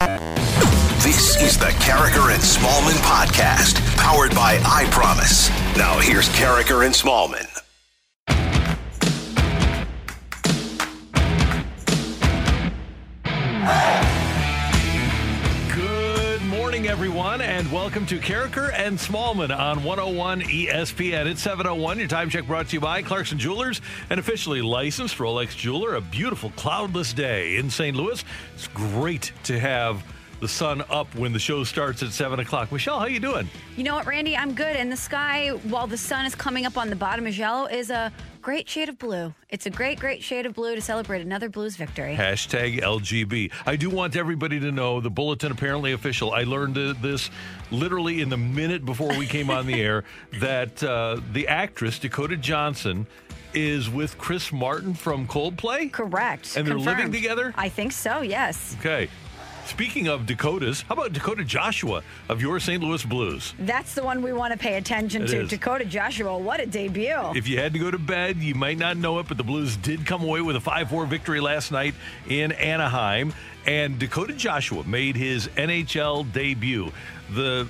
This is the Karraker and Smallman podcast, powered by I Promise. Now here's Karraker and Smallman. Everyone, and welcome to Karraker and Smallman on 101 ESPN. It's 701. Your time check brought to you by Clarkson Jewelers, an officially licensed Rolex jeweler. A beautiful cloudless day in St. Louis. It's great to have the sun up when the show starts at 7 o'clock. Michelle, how you doing? You know what, Randy? I'm good. And the sky, while the sun is coming up on the bottom of yellow, is a great shade of blue. It's a great, great shade of blue to celebrate another Blues victory. Hashtag LGB. I do want everybody to know the bulletin apparently official. I learned this literally in the minute before we came on the air that uh, the actress Dakota Johnson is with Chris Martin from Coldplay. Correct. And they're Confirmed. living together? I think so, yes. Okay. Speaking of Dakotas, how about Dakota Joshua of your St. Louis Blues? That's the one we want to pay attention It to. is. Dakota Joshua, what a debut. If you had to go to bed, you might not know it, but the Blues did come away with a 5 4 victory last night in Anaheim. And Dakota Joshua made his NHL debut. The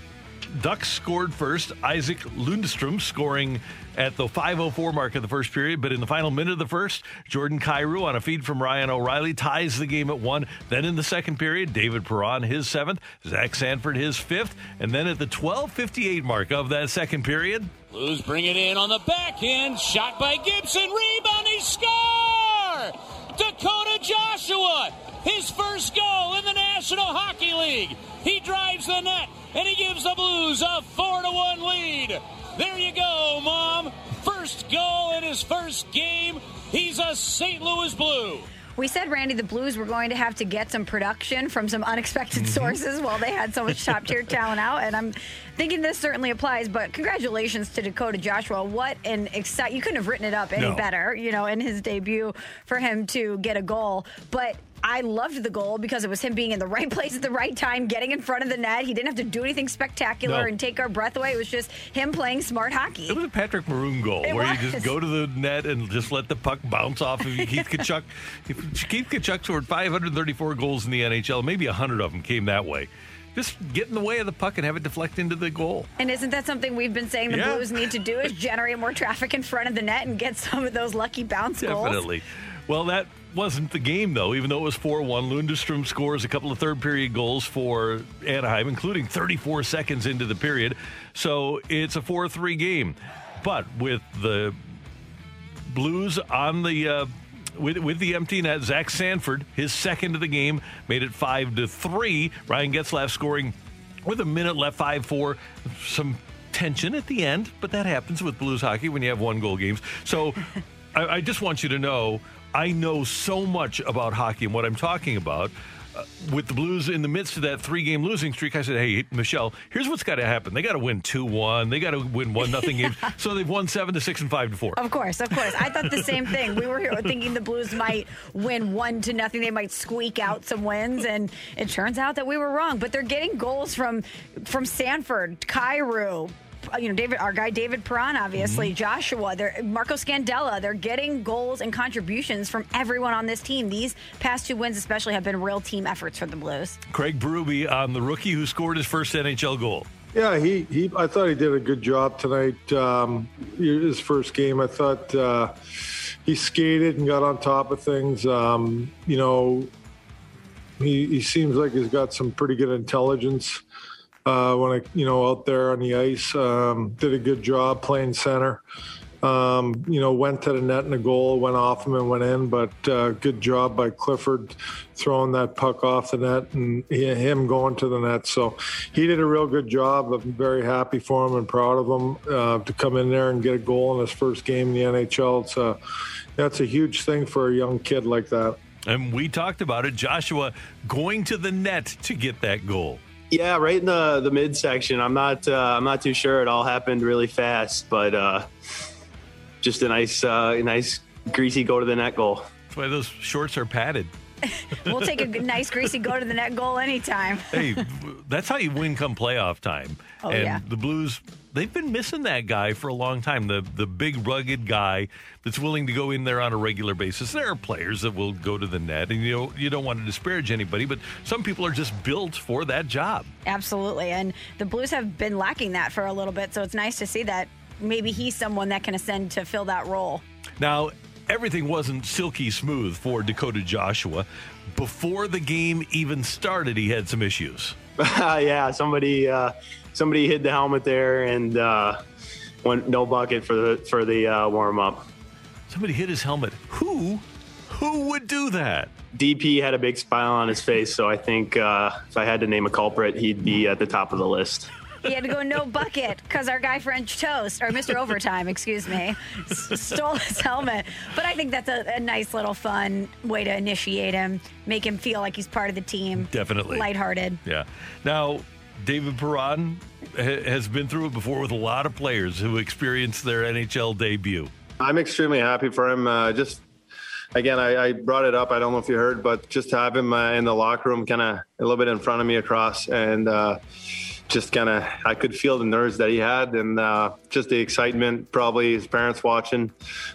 Ducks scored first, Isac Lundestrom scoring at the 5.04 mark of the first period. But in the final minute of the first, Jordan Kyrou on a feed from Ryan O'Reilly ties the game at one. Then in the second period, David Perron his seventh, Zach Sanford his fifth. And then at the 12.58 mark of that second period, Blues bring it in on the backhand. Shot by Gibson. Rebound. He score! Dakota Joshua, his first goal in the National Hockey League. He drives the net and he gives the Blues a 4 to 1 lead. There you go, Mom. First goal in his first game. He's a St. Louis Blue. We said, Randy, the Blues were going to have to get some production from some unexpected Mm-hmm. sources while they had so much top tier talent out. And I'm thinking this certainly applies. But congratulations to Dakota Joshua. What an exciting, you couldn't have written it up any No. better, you know, in his debut for him to get a goal. But I loved the goal because it was him being in the right place at the right time, getting in front of the net. He didn't have to do anything spectacular No. and take our breath away. It was just him playing smart hockey. It was a Patrick Maroon goal It where you just go to the net and just let the puck bounce off of you. Keith Tkachuk, Keith Tkachuk scored 534 goals in the NHL. Maybe 100 of them came that way. Just get in the way of the puck and have it deflect into the goal. And isn't that something we've been saying the Yeah. Blues need to do is generate more traffic in front of the net and get some of those lucky bounce goals? Definitely. Well, that wasn't the game, though, even though it was 4 1. Lundestrom scores a couple of third period goals for Anaheim, including 34 seconds into the period. So it's a 4 3 game. But with the Blues on the. Uh, with, with the empty net, Zach Sanford, his second of the game, made it five to three. Ryan Getzlaf scoring with a minute left, five four. Some tension at the end, but that happens with Blues hockey when you have one goal games. So I, I just want you to know I know so much about hockey and what I'm talking about. Uh, with the Blues in the midst of that three game losing streak, I said, Hey, Michelle, here's what's got to happen. They got to win 2 1. They got to win 1 nothing games. So they've won 7 to 6 and 5 to 4. Of course, of course. I thought the same thing. We were here thinking the Blues might win one to nothing. They might squeak out some wins, and it turns out that we were wrong. But they're getting goals from from Sanford, Kyrou. You know, David, our guy David Perron, obviously, Mm-hmm. Joshua, they're Marco Scandella. They're getting goals and contributions from everyone on this team. These past two wins, especially, have been real team efforts for the Blues. Craig Berube on the rookie who scored his first NHL goal. Yeah, he, he I thought he did a good job tonight. Um, his first game, I thought uh, he skated and got on top of things. Um, you know, he, he seems like he's got some pretty good intelligence uh, when I, you know, out there on the ice. Um, did a good job playing center. Um, you know, went to the net and the goal went off him and went in, but uh, good job by Clifford throwing that puck off the net and he, him going to the net. So he did a real good job. I'm very happy for him and proud of him uh, to come in there and get a goal in his first game in the NHL. It's a, that's a huge thing for a young kid like that. And we talked about it. Joshua going to the net to get that goal. Yeah, right in the the midsection. I'm not uh, I'm not too sure. It all happened really fast, but uh, just a nice uh, nice greasy go to the net goal. That's why those shorts are padded. we'll take a nice greasy go to the net goal anytime. hey, that's how you win come playoff time. Oh, and yeah. the Blues, they've been missing that guy for a long time. The the big rugged guy that's willing to go in there on a regular basis. There are players that will go to the net, and you know you don't want to disparage anybody, but some people are just built for that job. Absolutely. And the Blues have been lacking that for a little bit. So it's nice to see that maybe he's someone that can ascend to fill that role. Now, everything wasn't silky smooth for Dakota Joshua. Before the game even started, he had some issues. yeah, somebody uh, somebody hid the helmet there and uh, went no bucket for the for the uh, warm up. Somebody hit his helmet. Who? Who would do that? DP had a big smile on his face, so I think uh, if I had to name a culprit, he'd be at the top of the list. He had to go no bucket because our guy French Toast, or Mr. Overtime, excuse me, s- stole his helmet. But I think that's a, a nice little fun way to initiate him, make him feel like he's part of the team. Definitely. Lighthearted. Yeah. Now, David Perron ha- has been through it before with a lot of players who experienced their NHL debut. I'm extremely happy for him. Uh, just again, I, I, brought it up. I don't know if you heard, but just to have him uh, in the locker room, kind of a little bit in front of me across, and uh, just kind of I could feel the nerves that he had, and uh, just the excitement. Probably his parents watching,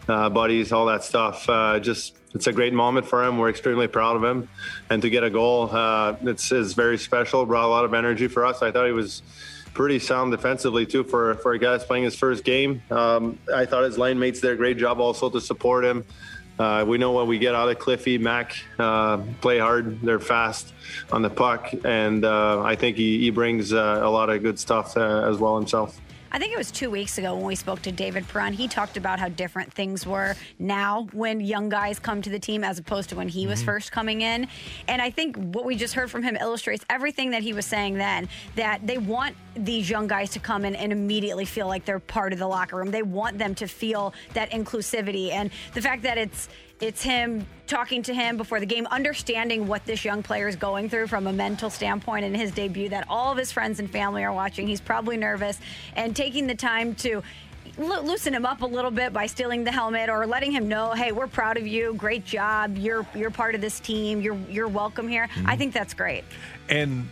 uh, buddies, all that stuff. Uh, just it's a great moment for him. We're extremely proud of him, and to get a goal, uh, it's is very special. Brought a lot of energy for us. I thought he was pretty sound defensively too for for a guy that's playing his first game. Um, I thought his line mates did a great job also to support him. Uh, we know what we get out of Cliffy, Mac, uh, play hard. They're fast on the puck, and uh, I think he, he brings uh, a lot of good stuff uh, as well himself. I think it was two weeks ago when we spoke to David Perron. He talked about how different things were now when young guys come to the team as opposed to when he was mm-hmm. first coming in. And I think what we just heard from him illustrates everything that he was saying then that they want these young guys to come in and immediately feel like they're part of the locker room. They want them to feel that inclusivity and the fact that it's it's him talking to him before the game, understanding what this young player is going through from a mental standpoint in his debut, that all of his friends and family are watching. He's probably nervous and taking the time to lo- loosen him up a little bit by stealing the helmet or letting him know, hey, we're proud of you. Great job. You're you're part of this team. You're you're welcome here. Mm-hmm. I think that's great. And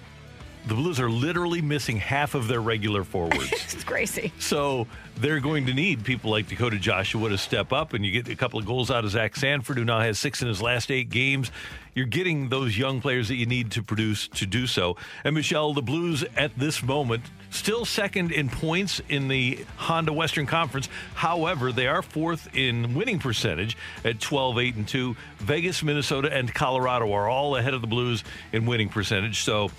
the Blues are literally missing half of their regular forwards. It's crazy. So they're going to need people like Dakota Joshua to step up, and you get a couple of goals out of Zach Sanford, who now has six in his last eight games. You're getting those young players that you need to produce to do so. And Michelle, the Blues at this moment still second in points in the Honda Western Conference. However, they are fourth in winning percentage at 12, 8, and 2. Vegas, Minnesota, and Colorado are all ahead of the Blues in winning percentage. So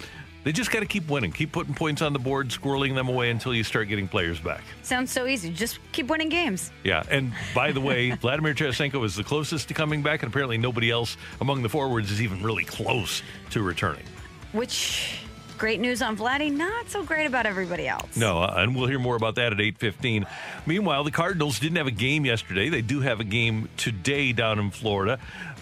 they just got to keep winning, keep putting points on the board, squirreling them away until you start getting players back. Sounds so easy. Just keep winning games. Yeah, and by the way, Vladimir Tarasenko is the closest to coming back, and apparently nobody else among the forwards is even really close to returning. Which great news on Vladdy, not so great about everybody else. No, uh, and we'll hear more about that at 8:15. Meanwhile, the Cardinals didn't have a game yesterday. They do have a game today down in Florida,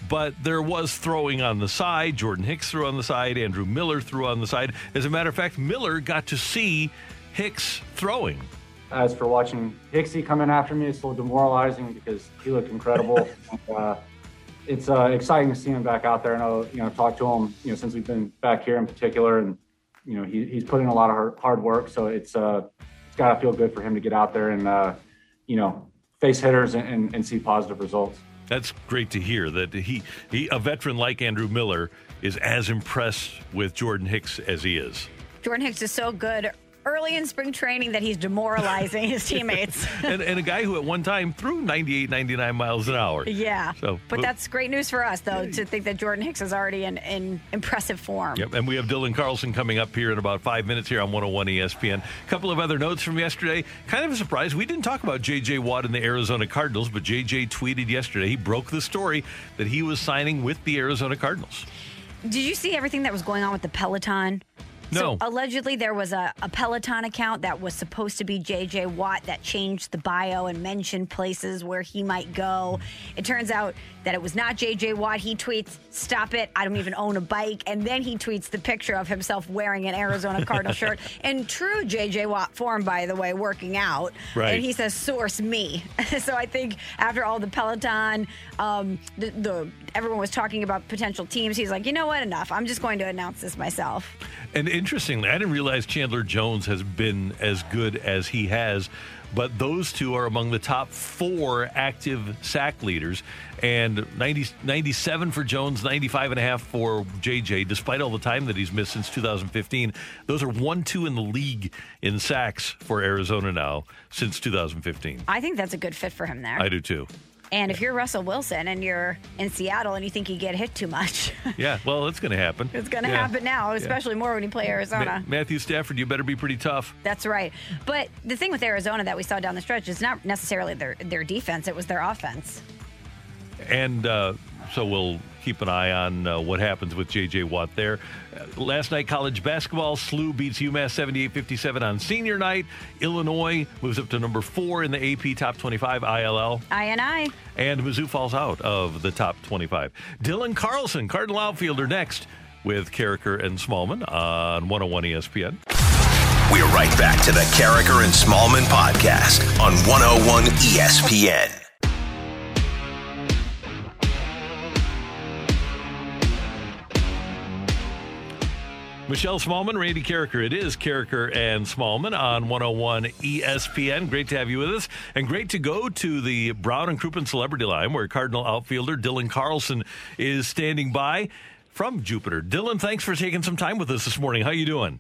but there was throwing on the side. Jordan Hicks threw on the side. Andrew Miller threw on the side. As a matter of fact, Miller got to see Hicks throwing. As for watching Hixie coming after me, it's a little demoralizing because he looked incredible. uh, it's uh, exciting to see him back out there. I know, you know, talk to him, you know, since we've been back here in particular, and you know, he, he's put in a lot of hard, hard work. So it's uh, it's got to feel good for him to get out there and uh, you know, face hitters and, and, and see positive results. That's great to hear that he, he a veteran like Andrew Miller is as impressed with Jordan Hicks as he is. Jordan Hicks is so good early in spring training that he's demoralizing his teammates. and, and a guy who at one time threw 98, 99 miles an hour. Yeah. So, but that's great news for us, though, to think that Jordan Hicks is already in, in impressive form. Yep, and we have Dylan Carlson coming up here in about five minutes here on 101 ESPN. A couple of other notes from yesterday. Kind of a surprise. We didn't talk about J.J. Watt and the Arizona Cardinals, but J.J. tweeted yesterday. He broke the story that he was signing with the Arizona Cardinals. Did you see everything that was going on with the Peloton? No. So allegedly, there was a, a Peloton account that was supposed to be JJ Watt that changed the bio and mentioned places where he might go. It turns out that it was not JJ Watt. He tweets, Stop it. I don't even own a bike. And then he tweets the picture of himself wearing an Arizona Cardinal shirt in true JJ Watt form, by the way, working out. Right. And he says, Source me. so I think after all the Peloton, um, the, the everyone was talking about potential teams, he's like, You know what? Enough. I'm just going to announce this myself. And interestingly, I didn't realize Chandler Jones has been as good as he has, but those two are among the top four active sack leaders. And 90, 97 for Jones, 95 and a half for JJ, despite all the time that he's missed since 2015. Those are 1 2 in the league in sacks for Arizona now since 2015. I think that's a good fit for him there. I do too. And if you're Russell Wilson and you're in Seattle and you think you get hit too much, Yeah, well, it's going to happen. it's going to Yeah. happen now, especially more when you play Arizona. Ma- Matthew Stafford, you better be pretty tough. That's right. But the thing with Arizona that we saw down the stretch is not necessarily their their defense; it was their offense. And uh, so we'll keep an eye on uh, what happens with J.J. Watt there. Uh, last night, college basketball, SLU beats UMass 78-57 on senior night. Illinois moves up to number four in the AP Top 25 ILL. I and And Mizzou falls out of the top 25. Dylan Carlson, Cardinal outfielder, next with Karraker and Smallman on 101 ESPN. We're right back to the Karraker and Smallman podcast on 101 ESPN. Michelle Smallman, Randy Karraker. It is Karraker and Smallman on 101 ESPN. Great to have you with us. And great to go to the Brown and Crouppen Celebrity Line where Cardinal outfielder Dylan Carlson is standing by from Jupiter. Dylan, thanks for taking some time with us this morning. How are you doing?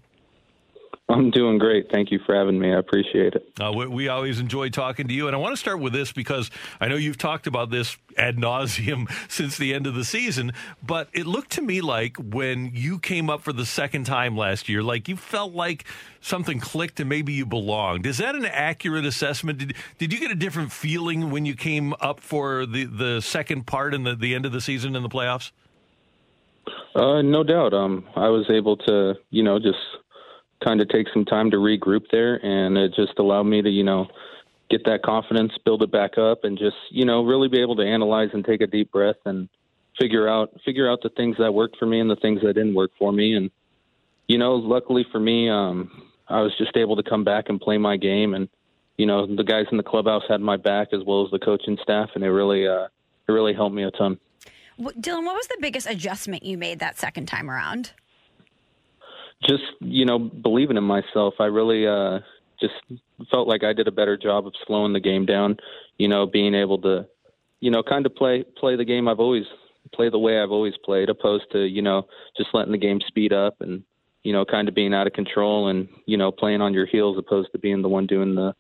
I'm doing great. Thank you for having me. I appreciate it. Uh, we, we always enjoy talking to you, and I want to start with this because I know you've talked about this ad nauseum since the end of the season. But it looked to me like when you came up for the second time last year, like you felt like something clicked and maybe you belonged. Is that an accurate assessment? Did did you get a different feeling when you came up for the the second part and the, the end of the season in the playoffs? Uh, no doubt. Um, I was able to, you know, just kind of take some time to regroup there, and it just allowed me to, you know, get that confidence, build it back up, and just, you know, really be able to analyze and take a deep breath and figure out figure out the things that worked for me and the things that didn't work for me. And you know, luckily for me, um, I was just able to come back and play my game, and you know, the guys in the clubhouse had my back as well as the coaching staff, and it really uh, it really helped me a ton. Dylan, what was the biggest adjustment you made that second time around? Just you know believing in myself i really uh just felt like i did a better job of slowing the game down you know being able to you know kind of play play the game i've always play the way i've always played opposed to you know just letting the game speed up and you know kind of being out of control and you know playing on your heels opposed to being the one doing the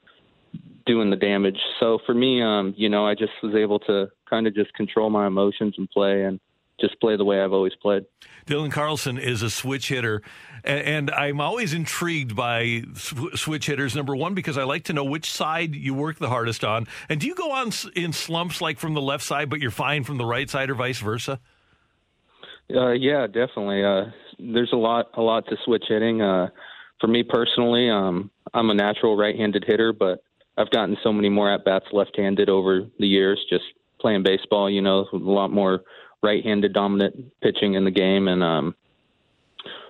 doing the damage. So for me um you know i just was able to kind of just control my emotions and play and just play the way i've always played Dylan Carlson is a switch hitter, and, and I'm always intrigued by sw- switch hitters. Number one, because I like to know which side you work the hardest on. And do you go on s- in slumps like from the left side, but you're fine from the right side, or vice versa? Uh, yeah, definitely. Uh, there's a lot, a lot to switch hitting. Uh, for me personally, um, I'm a natural right-handed hitter, but I've gotten so many more at bats left-handed over the years, just playing baseball. You know, a lot more right-handed dominant pitching in the game, and um,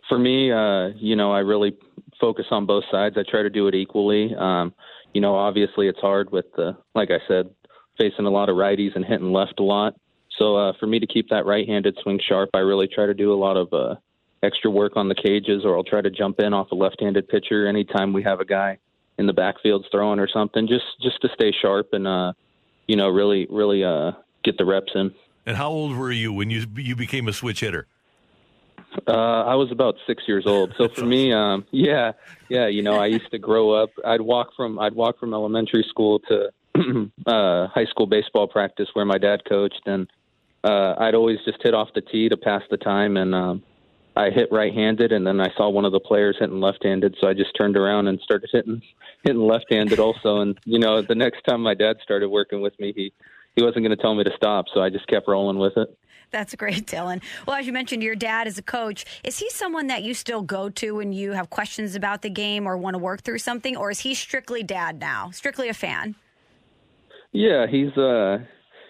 for me, uh, you know, I really focus on both sides. I try to do it equally. Um, you know, obviously it's hard with the, like I said, facing a lot of righties and hitting left a lot. So uh, for me to keep that right-handed swing sharp, I really try to do a lot of uh, extra work on the cages, or I'll try to jump in off a left-handed pitcher anytime we have a guy in the backfield throwing or something, just just to stay sharp and uh, you know really really uh, get the reps in. And how old were you when you you became a switch hitter? Uh, I was about six years old. So for me, um, yeah, yeah, you know, I used to grow up. I'd walk from I'd walk from elementary school to uh, high school baseball practice where my dad coached, and uh, I'd always just hit off the tee to pass the time. And um, I hit right-handed, and then I saw one of the players hitting left-handed, so I just turned around and started hitting hitting left-handed also. And you know, the next time my dad started working with me, he he wasn't going to tell me to stop, so I just kept rolling with it. That's great, Dylan. Well, as you mentioned, your dad is a coach. Is he someone that you still go to when you have questions about the game or want to work through something, or is he strictly dad now, strictly a fan? Yeah, he's uh,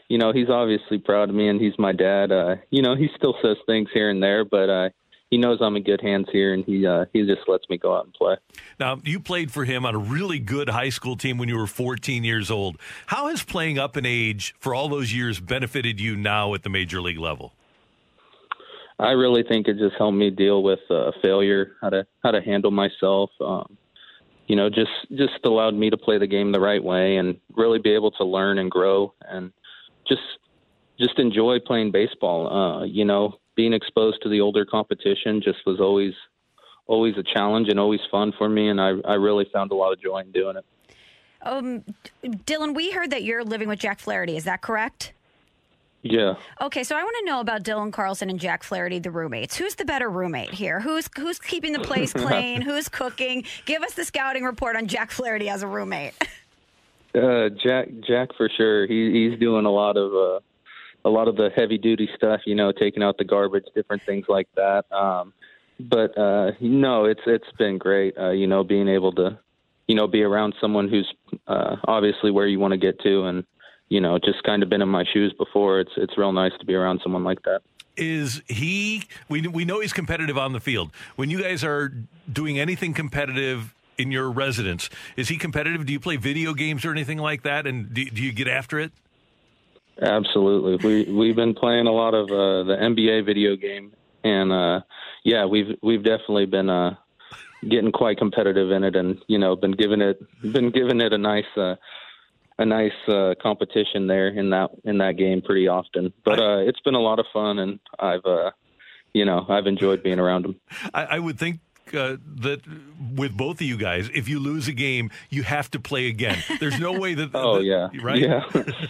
you know, he's obviously proud of me, and he's my dad. Uh, you know, he still says things here and there, but uh, he knows I'm in good hands here, and he uh, he just lets me go out and play. Now, you played for him on a really good high school team when you were 14 years old. How has playing up in age for all those years benefited you now at the major league level? I really think it just helped me deal with uh, failure, how to how to handle myself. Um, you know, just just allowed me to play the game the right way and really be able to learn and grow and just just enjoy playing baseball. Uh, you know, being exposed to the older competition just was always always a challenge and always fun for me, and I I really found a lot of joy in doing it. Um, Dylan, we heard that you're living with Jack Flaherty. Is that correct? Yeah. Okay, so I want to know about Dylan Carlson and Jack Flaherty, the roommates. Who's the better roommate here? Who's who's keeping the place clean? who's cooking? Give us the scouting report on Jack Flaherty as a roommate. Uh, Jack, Jack for sure. He, he's doing a lot of uh, a lot of the heavy duty stuff. You know, taking out the garbage, different things like that. Um, but uh, no, it's it's been great. Uh, you know, being able to, you know, be around someone who's uh, obviously where you want to get to, and you know, just kind of been in my shoes before. It's it's real nice to be around someone like that. Is he? We we know he's competitive on the field. When you guys are doing anything competitive in your residence, is he competitive? Do you play video games or anything like that? And do, do you get after it? Absolutely. We we've been playing a lot of uh, the NBA video game, and uh, yeah, we've we've definitely been uh, getting quite competitive in it, and you know, been giving it been giving it a nice uh, a nice uh, competition there in that in that game pretty often. But uh, it's been a lot of fun, and I've uh, you know I've enjoyed being around them. I, I would think uh, that with both of you guys, if you lose a game, you have to play again. There's no way that. oh that, yeah, right. Yeah,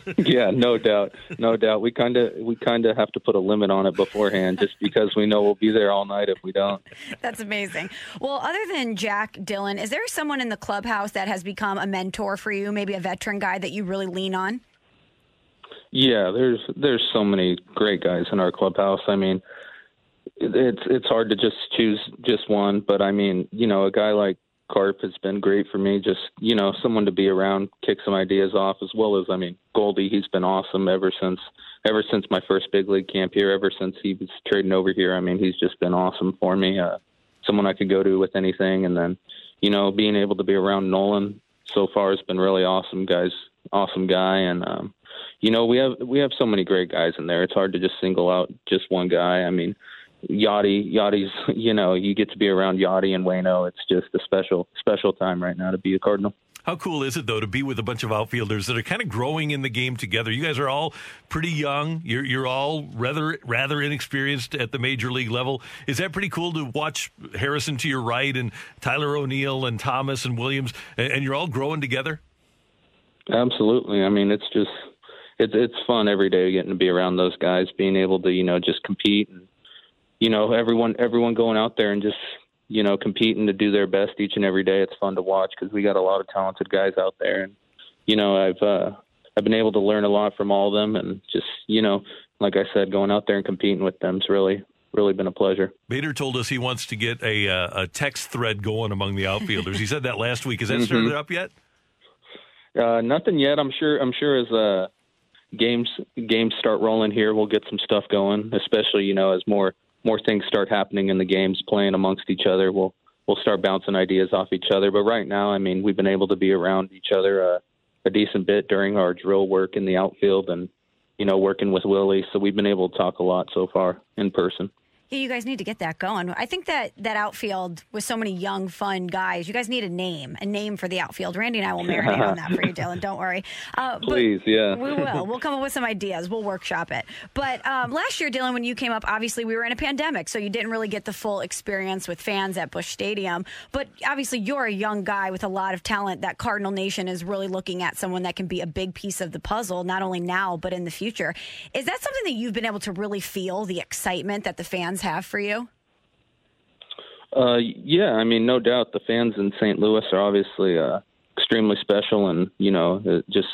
yeah, no doubt, no doubt. We kind of we kind of have to put a limit on it beforehand, just because we know we'll be there all night if we don't. That's amazing. Well, other than Jack Dylan, is there someone in the clubhouse that has become a mentor for you? Maybe a veteran guy that you really lean on. Yeah, there's there's so many great guys in our clubhouse. I mean it's it's hard to just choose just one, but I mean, you know, a guy like Carp has been great for me. Just you know, someone to be around, kick some ideas off, as well as I mean, Goldie. He's been awesome ever since ever since my first big league camp here. Ever since he was trading over here, I mean, he's just been awesome for me. Uh, someone I could go to with anything, and then you know, being able to be around Nolan so far has been really awesome. Guys, awesome guy, and um, you know, we have we have so many great guys in there. It's hard to just single out just one guy. I mean Yadi, Yadi's, you know, you get to be around Yadi and Wayno. It's just a special, special time right now to be a Cardinal. How cool is it though to be with a bunch of outfielders that are kind of growing in the game together? You guys are all pretty young. You're you're all rather rather inexperienced at the major league level. Is that pretty cool to watch Harrison to your right and Tyler O'Neill and Thomas and Williams, and you're all growing together? Absolutely. I mean, it's just it's it's fun every day getting to be around those guys, being able to you know just compete and you know everyone everyone going out there and just you know competing to do their best each and every day. It's fun to watch because we got a lot of talented guys out there, and you know I've uh, I've been able to learn a lot from all of them, and just you know like I said, going out there and competing with them's really really been a pleasure. Bader told us he wants to get a uh, a text thread going among the outfielders. he said that last week. Has that started mm-hmm. up yet? Uh, nothing yet. I'm sure. I'm sure as uh, games games start rolling here, we'll get some stuff going. Especially you know as more more things start happening in the games, playing amongst each other, we'll we'll start bouncing ideas off each other. But right now, I mean, we've been able to be around each other uh, a decent bit during our drill work in the outfield, and you know, working with Willie. So we've been able to talk a lot so far in person. Yeah, you guys need to get that going. I think that that outfield with so many young, fun guys, you guys need a name, a name for the outfield. Randy and I will marinate on that for you, Dylan. Don't worry. Uh, Please, yeah. we will. We'll come up with some ideas. We'll workshop it. But um, last year, Dylan, when you came up, obviously we were in a pandemic, so you didn't really get the full experience with fans at Busch Stadium. But obviously, you're a young guy with a lot of talent. That Cardinal Nation is really looking at someone that can be a big piece of the puzzle, not only now but in the future. Is that something that you've been able to really feel the excitement that the fans have for you? Uh, yeah, I mean, no doubt the fans in St. Louis are obviously uh, extremely special, and you know, uh, just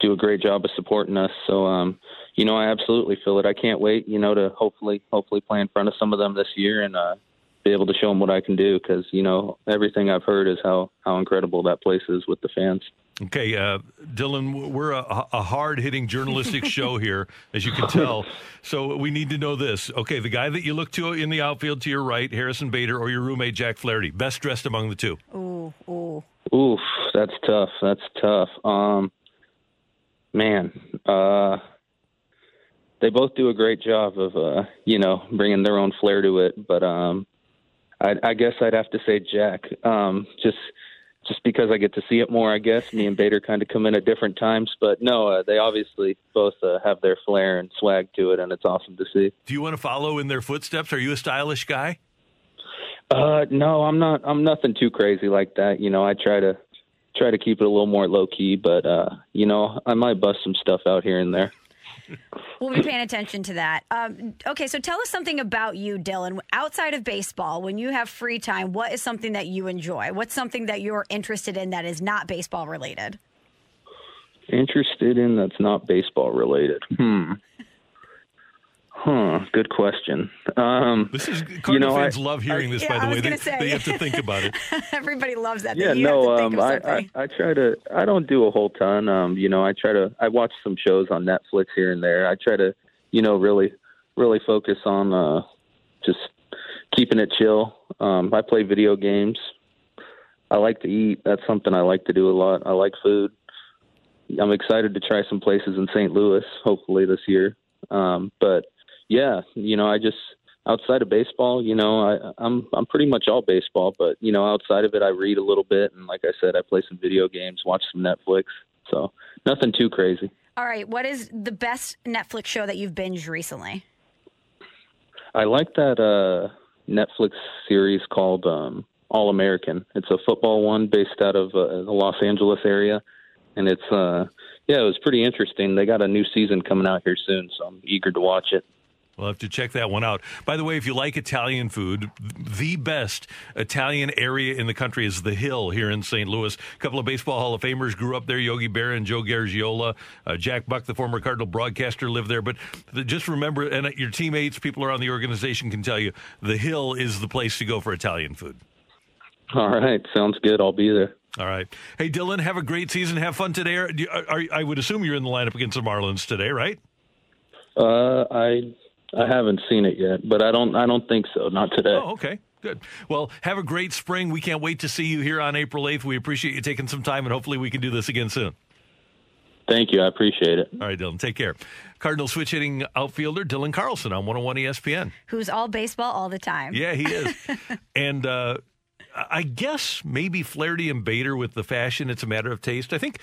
do a great job of supporting us. So, um, you know, I absolutely feel it. I can't wait, you know, to hopefully, hopefully play in front of some of them this year and uh, be able to show them what I can do. Because you know, everything I've heard is how how incredible that place is with the fans. Okay, uh, Dylan, we're a, a hard hitting journalistic show here, as you can tell. So we need to know this. Okay, the guy that you look to in the outfield to your right, Harrison Bader, or your roommate, Jack Flaherty, best dressed among the two? Ooh, ooh. Oof, that's tough. That's tough. Um, man, uh, they both do a great job of, uh, you know, bringing their own flair to it. But um, I, I guess I'd have to say Jack. Um, just, just because I get to see it more. I guess me and Bader kind of come in at different times, but no, uh, they obviously both uh, have their flair and swag to it, and it's awesome to see. Do you want to follow in their footsteps? Are you a stylish guy? Uh, no, I'm not. I'm nothing too crazy like that. You know, I try to try to keep it a little more low key, but uh, you know, I might bust some stuff out here and there. We'll be paying attention to that. Um, okay, so tell us something about you, Dylan. Outside of baseball, when you have free time, what is something that you enjoy? What's something that you're interested in that is not baseball related? Interested in that's not baseball related. Hmm. Huh. Good question. Um, This is Cardinal you know, fans I- love hearing this. Yeah, by the way, they, say. they have to think about it. Everybody loves that. yeah, that no, have to think um, I. I I try to. I don't do a whole ton. Um, you know, I try to. I watch some shows on Netflix here and there. I try to, you know, really, really focus on uh, just keeping it chill. Um, I play video games. I like to eat. That's something I like to do a lot. I like food. I'm excited to try some places in St. Louis, hopefully this year. Um, but yeah, you know, I just outside of baseball, you know, I, I'm I'm pretty much all baseball. But you know, outside of it, I read a little bit, and like I said, I play some video games, watch some Netflix. So nothing too crazy. All right, what is the best Netflix show that you've binged recently? I like that uh, Netflix series called um, All American. It's a football one based out of uh, the Los Angeles area, and it's uh, yeah, it was pretty interesting. They got a new season coming out here soon, so I'm eager to watch it. We'll have to check that one out. By the way, if you like Italian food, the best Italian area in the country is the Hill here in St. Louis. A couple of baseball Hall of Famers grew up there Yogi Berra and Joe Garagiola. Uh, Jack Buck, the former Cardinal broadcaster, lived there. But the, just remember, and your teammates, people around the organization can tell you, the Hill is the place to go for Italian food. All right, sounds good. I'll be there. All right. Hey, Dylan, have a great season. Have fun today. Are, are, I would assume you're in the lineup against the Marlins today, right? Uh, I I haven't seen it yet, but I don't I don't think so. Not today. Oh, okay. Good. Well, have a great spring. We can't wait to see you here on April 8th. We appreciate you taking some time, and hopefully we can do this again soon. Thank you. I appreciate it. All right, Dylan, take care. Cardinal switch hitting outfielder Dylan Carlson on 101 ESPN. Who's all baseball all the time? Yeah, he is. and uh, I guess maybe Flaherty and Bader with the fashion, it's a matter of taste. I think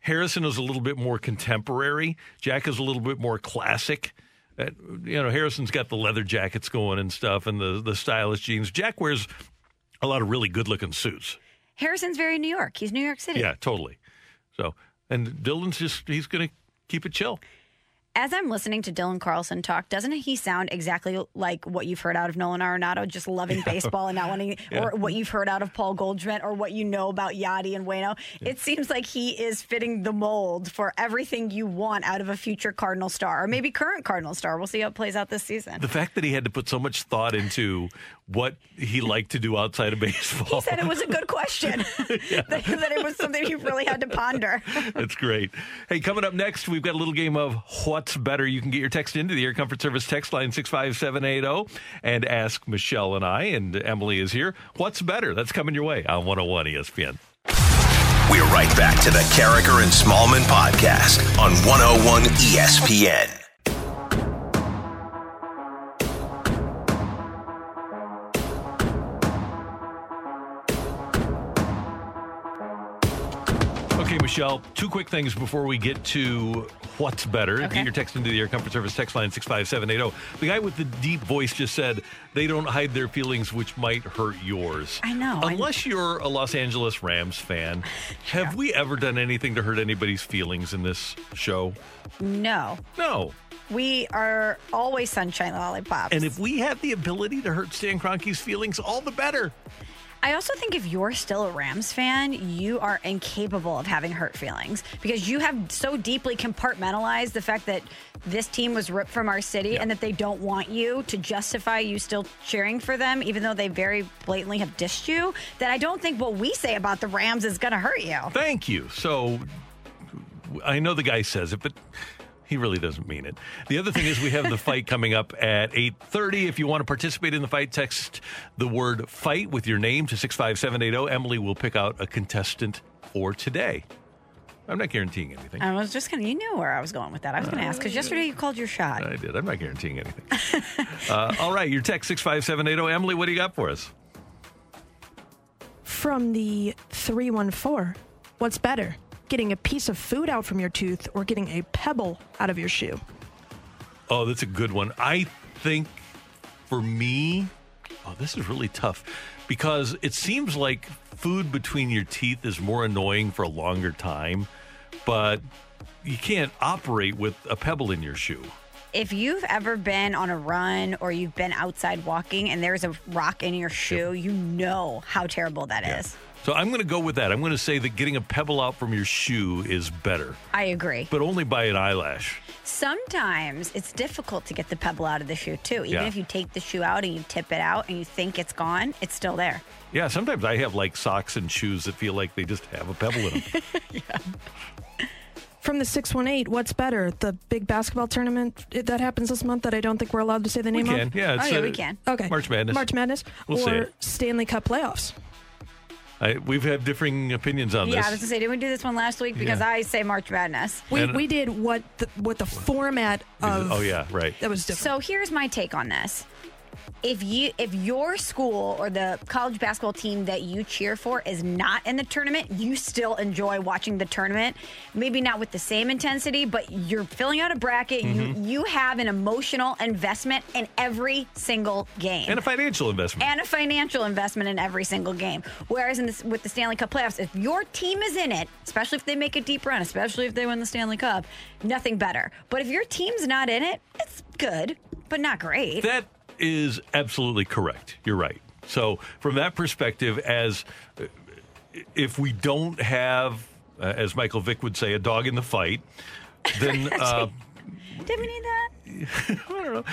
Harrison is a little bit more contemporary. Jack is a little bit more classic. Uh, you know, Harrison's got the leather jackets going and stuff and the, the stylish jeans. Jack wears a lot of really good looking suits. Harrison's very New York. He's New York City. Yeah, totally. So, and Dylan's just, he's going to keep it chill. As I'm listening to Dylan Carlson talk, doesn't he sound exactly like what you've heard out of Nolan Arenado, just loving baseball and not wanting, Yeah. or what you've heard out of Paul Goldschmidt, or what you know about Yadi and Wayno? It seems like he is fitting the mold for everything you want out of a future Cardinal star, or maybe current Cardinal star. We'll see how it plays out this season. The fact that he had to put so much thought into what he liked to do outside of baseball. He said it was a good question, that, that it was something he really had to ponder. That's great. Hey, coming up next, we've got a little game of What's Better. You can get your text into the Air Comfort Service text line 65780 and ask Michelle and I, and Emily is here. What's better? That's coming your way on 101 ESPN. We're right back to the Karraker and Smallman podcast on 101 ESPN. Michelle, two quick things before we get to what's better. Okay. Get your text into the Air Comfort Service text line 65780. The guy with the deep voice just said they don't hide their feelings, which might hurt yours. I know. I- Unless you're a Los Angeles Rams fan, have we ever done anything to hurt anybody's feelings in this show? No. No. We are always sunshine lollipops. And if we have the ability to hurt Stan Kroenke's feelings, all the better. I also think if you're still a Rams fan, you are incapable of having hurt feelings because you have so deeply compartmentalized the fact that this team was ripped from our city and that they don't want you to justify you still cheering for them, even though they very blatantly have dissed you, that I don't think what we say about the Rams is going to hurt you. Thank you. So I know the guy says it, but he really doesn't mean it. The other thing is we have the fight coming up at 8:30. If you want to participate in the fight, text the word fight with your name to 65780. Emily will pick out a contestant for today. I'm not guaranteeing anything. I was just going to, you knew where I was going with that. I was going to ask because yesterday you called your shot. I did. I'm not guaranteeing anything. uh, all right, your text 65780. Emily, what do you got for us? From the 314, what's better, getting a piece of food out from your tooth or getting a pebble out of your shoe? Oh, that's a good one. I think for me, oh, this is really tough because it seems like food between your teeth is more annoying for a longer time, but you can't operate with a pebble in your shoe. if you've ever been on a run or you've been outside walking and there's a rock in your shoe, you know how terrible that is. So I'm going to go with that. I'm going to say that getting a pebble out from your shoe is better, I agree. but only by an eyelash. Sometimes it's difficult to get the pebble out of the shoe too. Even Yeah. if you take the shoe out and you tip it out and you think it's gone, it's still there. Yeah, sometimes I have like socks and shoes that feel like they just have a pebble in them. yeah. From the 618, what's better, the big basketball tournament that happens this month that I don't think we're allowed to say the We name can, of? yeah, it's, Oh, yeah, uh, we can. Okay. March Madness. March Madness. We'll or say. Stanley Cup playoffs. I, we've had differing opinions on this. yeah, I was gonna say, didn't we do this one last week? Because Yeah. I say March Madness. We, And- we did what the, what the format oh, of. oh yeah, right. That was different. So here's my take on this. If you if your school or the college basketball team that you cheer for is not in the tournament, you still enjoy watching the tournament. Maybe not with the same intensity, but you're filling out a bracket. Mhm. You you have an emotional investment in every single game. And a financial investment. and a financial investment in every single game. Whereas in this, with the Stanley Cup playoffs, if your team is in it, especially if they make a deep run, especially if they win the Stanley Cup, nothing better. But if your team's not in it, it's good, but not great. That is absolutely correct. You're right. So, from that perspective, as uh, if we don't have, uh, as Michael Vick would say, a dog in the fight, then uh, Did we need that? I don't know.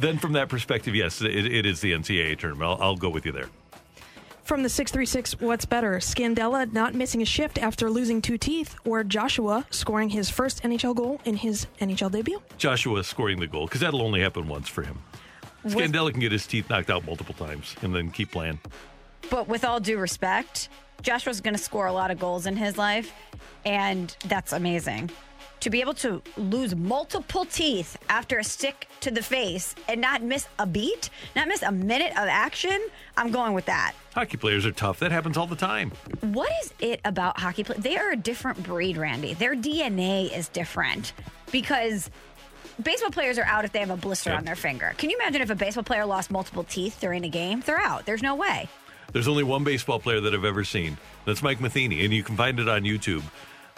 Then, from that perspective, yes, it, it is the NCAA tournament. I'll, I'll go with you there. From the 636, what's better, Scandella not missing a shift after losing two teeth, or Joshua scoring his first NHL goal in his NHL debut? Joshua scoring the goal because that'll only happen once for him. With- Scandella can get his teeth knocked out multiple times and then keep playing. But with all due respect, Joshua's going to score a lot of goals in his life, and that's amazing. To be able to lose multiple teeth after a stick to the face and not miss a beat, not miss a minute of action, I'm going with that. Hockey players are tough. That happens all the time. What is it about hockey players? They are a different breed, Randy. Their DNA is different because baseball players are out if they have a blister Yeah. on their finger. Can you imagine if a baseball player lost multiple teeth during a game? They're out. There's no way. There's only one baseball player that I've ever seen. That's Mike Matheny, and you can find it on YouTube.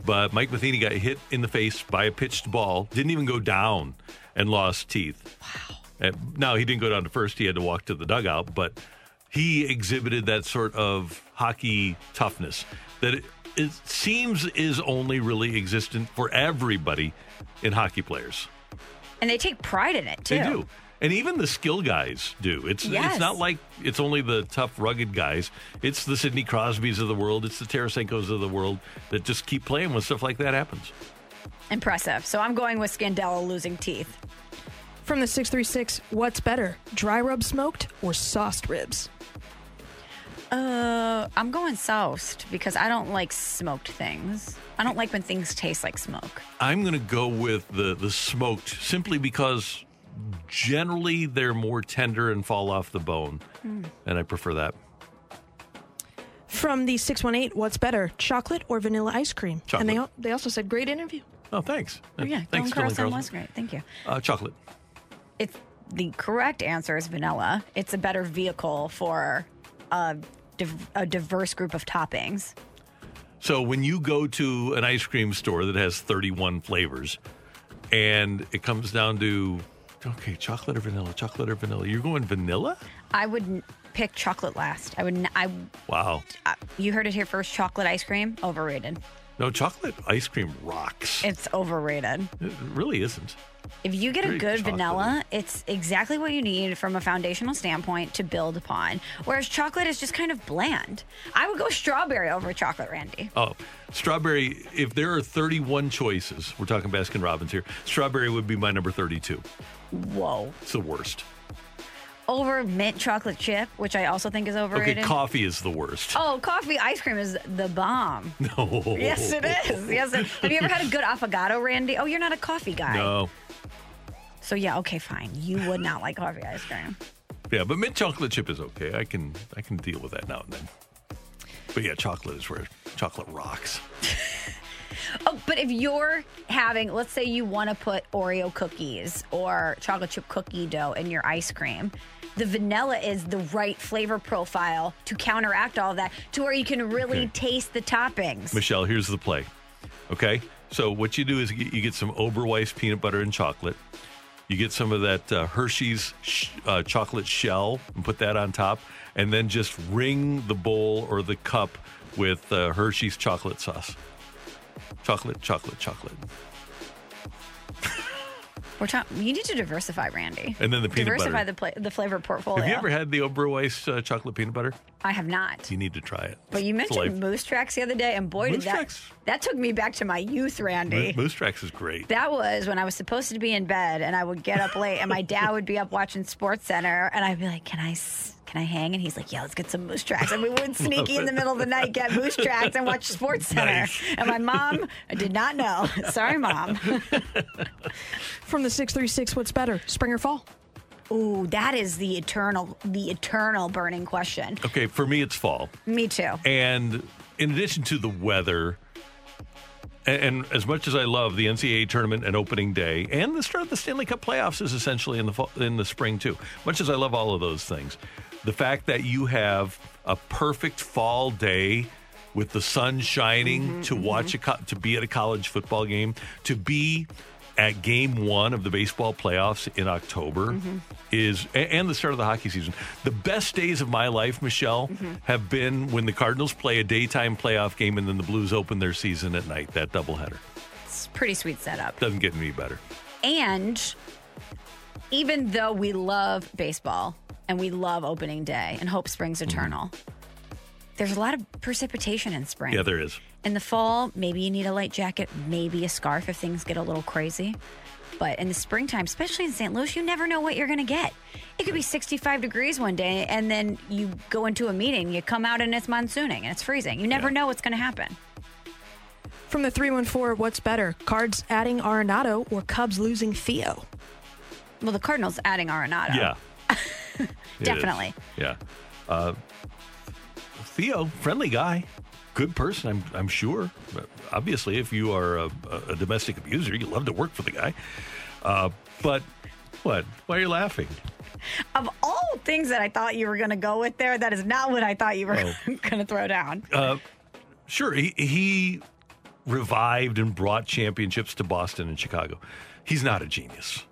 But Mike Matheny got hit in the face by a pitched ball, didn't even go down, and lost teeth. Wow. now, he didn't go down to first, he had to walk to the dugout, but he exhibited that sort of hockey toughness that it, it seems is only really existent for everybody in hockey players. And they take pride in it, too. They do. And even the skill guys do. It's Yes. it's not like it's only the tough, rugged guys. It's the Sidney Crosbys of the world. It's the Tarasenkos of the world that just keep playing when stuff like that happens. Impressive. So I'm going with Scandella losing teeth. From the 636, what's better, dry rub smoked or sauced ribs? Uh, I'm going soused because I don't like smoked things. I don't like when things taste like smoke. I'm going to go with the the smoked simply because generally they're more tender and fall off the bone, Hmm. and I prefer that. From the 618, what's better, chocolate or vanilla ice cream? And they, they also said, great interview. Oh, thanks. Oh, yeah, thanks, Dylan Carlson Carlson. was great. Thank you. Uh, chocolate. It's the correct answer is vanilla. It's a better vehicle for a, div- a diverse group of toppings. So when you go to an ice cream store that has 31 flavors and it comes down to, okay, chocolate or vanilla, chocolate or vanilla, you're going vanilla? I would pick chocolate last. I would I Wow. I you heard it here first. Chocolate ice cream overrated. No, chocolate ice cream rocks. It's overrated. It really isn't. If you get a good chocolatey. vanilla, it's exactly what you need from a foundational standpoint to build upon. Whereas chocolate is just kind of bland. I would go strawberry over chocolate, Randy. Oh, strawberry. If there are 31 choices, we're talking Baskin Robbins here, strawberry would be my number 32. Whoa. It's the worst. Over mint chocolate chip, which I also think is overrated. Okay, coffee is the worst. Oh, coffee ice cream is the bomb. No. Yes, it is. Yes. it- Have you ever had a good affogato, Randy? Oh, you're not a coffee guy. No. So yeah, okay, fine. You would not like coffee ice cream. Yeah, but mint chocolate chip is okay. I can I can deal with that now and then. But yeah, chocolate is where chocolate rocks. Oh, but if you're having, let's say you want to put Oreo cookies or chocolate chip cookie dough in your ice cream, the vanilla is the right flavor profile to counteract all that to where you can really Okay. taste the toppings. Michelle, here's the play. Okay, so what you do is you get, you get some Oberweis peanut butter and chocolate. You get some of that uh, Hershey's sh- uh, chocolate shell and put that on top, and then just ring the bowl or the cup with uh, Hershey's chocolate sauce. Chocolate, chocolate, chocolate, We're talking. You need to diversify, Randy. and then the peanut diversify butter. the pla- the flavor portfolio. Have you ever had the Oberweis uh, chocolate peanut butter? I have not. You need to try it. But you mentioned. Moose Tracks the other day, and boy, Moose did that Tracks. that took me back to my youth, Randy. Moose Tracks is great. That was when I was supposed to be in bed, and I would get up late, and my dad would be up watching Sports Center, and I'd be like, "Can I, can I hang?" And he's like, "Yeah, let's get some moose tracks." And we would sneaky in the middle of the night get moose tracks and watch Sports Center. Nice. And my mom did not know. Sorry, mom. From the 636, what's better, spring or fall? Ooh, that is the eternal, the eternal burning question. Okay, for me, it's fall. Me too. And in addition to the weather, and, and as much as I love the NCAA tournament and opening day, and the start of the Stanley Cup playoffs is essentially in the fall, in the spring too. Much as I love all of those things, the fact that you have a perfect fall day with the sun shining mm-hmm, to watch mm-hmm. a co- to be at a college football game, to be at game one of the baseball playoffs in October mm-hmm. is and the start of the hockey season. The best days of my life, Michelle, have been when the Cardinals play a daytime playoff game and then the Blues open their season at night. That doubleheader It's a pretty sweet setup. doesn't get any better. And even though we love baseball and we love opening day and hope springs Mm-hmm. eternal, there's a lot of precipitation in spring. Yeah, there is. In the fall, maybe you need a light jacket, maybe a scarf if things get a little crazy. But in the springtime, especially in St. Louis, you never know what you're going to get. It could be 65 degrees one day, and then you go into a meeting, you come out and it's monsooning and it's freezing. You never know what's going to happen. From the 314, what's better, Cards adding Arenado or Cubs losing Theo? Well, the Cardinals adding Arenado. Yeah. It is. Definitely. Yeah. Uh, Theo, friendly guy, good person, I'm, I'm sure. But obviously, if you are a, a domestic abuser, you love to work for the guy. Uh, but what? Why are you laughing? Of all things that I thought you were going to go with there, that is not what I thought you were Oh. going to throw down. Uh, sure, he, he revived and brought championships to Boston and Chicago. He's not a genius.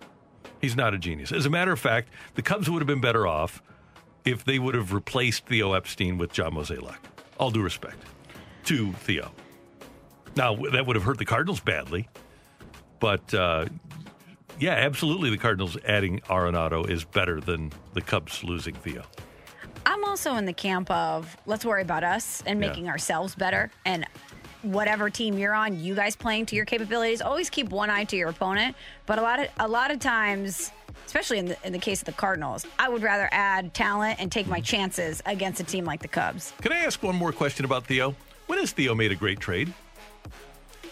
He's not a genius. As a matter of fact, the Cubs would have been better off if they would have replaced Theo Epstein with John Mozeliak. All due respect to Theo. Now, that would have hurt the Cardinals badly, but uh, yeah, absolutely, the Cardinals adding Arenado is better than the Cubs losing Theo. I'm also in the camp of let's worry about us and Yeah. making ourselves better. And whatever team you're on, you guys playing to your capabilities. Always keep one eye to your opponent. But a lot of a lot of times, especially in the in the case of the Cardinals, I would rather add talent and take my chances against a team like the Cubs. Can I ask one more question about Theo? When has Theo made a great trade?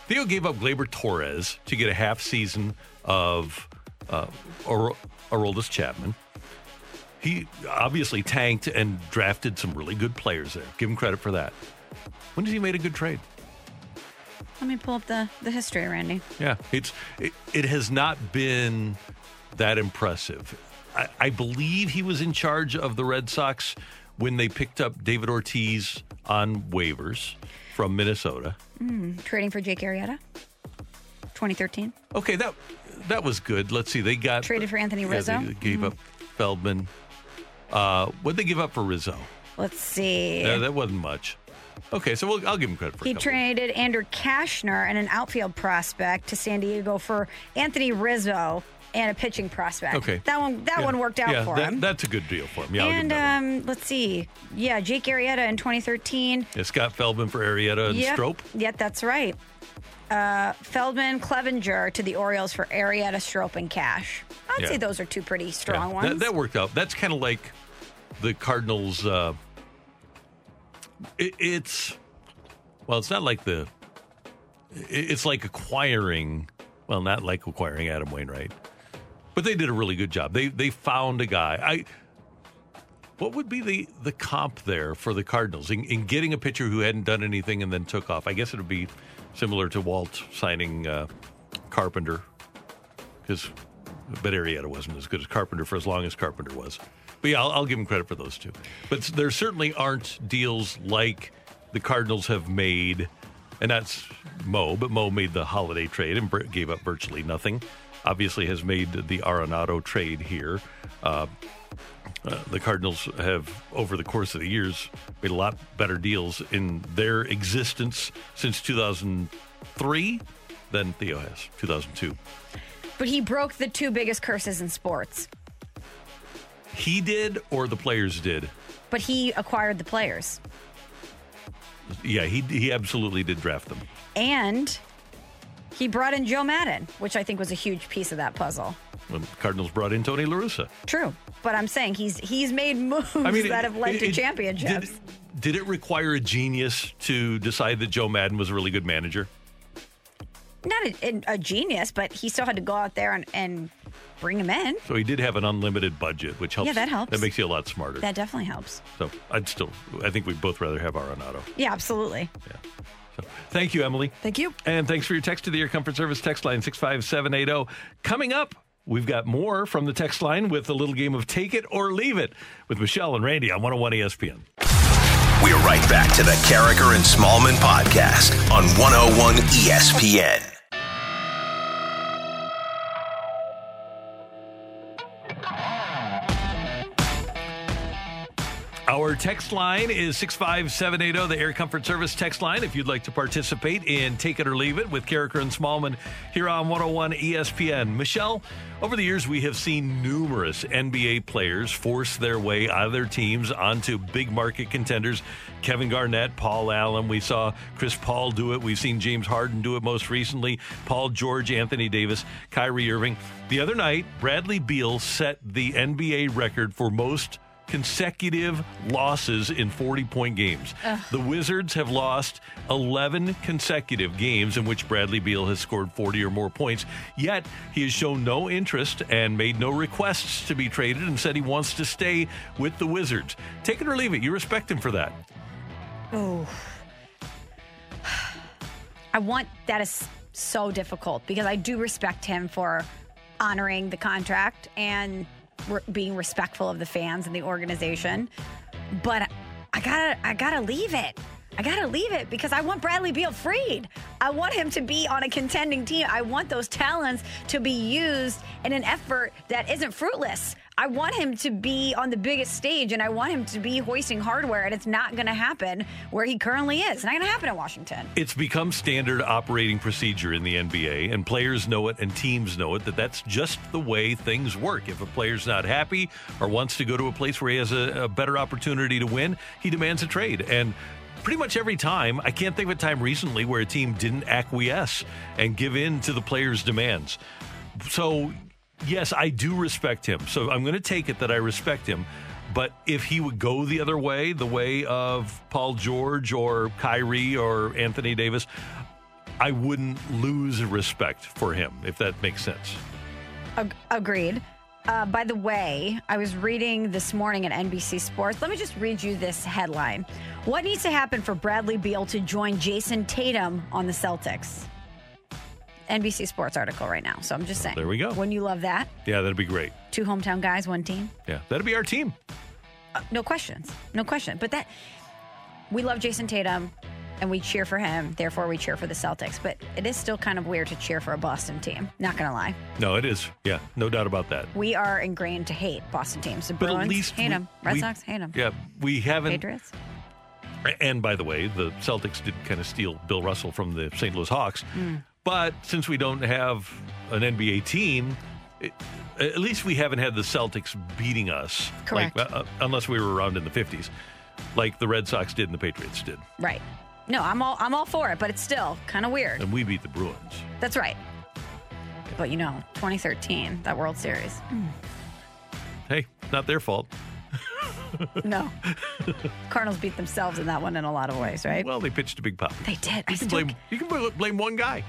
Theo gave up Gleyber Torres to get a half season of uh, Ar- Aroldis Chapman. he obviously tanked and drafted some really good players there. Give him credit for that. When has he made a good trade? Let me pull up the, the history, Randy. Yeah, it's it, it has not been that impressive. I, I believe he was in charge of the Red Sox when they picked up David Ortiz on waivers from Minnesota. Mm, trading for Jake Arrieta, 2013. Okay, that that was good. Let's see, they got Traded for Anthony yeah, Rizzo. they gave Mhm. up Feldman. Uh, what did they give up for Rizzo? Let's see. Yeah, that wasn't much. Okay, so we'll, I'll give him credit for that. He traded Andrew Cashner and an outfield prospect to San Diego for Anthony Rizzo and a pitching prospect. Okay. that one that Yeah. one worked out yeah, for that- him. That's a good deal for him. Yeah, I'll give him and um, let's see, yeah, Jake Arrieta in 2013. Yeah, Scott Feldman for Arrieta and Yep. Strope. Yep, that's right. Uh, Feldman, Clevenger to the Orioles for Arrieta, Strope, and Cash. I'd Yeah. say those are two pretty strong ones. That, that worked out. That's kind of like the Cardinals. Uh, it, it's well, it's not like the. it- It's like acquiring. Well, not like acquiring Adam Wainwright, but they did a really good job. They they found a guy. I. What would be the the comp there for the Cardinals in, in getting a pitcher who hadn't done anything and then took off? I guess it would be similar to Walt signing uh, Carpenter because but Arrieta wasn't as good as Carpenter for as long as Carpenter was. But yeah, I'll, I'll give him credit for those two. But there certainly aren't deals like the Cardinals have made, and that's Mo. But Mo made the holiday trade and gave up virtually nothing. Obviously, has made the Arenado trade here. Uh, uh, the Cardinals have, over the course of the years, made a lot better deals in their existence since 2003 than Theo has, 2002. but he broke the two biggest curses in sports. He did, or the players did. But he acquired the players, Yeah, he he absolutely did draft them. and he brought in Joe Maddon, which I think was a huge piece of that puzzle. The Cardinals brought in Tony La Russa. True, but I'm saying he's he's made moves that have led it- to it- championships. Did, did it require a genius to decide that Joe Maddon was a really good manager? Not a, a genius, but he still had to go out there and, and bring him in. So he did have an unlimited budget, which helps. Yeah, that helps. That makes you a lot smarter. That definitely helps. so I'd still, I think we'd both rather have Arenado. Yeah, absolutely. Yeah. So Thank you, Emily. Thank you. And thanks for your text to the Air Comfort Service text line 65780. Coming up, we've got more from the text line with a little game of Take It or Leave It with Michelle and Randy on 101 ESPN. We're right back to the Karraker and Smallman podcast on 101 ESPN. Our text line is 65780, the Air Comfort Service text line. If you'd like to participate in Take It or Leave It with Karraker and Smallman here on 101 ESPN. Michelle, over the years, we have seen numerous NBA players force their way out of their teams onto big market contenders. Kevin Garnett, Paul Allen. We saw Chris Paul do it. We've seen James Harden do it most recently. Paul George, Anthony Davis, Kyrie Irving. The other night, Bradley Beal set the NBA record for most consecutive losses in 40 point games. Ugh. The Wizards have lost 11 consecutive games in which Bradley Beal has scored 40 or more points. Yet he has shown no interest and made no requests to be traded and said he wants to stay with the Wizards. Take it or leave it. You respect him for that. Oh. I want that is so difficult because I do respect him for honoring the contract and re- being respectful of the fans and the organization. But I gotta, I gotta leave it. I gotta leave it because I want Bradley Beal freed. I want him to be on a contending team. I want those talents to be used in an effort that isn't fruitless. I want him to be on the biggest stage and I want him to be hoisting hardware, and it's not gonna happen where he currently is. It's not gonna happen in Washington. It's become standard operating procedure in the NBA, and players know it and teams know it that that's just the way things work. If a player's not happy or wants to go to a place where he has a, a better opportunity to win, he demands a trade. And pretty much every time, I can't think of a time recently where a team didn't acquiesce and give in to the player's demands. So, yes, I do respect him. So I'm going to take it that I respect him. But if he would go the other way, the way of Paul George or Kyrie or Anthony Davis, I wouldn't lose respect for him, if that makes sense. Ag- agreed. Uh, by the way, I was reading this morning at NBC Sports. Let me just read you this headline. What needs to happen for Bradley Beal to join Jayson Tatum on the Celtics? NBC Sports article right now. So I'm just saying. There we go. Wouldn't you love that? Yeah, that'd be great. Two hometown guys, one team. Yeah, that'd be our team. Uh, no questions. No question. But that we love Jayson Tatum and we cheer for him. Therefore, we cheer for the Celtics. But it is still kind of weird to cheer for a Boston team. Not going to lie. No, it is. Yeah, no doubt about that. We are ingrained to hate Boston teams. The But at Bruins least hate we- them. Red we- Sox hate them. Yeah, we haven't. Patriots. And by the way, the Celtics did kind of steal Bill Russell from the St. Louis Hawks. Mm. But since we don't have an NBA team, it, at least we haven't had the Celtics beating us. Correct. Like, uh, unless we were around in the 50s, like the Red Sox did and the Patriots did. Right. No, I'm all I'm all for it, but it's still kind of weird. And we beat the Bruins. That's right. But you know, 2013, that World Series. Hey, not their fault. No. Cardinals beat themselves in that one in a lot of ways, right? Well, they pitched a big pop. They did. I You can still blame you can blame one guy.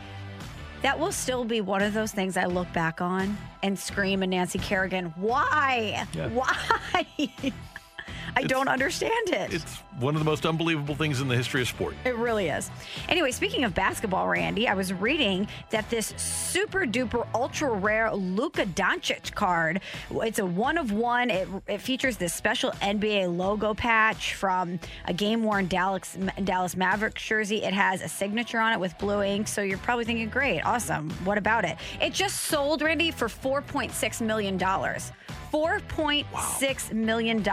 That will still be one of those things I look back on and scream at Nancy Kerrigan, why? Yeah. Why? I don't understand it. It's one of the most unbelievable things in the history of sport. It really is. Anyway, speaking of basketball, Randy, I was reading that this super duper ultra rare Luka Doncic card, it's a one of one. It, it features this special NBA logo patch from a game worn Dallas, Dallas Mavericks jersey. It has a signature on it with blue ink. So you're probably thinking, great, awesome. What about it? It just sold, Randy, for $4.6 million. $4.6 million.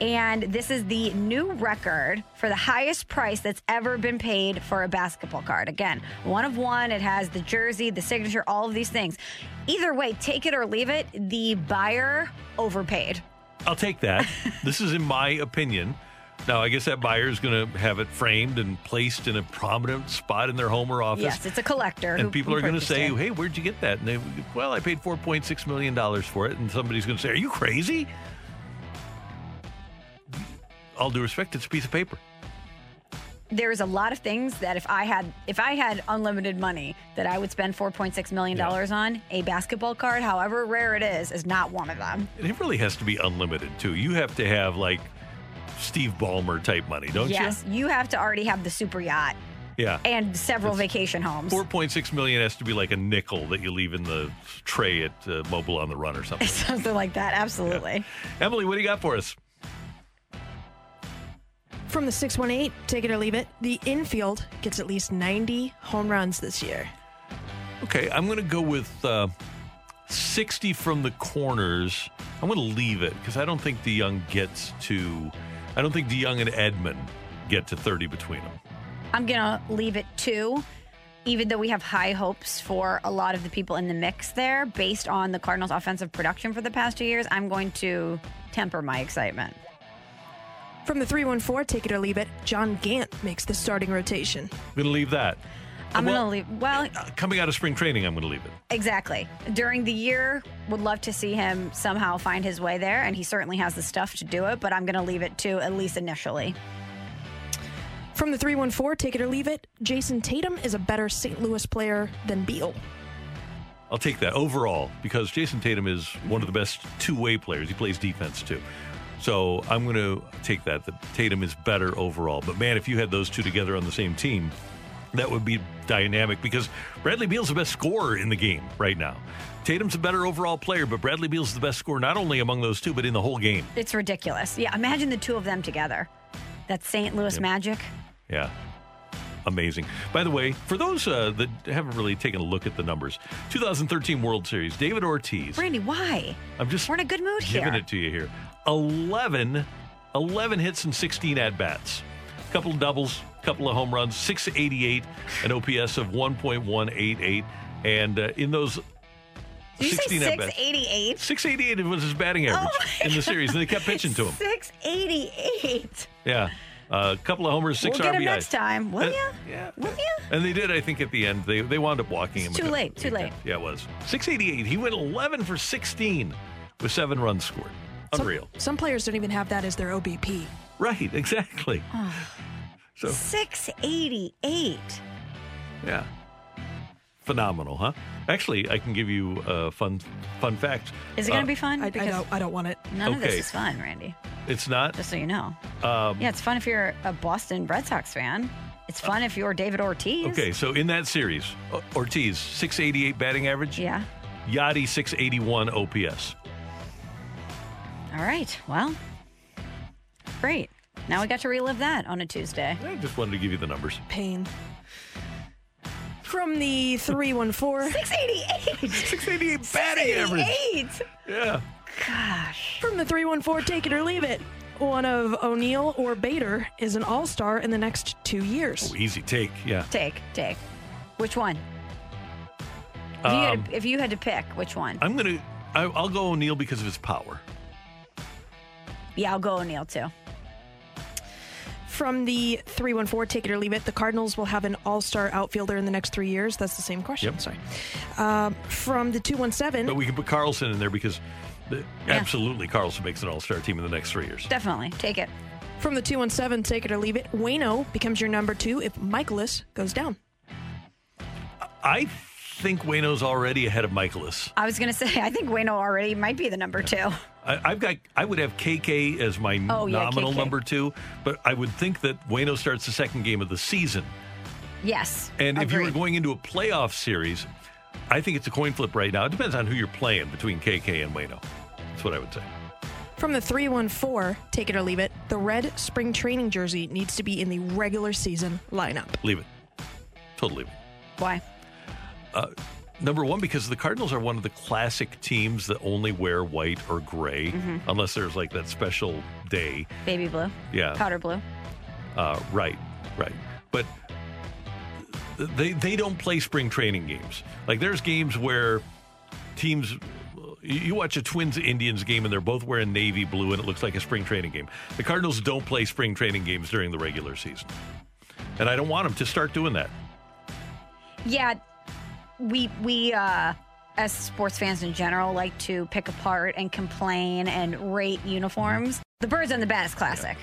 And this is the new record for the highest price that's ever been paid for a basketball card. Again, one of one. It has the jersey, the signature, all of these things. Either way, take it or leave it. The buyer overpaid. I'll take that. this is in my opinion. Now, I guess that buyer is going to have it framed and placed in a prominent spot in their home or office. Yes, it's a collector. and who- people who are going to say, it. "Hey, where'd you get that?" And they, well, I paid four point six million dollars for it. And somebody's going to say, "Are you crazy?" All due respect, it's a piece of paper. there's a lot of things that if I had if I had unlimited money that I would spend 4.6 million dollars on a basketball card however rare it is is not one of them. And it really has to be unlimited too. You have to have like Steve Ballmer type money, don't you? yes, you? have to already have the super yacht? Yeah. and several vacation homes. Four point six million has to be like a nickel that you leave in the tray at uh, Mobile on the Run or something. Something like that, absolutely. Emily, what do you got for us? From the 618, take it or leave it, the infield gets at least 90 home runs this year. Okay, I'm going to go with uh, 60 from the corners. I'm going to leave it because I don't think the young gets to. I don't think DeJong and Edman get to 30 between them. I'm going to leave it two, even though we have high hopes for a lot of the people in the mix there based on the Cardinals' offensive production for the past two years. I'm going to temper my excitement. From the 314, take it or leave it, John Gant makes the starting rotation. I'm going to leave that. I'm Well, going to leave. Well, uh, Coming out of spring training, I'm going to leave it. Exactly. During the year, would love to see him somehow find his way there, and he certainly has the stuff to do it, but I'm going to leave it to at least initially. From the 314, take it or leave it, Jayson Tatum is a better St. Louis player than Beal. I'll take that overall because Jayson Tatum is one of the best two way players. He plays defense too. So I'm going to take that. That Tatum is better overall. But man, if you had those two together on the same team, that would be dynamic because Bradley Beal's the best scorer in the game right now. Tatum's a better overall player, but Bradley Beal's the best scorer not only among those two, but in the whole game. It's ridiculous. Yeah, imagine the two of them together. That St. Louis Yep. magic. Yeah. Amazing. By the way, for those uh, that haven't really taken a look at the numbers, 2013 World Series, David Ortiz. Randy, why? I'm just We're in a good mood giving here. it to you here. 11, 11 hits and 16 at bats. Couple of doubles, couple of home runs, 688, an OPS of 1.188. And uh, in those Did you say 16 at bats, 688? 688 was his batting average Oh in the series. And they kept pitching to him. 688. Yeah. A couple of homers, 6 we'll get RBIs. him next time, will Uh, ya? yeah. Will ya? And they did, I think, at the end. They they wound up walking him. It's too late, too late. Yeah, it was. 688. He went 11 for 16 with seven runs scored. Unreal. Some players don't even have that as their OBP. Right, exactly. So, 688. yeah. phenomenal, huh? Actually, I can give you a fun fun fact. Is it going Uh, to be fun? I, I don't. I don't want it. None of this is fun, Randy. It's not. Just so you know. Um, Yeah, it's fun if you're a Boston Red Sox fan. It's fun if you're David Ortiz. Okay, so in that series, Ortiz 688 batting average. Yeah. Yadi 681 OPS. All right. Well, great. Now we got to relive that on a Tuesday. I just wanted to give you the numbers. Pain. From the 314. 688. 688 batting average. 688. Yeah. Gosh. From the 314, take it or leave it. One of O'Neill or Bader is an all star in the next two years. Oh, easy take. Yeah. Take, take. Which one? If, you Um, had to, if you had to pick, which one? I'm gonna. I, I'll go O'Neill because of his power. Yeah, I'll go O'Neill too. From the 314, take it or leave it, the Cardinals will have an all star outfielder in the next three years. That's the same question. Yep. Sorry. Um, from the 217, But we can put Carlson in there because the, absolutely Carlson makes an All Star team in the next three years. Definitely. Take it. from the 217, take it or leave it, Wayno becomes your number two if Mikolas goes down. I think Wayno's already ahead of Mikolas. I was going to say, I think Wayno already might be the number two. I, I've got. I would have KK as my Oh, nominal KK. number two, but I would think that Wayno starts the second game of the season. Yes. And if you were going into a playoff series, I think it's a coin flip right now. It depends on who you're playing between KK and Wayno. That's what I would say. From the 314, take it or leave it, the red spring training jersey needs to be in the regular season lineup. Leave it. Totally leave it. Why? Uh, number one, because the Cardinals are one of the classic teams that only wear white or gray, Mhm. unless there's like that special day. Baby blue. Yeah. Powder blue. Uh, right, right. But they they don't play spring training games. Like there's games where teams you you watch a Twins Indians game and they're both wearing navy blue and it looks like a spring training game. The Cardinals don't play spring training games during the regular season. And I don't want them to start doing that. Yeah, we we uh as sports fans in general like to pick apart and complain and rate uniforms. The Birds and the Bats classic.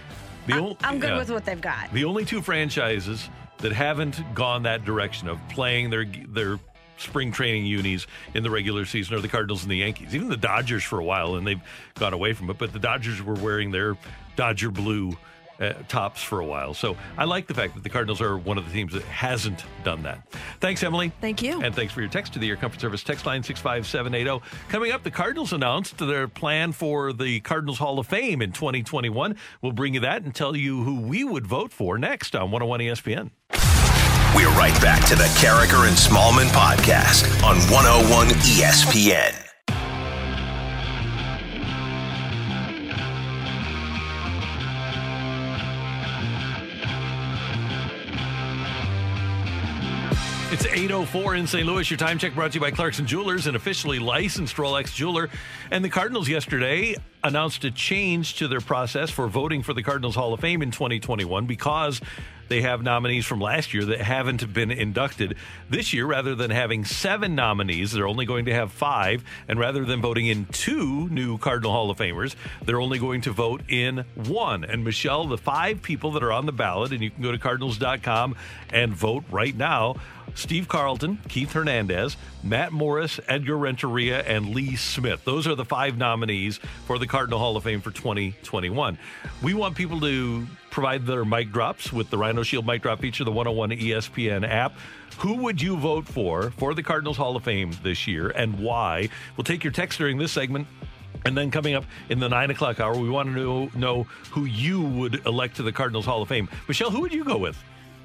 The ol- I'm good yeah. with what they've got. The only two franchises that haven't gone that direction of playing their their spring training unis in the regular season are the Cardinals and the Yankees. Even the Dodgers for a while, and they've gone away from it. But the Dodgers were wearing their Dodger blue uh, tops for a while. So I like the fact that the Cardinals are one of the teams that hasn't done that. Thanks, Emily. Thank you. And thanks for your text to the Air Comfort Service text line 65780. Coming up, the Cardinals announced their plan for the Cardinals Hall of Fame in 2021. We'll bring you that and tell you who we would vote for next on 101 ESPN. We're right back to the Karraker and Smallman podcast on 101 ESPN. It's 8.04 in St. Louis. Your time check brought to you by Clarkson Jewelers, an officially licensed Rolex jeweler. And the Cardinals yesterday announced a change to their process for voting for the Cardinals Hall of Fame in 2021 because they have nominees from last year that haven't been inducted. This year, rather than having seven nominees, they're only going to have five. And rather than voting in two new Cardinal Hall of Famers, they're only going to vote in one. And Michelle, the five people that are on the ballot, and you can go to cardinals.com and vote right now. Steve Carlton, Keith Hernandez, Matt Morris, Edgar Renteria, and Lee Smith. Those are the five nominees for the Cardinal Hall of Fame for 2021. We want people to provide their mic drops with the Rhino Shield mic drop feature, the 101 ESPN app. Who would you vote for for the Cardinals Hall of Fame this year and why? We'll take your text during this segment. And then coming up in the nine o'clock hour, we want to know, know who you would elect to the Cardinals Hall of Fame. Michelle, who would you go with?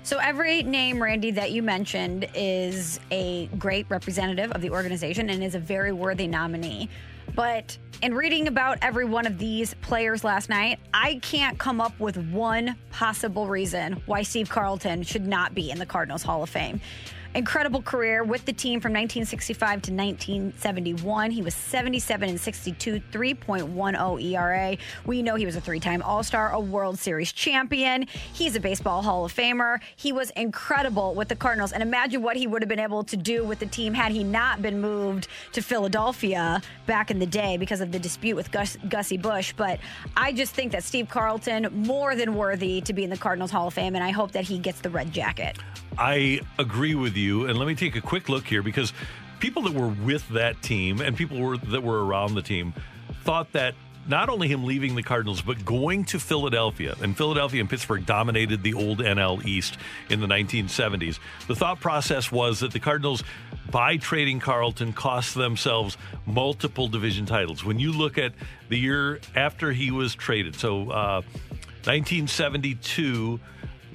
So every name, Randy, that you mentioned is a great representative of the organization and is a very worthy nominee. But in reading about every one of these players last night, I can't come up with one possible reason why Steve Carlton should not be in the Cardinals Hall of Fame. Incredible career with the team from 1965 to 1971. He was 77 and 62, 3.10 ERA. We know he was a three time All Star, a World Series champion. He's a Baseball Hall of Famer. He was incredible with the Cardinals. And imagine what he would have been able to do with the team had he not been moved to Philadelphia back in the day because of the dispute with Gus, Gussie Busch. But I just think that Steve Carlton, more than worthy to be in the Cardinals Hall of Fame, and I hope that he gets the red jacket. I agree with you. And let me take a quick look here because people that were with that team and people were, that were around the team thought that not only him leaving the Cardinals, but going to Philadelphia. And Philadelphia and Pittsburgh dominated the old NL East in the 1970s. The thought process was that the Cardinals, by trading Carlton, cost themselves multiple division titles. When you look at the year after he was traded, so uh, 1972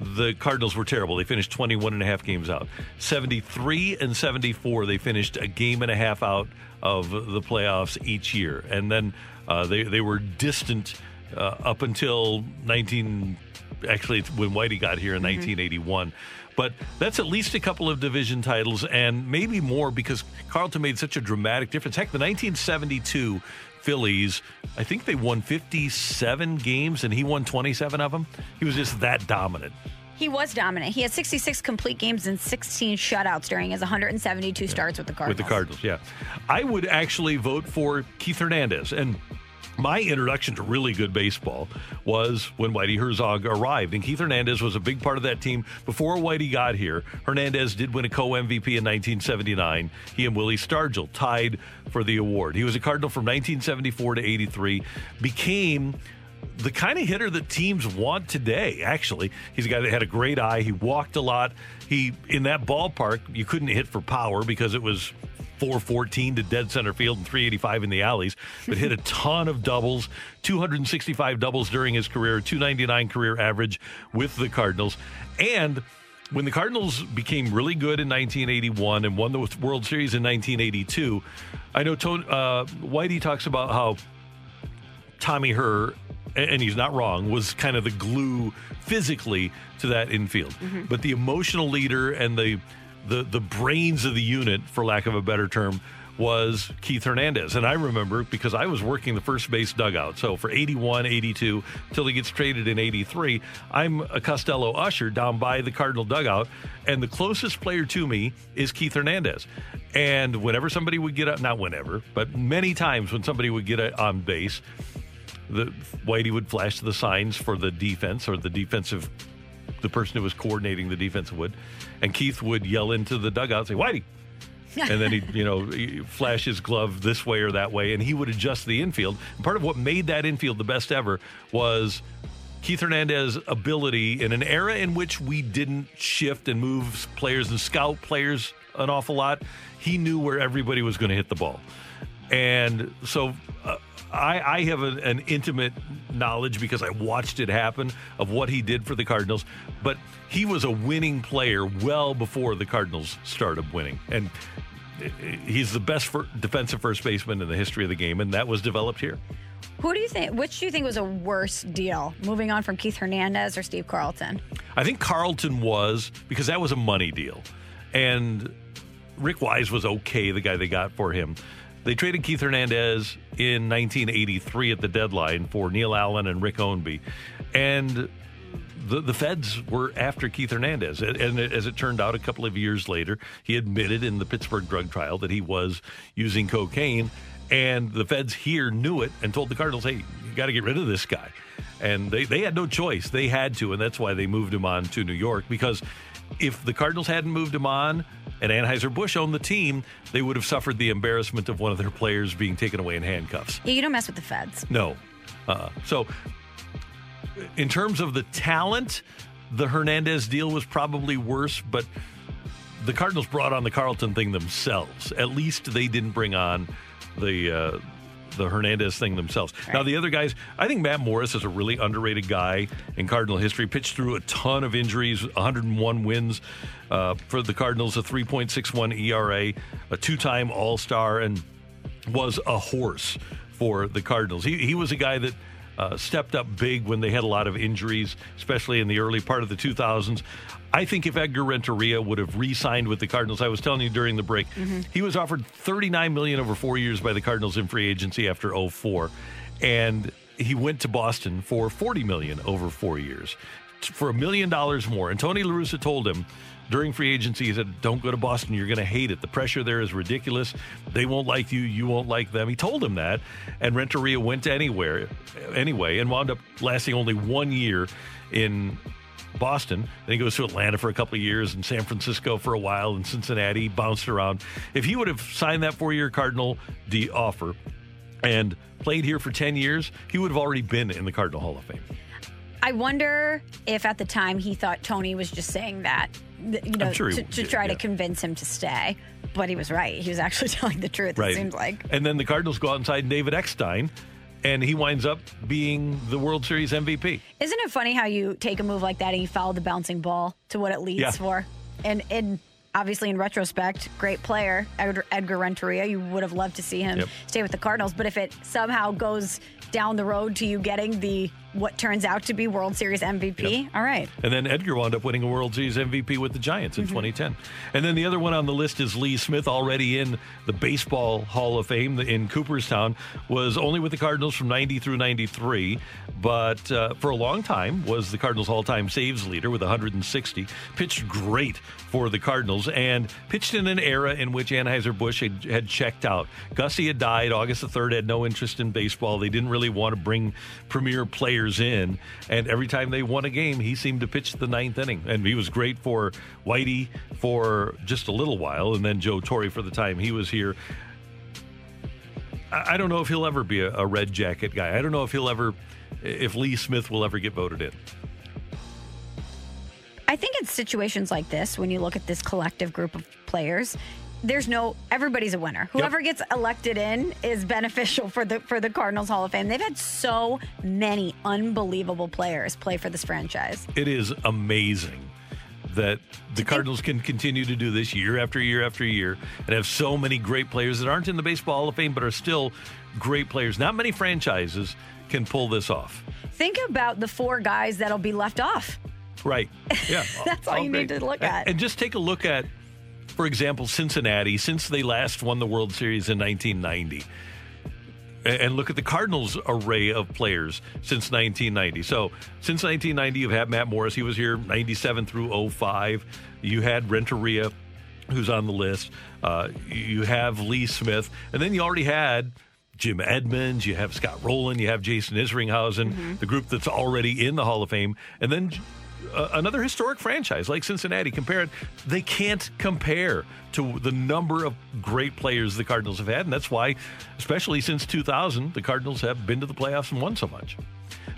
the Cardinals were terrible. They finished 21 and a half games out. 73 and 74, they finished a game and a half out of the playoffs each year. And then uh, they, they were distant uh, up until 19, actually, when Whitey got here in Mm-hmm. 1981. But that's at least a couple of division titles and maybe more because Carlton made such a dramatic difference. Heck, the 1972 Phillies, I think they won 57 games and he won 27 of them. He was just that dominant. He was dominant. He had 66 complete games and 16 shutouts during his 172 starts with the Cardinals. With the Cardinals, yeah. I would actually vote for Keith Hernandez. And my introduction to really good baseball was when Whitey Herzog arrived. And Keith Hernandez was a big part of that team before Whitey got here. Hernandez did win a co MVP in 1979. He and Willie Stargell tied for the award. He was a Cardinal from 1974 to 83, became the kind of hitter that teams want today. Actually, he's a guy that had a great eye. He walked a lot. He in that ballpark, you couldn't hit for power because it was 414 to dead center field and 385 in the alleys, but hit a ton of doubles, 265 doubles during his career, 299 career average with the Cardinals, and. When the Cardinals became really good in 1981 and won the World Series in 1982, I know Tony, uh, Whitey talks about how Tommy Herr, and he's not wrong, was kind of the glue physically to that infield. Mhm. But the emotional leader and the, the the brains of the unit, for lack of a better term, was Keith Hernandez. And I remember because I was working the first base dugout. So for 81, 82, till he gets traded in 83, I'm a Costello usher down by the Cardinal dugout. And the closest player to me is Keith Hernandez. And whenever somebody would get up, not whenever, but many times when somebody would get on base, the Whitey would flash the signs for the defense or the defensive, the person who was coordinating the defense would, and Keith would yell into the dugout, say Whitey, and then he'd you know flash his glove this way or that way, and he would adjust the infield. And part of what made that infield the best ever was. Keith Hernandez's ability in an era in which we didn't shift and move players and scout players an awful lot, he knew where everybody was going to hit the ball. And so uh, I, I have a, an intimate knowledge because I watched it happen of what he did for the Cardinals. But he was a winning player well before the Cardinals started winning. And uh, he's the best for defensive first baseman in the history of the game, and that was developed here. Who do you think? Which do you think was a worse deal? Moving on from Keith Hernandez or Steve Carlton? I think Carlton was because that was a money deal, and Rick Wise was okay. The guy they got for him. They traded Keith Hernandez in 1983 at the deadline for Neil Allen and Rick Ownby, and the the Feds were after Keith Hernandez. And, and as it turned out, a couple of years later, he admitted in the Pittsburgh drug trial that he was using cocaine. And the feds here knew it and told the Cardinals, hey, you got to get rid of this guy. And they, they had no choice. They had to. And that's why they moved him on to New York because if the Cardinals hadn't moved him on and Anheuser-Busch owned the team, they would have suffered the embarrassment of one of their players being taken away in handcuffs. Yeah, you don't mess with the feds. No. Uh, so, in terms of the talent, the Hernandez deal was probably worse, but the Cardinals brought on the Carlton thing themselves. At least they didn't bring on the. Uh, the Hernandez thing themselves. Now, the other guys, I think Matt Morris is a really underrated guy in Cardinal history. Pitched through a ton of injuries, 101 wins uh, for the Cardinals, a 3.61 ERA, a two time All Star, and was a horse for the Cardinals. He, he was a guy that uh, stepped up big when they had a lot of injuries, especially in the early part of the 2000s. I think if Edgar Renteria would have re-signed with the Cardinals, I was telling you during the break, mm-hmm. he was offered 39 million over four years by the Cardinals in free agency after 04, and he went to Boston for 40 million over four years for a million dollars more. And Tony La Russa told him during free agency, he said, Don't go to Boston. You're going to hate it. The pressure there is ridiculous. They won't like you. You won't like them. He told him that. And Renteria went anywhere anyway and wound up lasting only one year in Boston. Then he goes to Atlanta for a couple of years and San Francisco for a while and Cincinnati, bounced around. If he would have signed that four year Cardinal D offer and played here for 10 years, he would have already been in the Cardinal Hall of Fame. I wonder if at the time he thought Tony was just saying that, you know, sure to, to yeah, try to convince him to stay. But he was right. He was actually telling the truth, it seems like. And then the Cardinals go out and sign David Eckstein, and he winds up being the World Series MVP. Isn't it funny how you take a move like that and you follow the bouncing ball to what it leads Yeah. for? And and obviously, in retrospect, great player Edgar, Edgar Renteria. You would have loved to see him Yep. stay with the Cardinals. But if it somehow goes down the road to you getting the what turns out to be World Series MVP, all right. And then Edgar wound up winning a World Series MVP with the Giants in Mhm. 2010. And then the other one on the list is Lee Smith, already in the Baseball Hall of Fame in Cooperstown, was only with the Cardinals from 90 through 93, but uh, for a long time was the Cardinals all-time saves leader with 160. Pitched great for the Cardinals and pitched in an era in which Anheuser-Busch had, had checked out. Gussie had died August the 3rd, had no interest in baseball. They didn't really want to bring premier players in. And every time they won a game, he seemed to pitch the ninth inning. And he was great for Whitey for just a little while, and then Joe Torre for the time he was here. I I don't know if he'll ever be a, a red jacket guy. I don't know if he'll ever, if Lee Smith will ever get voted in. I think in situations like this, when you look at this collective group of players, there's no everybody's a winner. Whoever gets elected in is beneficial for the for the Cardinals Hall of Fame. They've had so many unbelievable players play for this franchise. It is amazing that the Cardinals can continue to do this year after year after year and have so many great players that aren't in the Baseball Hall of Fame but are still great players. Not many franchises can pull this off. Think about the four guys that'll be left off. Right. Yeah. That's all you need to look at. And just take a look at, for example, Cincinnati, since they last won the World Series in 1990. And look at the Cardinals' array of players since 1990. So, since 1990, you've had Matt Morris. He was here 97 through 05. You had Renteria, who's on the list. Uh, you have Lee Smith. And then you already had Jim Edmonds. You have Scott Rolen. You have Jason Isringhausen, the group that's already in the Hall of Fame. And then another historic franchise like Cincinnati. Compare it; they can't compare to the number of great players the Cardinals have had, and that's why, especially since 2000, the Cardinals have been to the playoffs and won so much.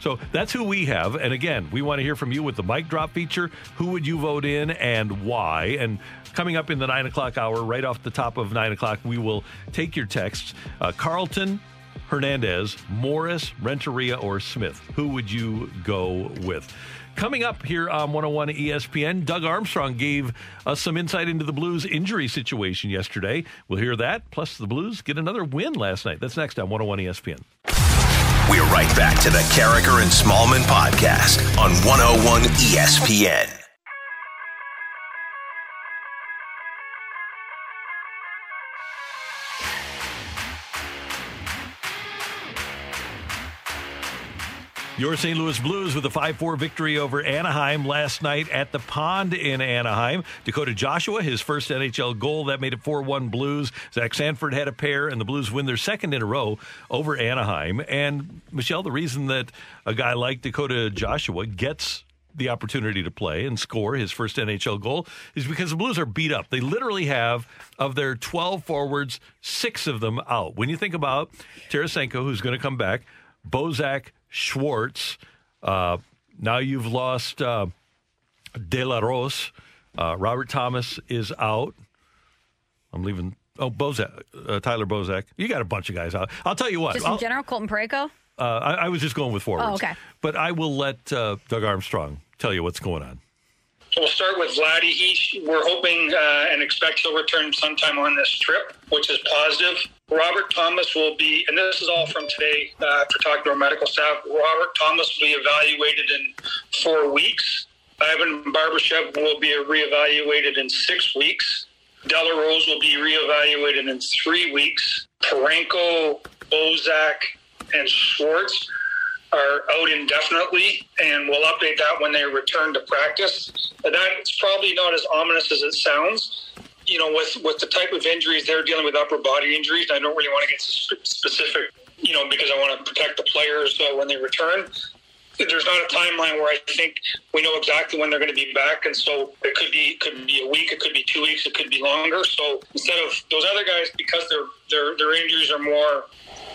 So that's who we have. And again, we want to hear from you with the mic drop feature. Who would you vote in and why? And coming up in the nine o'clock hour, right off the top of nine o'clock, we will take your texts. Uh, Carlton, Hernandez, Morris, Renteria, or Smith. Who would you go with? Coming up here on 101 ESPN, Doug Armstrong gave us some insight into the Blues injury situation yesterday. We'll hear that. Plus, the Blues get another win last night. That's next on 101 ESPN. We're right back to the Karraker and Smallman podcast on 101 ESPN. Your St. Louis Blues with a 5 4 victory over Anaheim last night at the Pond in Anaheim. Dakota Joshua, his first NHL goal, that made it 4 1 Blues. Zach Sanford had a pair, and the Blues win their second in a row over Anaheim. And, Michelle, the reason that a guy like Dakota Joshua gets the opportunity to play and score his first NHL goal is because the Blues are beat up. They literally have, of their 12 forwards, six of them out. When you think about Tarasenko, who's going to come back, Bozak, Schwartz, uh, now you've lost uh, De La Rose. Uh, Robert Thomas is out. I'm leaving. Oh, Bozak, uh, Tyler Bozak. You got a bunch of guys out. I'll tell you what. Just I'll- in general, Colton Parayko. uh, I, I was just going with forwards. Oh, okay. But I will let uh, Doug Armstrong tell you what's going on. We'll start with Vladdy. He, we're hoping uh, and expect he'll return sometime on this trip, which is positive. Robert Thomas will be, and this is all from today uh, after talking to our medical staff. Robert Thomas will be evaluated in four weeks. Ivan Barbashev will be reevaluated in six weeks. De La Rose will be reevaluated in three weeks. Parayko, Bozak, and Schwartz are out indefinitely, and we'll update that when they return to practice. That's probably not as ominous as it sounds. You know, with with the type of injuries they're dealing with, upper body injuries. I don't really want to get specific, you know, because I want to protect the players uh, when they return. There's not a timeline where I think we know exactly when they're going to be back, and so it could be could be a week, it could be two weeks, it could be longer. So instead of those other guys, because their their their injuries are more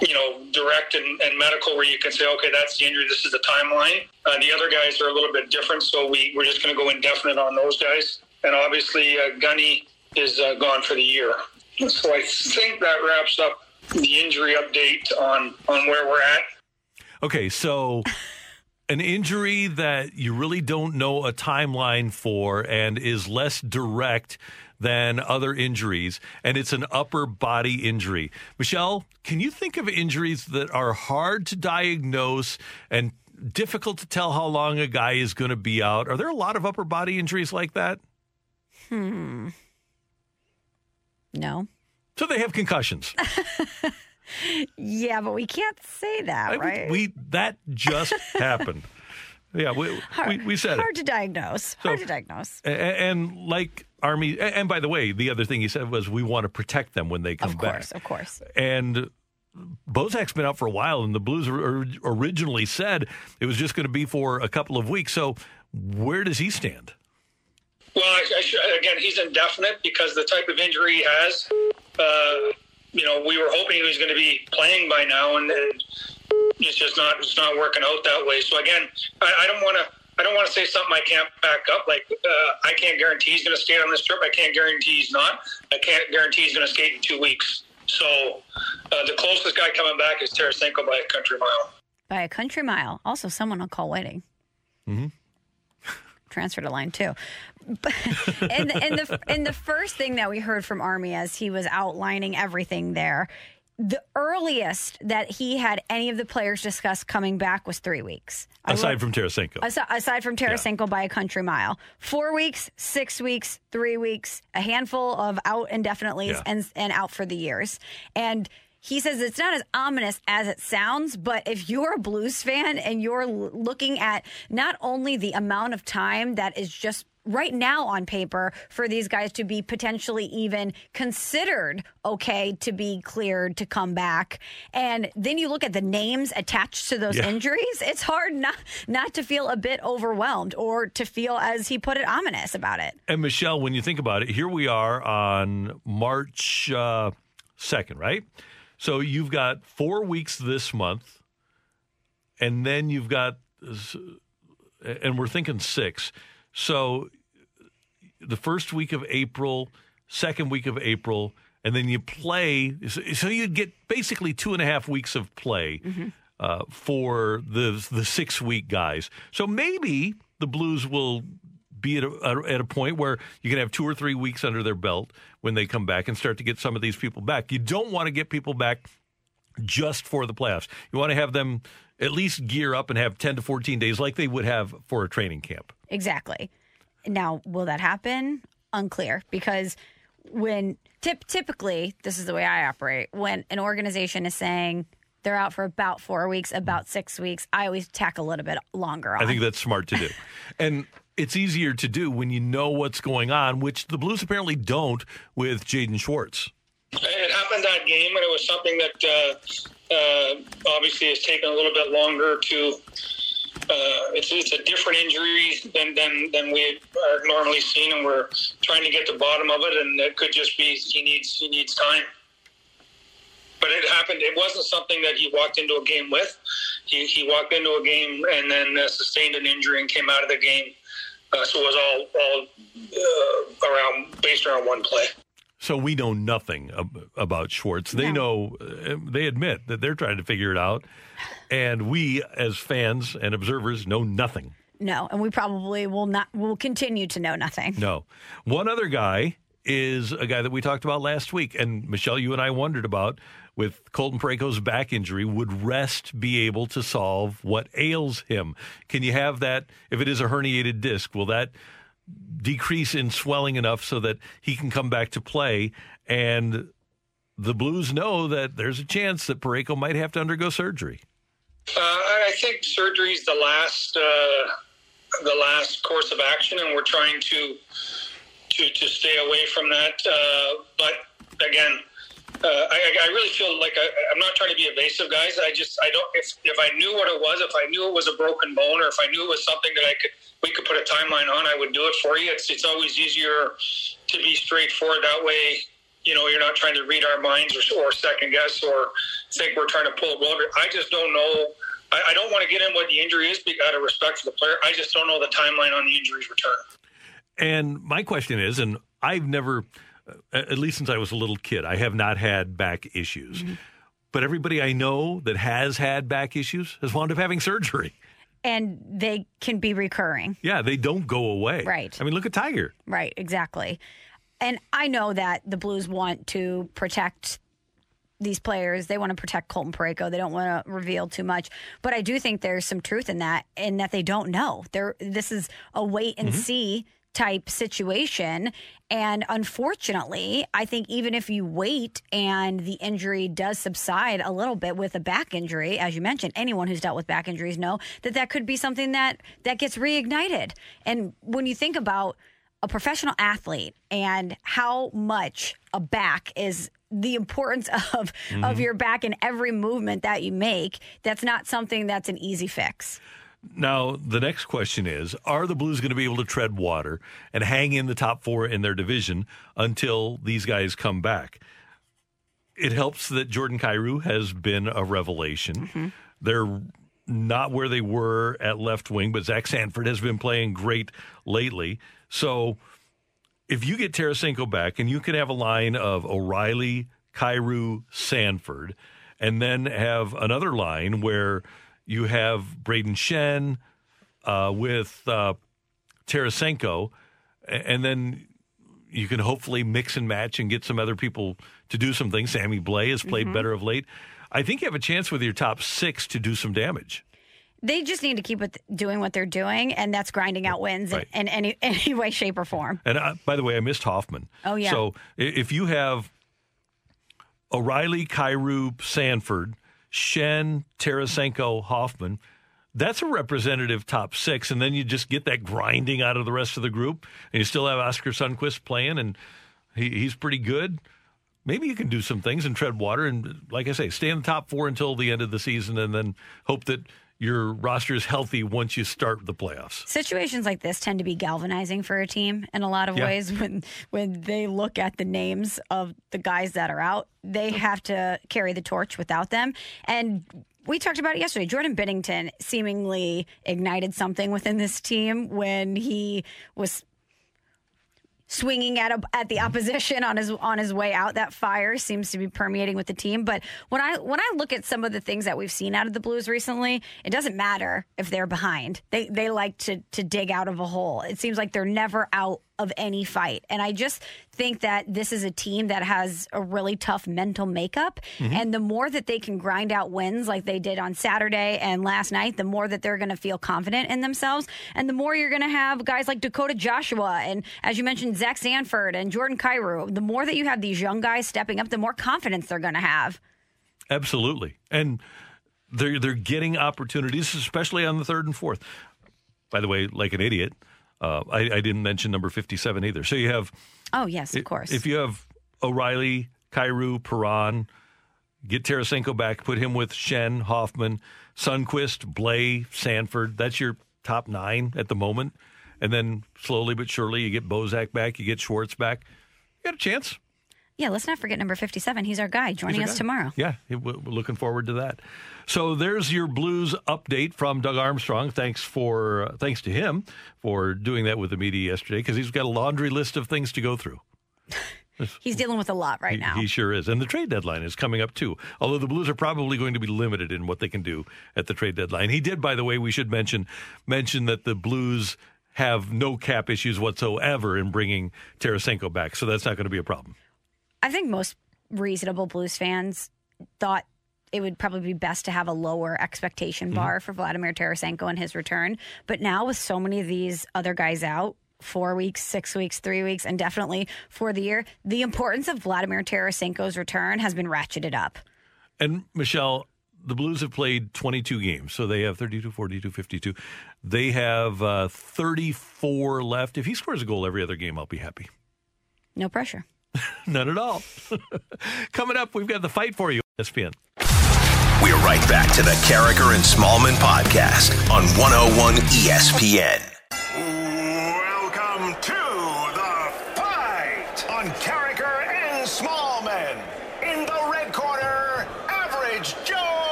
you know, direct and, and, medical where you can say, okay, that's the injury, this is the timeline. Uh, the other guys are a little bit different, so we, we're just going to go indefinite on those guys. And obviously, uh, Gunny is uh, gone for the year. So I think that wraps up the injury update on, on where we're at. Okay, so an injury that you really don't know a timeline for and is less direct than other injuries, and it's an upper body injury. Michelle, can you think of injuries that are hard to diagnose and difficult to tell how long a guy is going to be out? Are there a lot of upper body injuries like that? Hmm. No. So they have concussions. yeah, but we can't say that, I right? We that just happened. Yeah, we, hard, we, we said hard it. to diagnose. So, hard to diagnose. And, and, like Army, and by the way, the other thing he said was we want to protect them when they come of course, back. Of course, of course. And Bozak's been out for a while, and the Blues originally said it was just going to be for a couple of weeks. So where does he stand? Well, I, I should, again, he's indefinite because the type of injury he has. Uh, you know, we were hoping he was going to be playing by now, and, and it's just not it's not working out that way. So again, I, I don't want to. I don't want to say something I can't back up. Like uh, I can't guarantee he's going to skate on this trip. I can't guarantee he's not. I can't guarantee he's going to skate in two weeks. So uh, the closest guy coming back is Tarasenko by a country mile. By a country mile. Also, someone on call waiting. Mm-hmm. Transfer to line two. and, and the and the first thing that we heard from Army as he was outlining everything there the earliest that he had any of the players discuss coming back was three weeks. Aside from Tarasenko. Aside, aside from Tarasenko yeah. by a country mile. Four weeks, six weeks, three weeks, a handful of out indefinitely yeah. and, and out for the years. And he says it's not as ominous as it sounds, but if you're a Blues fan and you're looking at not only the amount of time that is just right now on paper for these guys to be potentially even considered okay to be cleared to come back. And then you look at the names attached to those yeah. injuries, it's hard not not to feel a bit overwhelmed or to feel as he put it ominous about it. And Michelle, when you think about it, here we are on March uh, 2nd, right? So you've got 4 weeks this month and then you've got and we're thinking 6. So the first week of April, second week of April, and then you play. So you'd get basically two and a half weeks of play mm-hmm. uh, for the the six week guys. So maybe the Blues will be at a, at a point where you can have two or three weeks under their belt when they come back and start to get some of these people back. You don't want to get people back just for the playoffs. You want to have them at least gear up and have 10 to 14 days like they would have for a training camp. Exactly. Now, will that happen? Unclear because when tip, typically, this is the way I operate. When an organization is saying they're out for about four weeks, about six weeks, I always tack a little bit longer on. I think that's smart to do. and it's easier to do when you know what's going on, which the Blues apparently don't with Jaden Schwartz. It happened that game, and it was something that uh, uh, obviously has taken a little bit longer to uh, it's, it's a different injury than, than, than we are normally seen, and we're trying to get the bottom of it. And it could just be he needs he needs time. But it happened. It wasn't something that he walked into a game with. He, he walked into a game and then uh, sustained an injury and came out of the game. Uh, so it was all all uh, around based around one play. So we know nothing ab- about Schwartz. They no. know, uh, they admit that they're trying to figure it out. And we, as fans and observers, know nothing. No, and we probably will not, will continue to know nothing. No. One other guy is a guy that we talked about last week. And Michelle, you and I wondered about with Colton Parayko's back injury, would rest be able to solve what ails him? Can you have that, if it is a herniated disc, will that decrease in swelling enough so that he can come back to play. And the Blues know that there's a chance that Parayko might have to undergo surgery. Uh, I think surgery is the last uh, the last course of action, and we're trying to to, to stay away from that. Uh, but again, uh, I, I really feel like I, I'm not trying to be evasive, guys. I just I don't if if I knew what it was, if I knew it was a broken bone, or if I knew it was something that I could we could put a timeline on, I would do it for you. It's it's always easier to be straightforward that way. You know, you're not trying to read our minds or, or second guess or think we're trying to pull a. I just don't know. I, I don't want to get in what the injury is out of respect for the player. I just don't know the timeline on the injury's return. And my question is, and I've never, at least since I was a little kid, I have not had back issues. Mm-hmm. But everybody I know that has had back issues has wound up having surgery. And they can be recurring. Yeah, they don't go away. Right. I mean, look at Tiger. Right, exactly. And I know that the Blues want to protect these players. They want to protect Colton Parayko. They don't want to reveal too much. But I do think there's some truth in that, in that they don't know. They're, this is a wait and Mm-hmm. see type situation. And unfortunately, I think even if you wait and the injury does subside a little bit with a back injury, as you mentioned, anyone who's dealt with back injuries know that that could be something that that gets reignited. And when you think about a professional athlete and how much a back is the importance of Mm-hmm. of your back in every movement that you make, that's not something that's an easy fix. Now, the next question is Are the Blues going to be able to tread water and hang in the top four in their division until these guys come back? It helps that Jordan Kyrou has been a revelation. They're not where they were at left wing, but Zach Sanford has been playing great lately. So if you get Tarasenko back and you can have a line of O'Reilly, Kyrou, Sanford, and then have another line where you have Brayden Schenn uh, with uh, Tarasenko, and then you can hopefully mix and match and get some other people to do some things. Sammy Blais has played Mhm. better of late. I think you have a chance with your top six to do some damage. They just need to keep it doing what they're doing, and that's grinding out wins Right. in, in any any way, shape, or form. And uh, by the way, I missed Hoffman. Oh, yeah. So if you have O'Reilly, Kyrou, Sanford, Schenn, Tarasenko, Hoffman, that's a representative top six. And then you just get that grinding out of the rest of the group. And you still have Oscar Sundqvist playing, and he, he's pretty good. Maybe you can do some things and tread water. And like I say, stay in the top four until the end of the season and then hope that your roster is healthy once you start the playoffs. Situations like this tend to be galvanizing for a team in a lot of Yeah. ways. When when they look at the names of the guys that are out, they have to carry the torch without them. And we talked about it yesterday. Jordan Binnington seemingly ignited something within this team when he was swinging at a, at the opposition on his on his way out. That fire seems to be permeating with the team. But when I when I look at some of the things that we've seen out of the Blues recently, it doesn't matter if they're behind. They they like to to dig out of a hole. It seems like they're never out of any fight. And I just think that this is a team that has a really tough mental makeup. Mhm. And the more that they can grind out wins like they did on Saturday and last night, the more that they're going to feel confident in themselves. And the more you're going to have guys like Dakota Joshua and, as you mentioned, Zach Sanford and Jordan Kyrou. The more that you have these young guys stepping up, the more confidence they're going to have. Absolutely. And they're they're getting opportunities, especially on the third and fourth. By the way, like an idiot, uh, I, I didn't mention number fifty-seven either. So you have, Oh, yes, of course. if you have O'Reilly, Kyrou, Perron, get Tarasenko back, put him with Schenn, Hoffman, Sundqvist, Blais, Sanford. That's your top nine at the moment. And then slowly but surely, you get Bozak back, you get Schwartz back. You got a chance. Yeah, let's not forget number 57. He's our guy joining He's us guy. tomorrow. Yeah, we're looking forward to that. So there's your Blues update from Doug Armstrong. Thanks for uh, thanks to him for doing that with the media yesterday because he's got a laundry list of things to go through. He's dealing with a lot right He- now. He sure is. And the trade deadline is coming up too. Although the Blues are probably going to be limited in what they can do at the trade deadline. He did, by the way, we should mention mention that the Blues have no cap issues whatsoever in bringing Tarasenko back, so that's not going to be a problem. I think most reasonable Blues fans thought it would probably be best to have a lower expectation bar for Vladimir Tarasenko and his return. But now with so many of these other guys out, four weeks, six weeks, three weeks, and definitely for the year, the importance of Vladimir Tarasenko's return has been ratcheted up. And Michelle, the Blues have played 22 games, so they have 32, 42, 52. They have uh, 34 left. If he scores a goal every other game, I'll be happy. No pressure. None at all. Coming up, we've got the fight for you. ESPN. We're right back to the Karraker and Smallman podcast on 101 ESPN.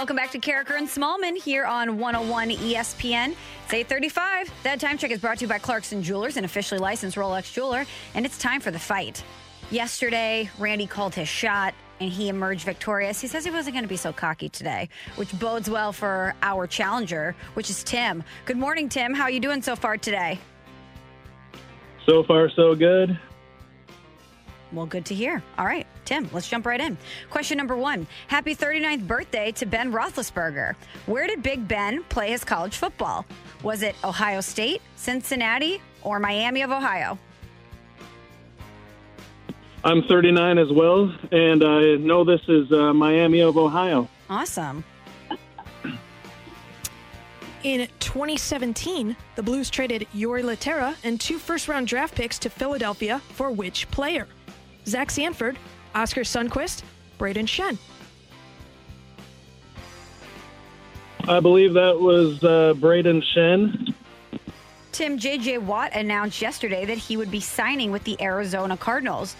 Welcome back to Karraker and Smallman here on 101 ESPN. It's 835. That time check is brought to you by Clarkson Jewelers, an officially licensed Rolex jeweler, and it's time for the fight. Yesterday, Randy called his shot and he emerged victorious. He says he wasn't going to be so cocky today, which bodes well for our challenger, which is Tim. Good morning, Tim. How are you doing so far today? So far, so good. Well, good to hear. All right, Tim, let's jump right in. Question number one Happy 39th birthday to Ben Roethlisberger. Where did Big Ben play his college football? Was it Ohio State, Cincinnati, or Miami of Ohio? I'm 39 as well, and I know this is uh, Miami of Ohio. Awesome. In 2017, the Blues traded Jori Lehtera and two first round draft picks to Philadelphia for which player? Zach Sanford, Oscar Sundqvist, Brayden Schenn. I believe that was uh, Brayden Schenn. Tim J.J. Watt announced yesterday that he would be signing with the Arizona Cardinals.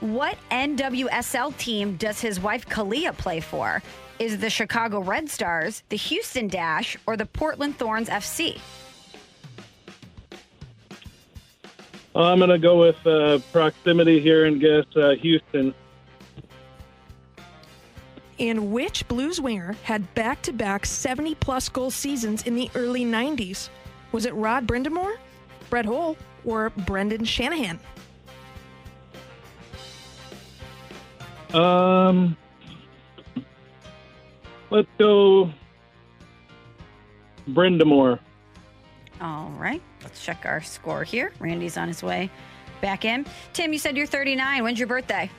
What NWSL team does his wife Kealia play for? Is the Chicago Red Stars, the Houston Dash, or the Portland Thorns FC? I'm going to go with uh, proximity here and guess uh, Houston. And which Blues winger had back to back 70 plus goal seasons in the early 90s? Was it Rod Brind'Amour, Brett Hull, or Brendan Shanahan? Um, let's go Brindamore. All right, let's check our score here. Randy's on his way back in. Tim, you said you're 39. When's your birthday?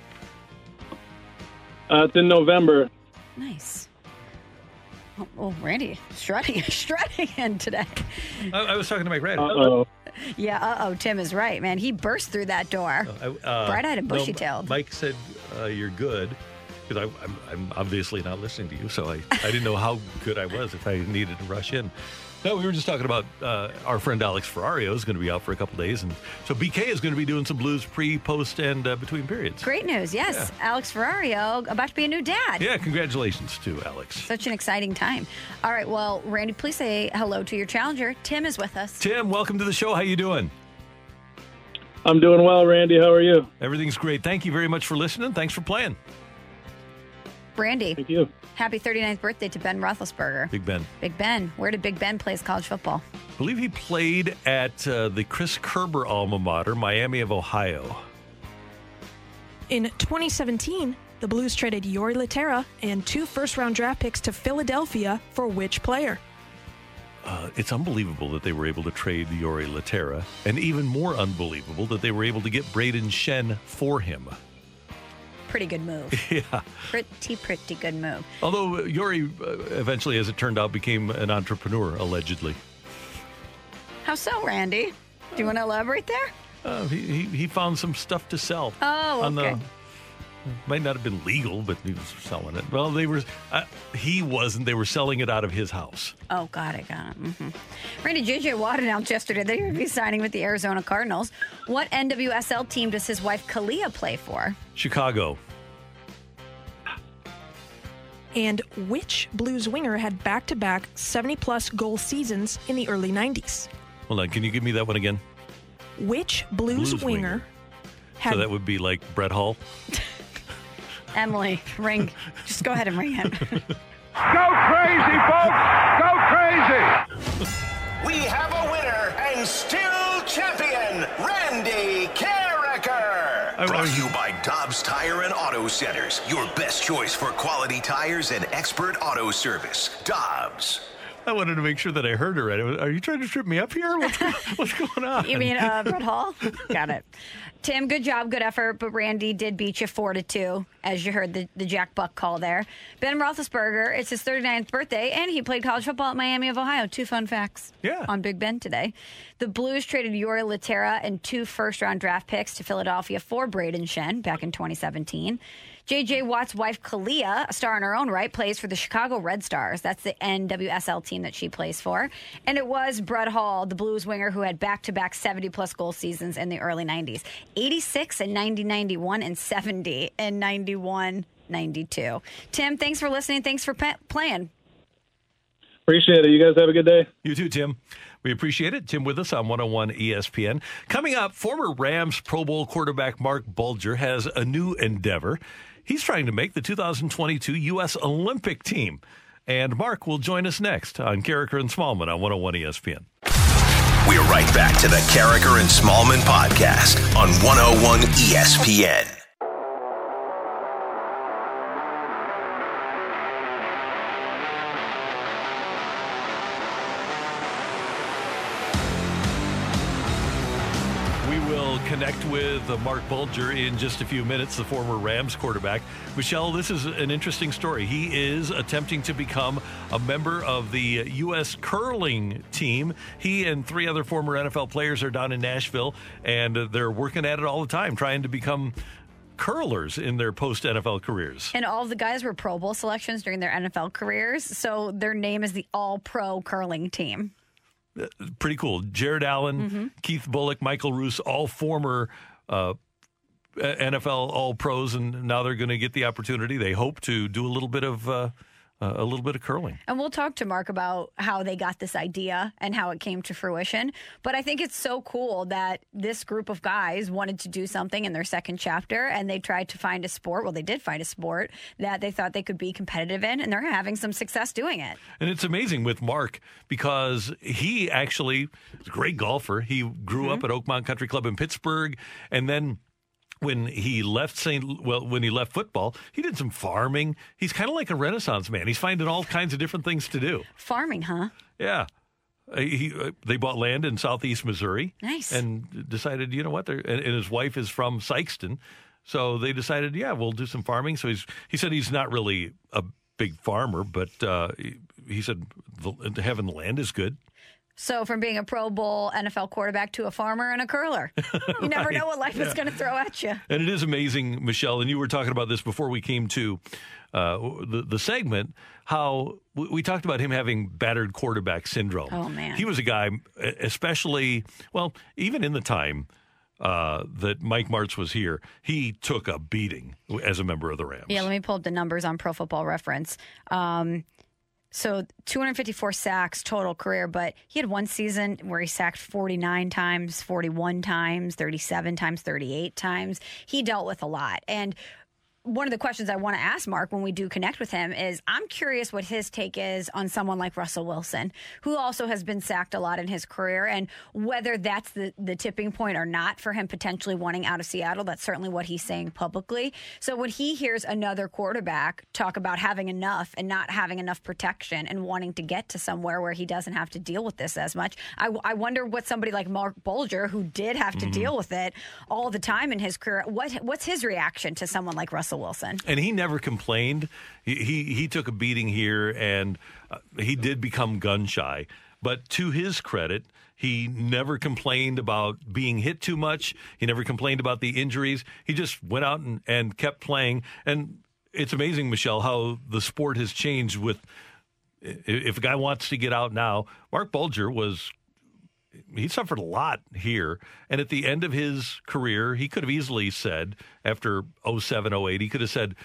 Uh, it's in November. Nice. Oh, oh Randy, strutting, strutting in today. I, I was talking to Mike Red. Uh-oh. Yeah, uh oh, Tim is right, man. He burst through that door. Uh, Bright-eyed and bushy-tailed. Mike said uh, you're good because I'm, I'm obviously not listening to you, so I, I didn't know how good I was if I needed to rush in. No, we were just talking about uh, our friend Alex Ferrario is going to be out for a couple days, and so BK is going to be doing some blues pre, post, and uh, between periods. Great news, yes. Alex Ferrario about to be a new dad. Yeah, congratulations to Alex. Such an exciting time. All right, well, Randy, please say hello to your challenger. Tim is with us. Tim, welcome to the show. How you doing? I'm doing well, Randy. How are you? Everything's great. Thank you very much for listening. Thanks for playing. Randy. Thank you. Happy 39th birthday to Ben Roethlisberger. Big Ben. Big Ben. Where did Big Ben play his college football? I believe he played at uh, the Chris Kerber alma mater, Miami of Ohio. In 2017, the Blues traded Jori Lehtera and two first round draft picks to Philadelphia for which player? Uh, it's unbelievable that they were able to trade Jori Lehtera, and even more unbelievable that they were able to get Brayden Schenn for him. Pretty good move. Yeah. Pretty, pretty good move. Although Jori uh, eventually, as it turned out, became an entrepreneur, allegedly. How so, Randy? Do you want to elaborate there? Uh, he, he, he found some stuff to sell. Oh, on okay. the might not have been legal, but he was selling it. Well, they were. Uh, he wasn't. They were selling it out of his house. Oh, got it, got it. hmm Randy J.J. Watt announced yesterday that he would be signing with the Arizona Cardinals. What NWSL team does his wife Kealia play for? Chicago. And which Blues winger had back to back 70 plus goal seasons in the early 90s? Hold on. Can you give me that one again? Which Blues, Blues winger, winger. had so that would be like Brett Hall. Emily, ring. Just go ahead and ring it. Go crazy, folks! Go crazy! We have a winner and still champion, Randy Karraker. Brought to you by Dobbs Tire and Auto Centers, your best choice for quality tires and expert auto service. Dobbs. I wanted to make sure that I heard her right. Are you trying to trip me up here? What's, what's going on? You mean uh, Brett Hall? Got it. Tim, good job, good effort, but Randy did beat you four to two, as you heard the, the Jack Buck call there. Ben Roethlisberger, it's his 39th birthday, and he played college football at Miami of Ohio. Two fun facts yeah. on Big Ben today. The Blues traded Jori Lehtera and two first round draft picks to Philadelphia for Brayden Schenn back in 2017. JJ Watt's wife, Kealia, a star in her own right, plays for the Chicago Red Stars. That's the NWSL team that she plays for. And it was Brett Hall, the Blues winger, who had back to back 70 plus goal seasons in the early 90s 86 and 90 91 and 70 and 91 92. Tim, thanks for listening. Thanks for pe- playing. Appreciate it. You guys have a good day. You too, Tim. We appreciate it. Tim with us on 101 ESPN. Coming up, former Rams Pro Bowl quarterback Mark Bulger has a new endeavor. He's trying to make the 2022 U.S. Olympic team. And Mark will join us next on Karraker and Smallman on 101 ESPN. We're right back to the Karraker and Smallman podcast on 101 ESPN. With uh, Mark Bulger in just a few minutes, the former Rams quarterback. Michelle, this is an interesting story. He is attempting to become a member of the U.S. curling team. He and three other former NFL players are down in Nashville, and uh, they're working at it all the time, trying to become curlers in their post NFL careers. And all of the guys were Pro Bowl selections during their NFL careers. So their name is the All Pro Curling Team. pretty cool. Jared Allen, Mm-hmm. Keith Bulluck, Michael Roos, all former uh, NFL All Pros, and now they're going to get the opportunity. They hope to do a little bit of uh, a little bit of curling. And we'll talk to Mark about how they got this idea and how it came to fruition. But I think it's so cool that this group of guys wanted to do something in their second chapter and they tried to find a sport. Well, they did find a sport that they thought they could be competitive in, and they're having some success doing it. And it's amazing with Mark because he actually is a great golfer. He grew up at Oakmont Country Club in Pittsburgh, and then when he left St. Well, when he left football, he did some farming. He's kind of like a Renaissance man. He's finding all kinds of different things to do. Farming, huh? Yeah. Uh, He, uh, they bought land in southeast Missouri. Nice. And decided, you know what? They're, and, and his wife is from Sikeston. So they decided, yeah, we'll do some farming. So he's he said he's not really a big farmer, but uh, he, he said the, having the land is good. So, from being a Pro Bowl NFL quarterback to a farmer and a curler, you never know what life is going to throw at you. And it is amazing, Michelle, and you were talking about this before we came to uh, the, the segment, how we, we talked about him having battered quarterback syndrome. Oh, man. He was a guy, especially, well, even in the time uh, that Mike Martz was here, he took a beating as a member of the Rams. Yeah, let me pull up the numbers on Pro Football Reference. Um, so 254 sacks total career, but he had one season where he sacked 49 times, 41 times, 37 times, 38 times. He dealt with a lot. And one of the questions I want to ask Mark when we do connect with him is I'm curious what his take is on someone like Russell Wilson, who also has been sacked a lot in his career, and whether that's the, the tipping point or not for him potentially wanting out of Seattle. That's certainly what he's saying publicly. So when he hears another quarterback talk about having enough and not having enough protection and wanting to get to somewhere where he doesn't have to deal with this as much, I, I wonder what somebody like Mark Bulger, who did have to Mhm. deal with it all the time in his career, what what's his reaction to someone like Russell Wilson? And he never complained. He he, he took a beating here, and uh, he did become gun shy. But to his credit, he never complained about being hit too much. He never complained about the injuries. He just went out and, and kept playing. And it's amazing, Michelle, how the sport has changed. With if a guy wants to get out now, Mark Bulger was he suffered a lot here. And at the end of his career, he could have easily said, after 07, 08, he could have said,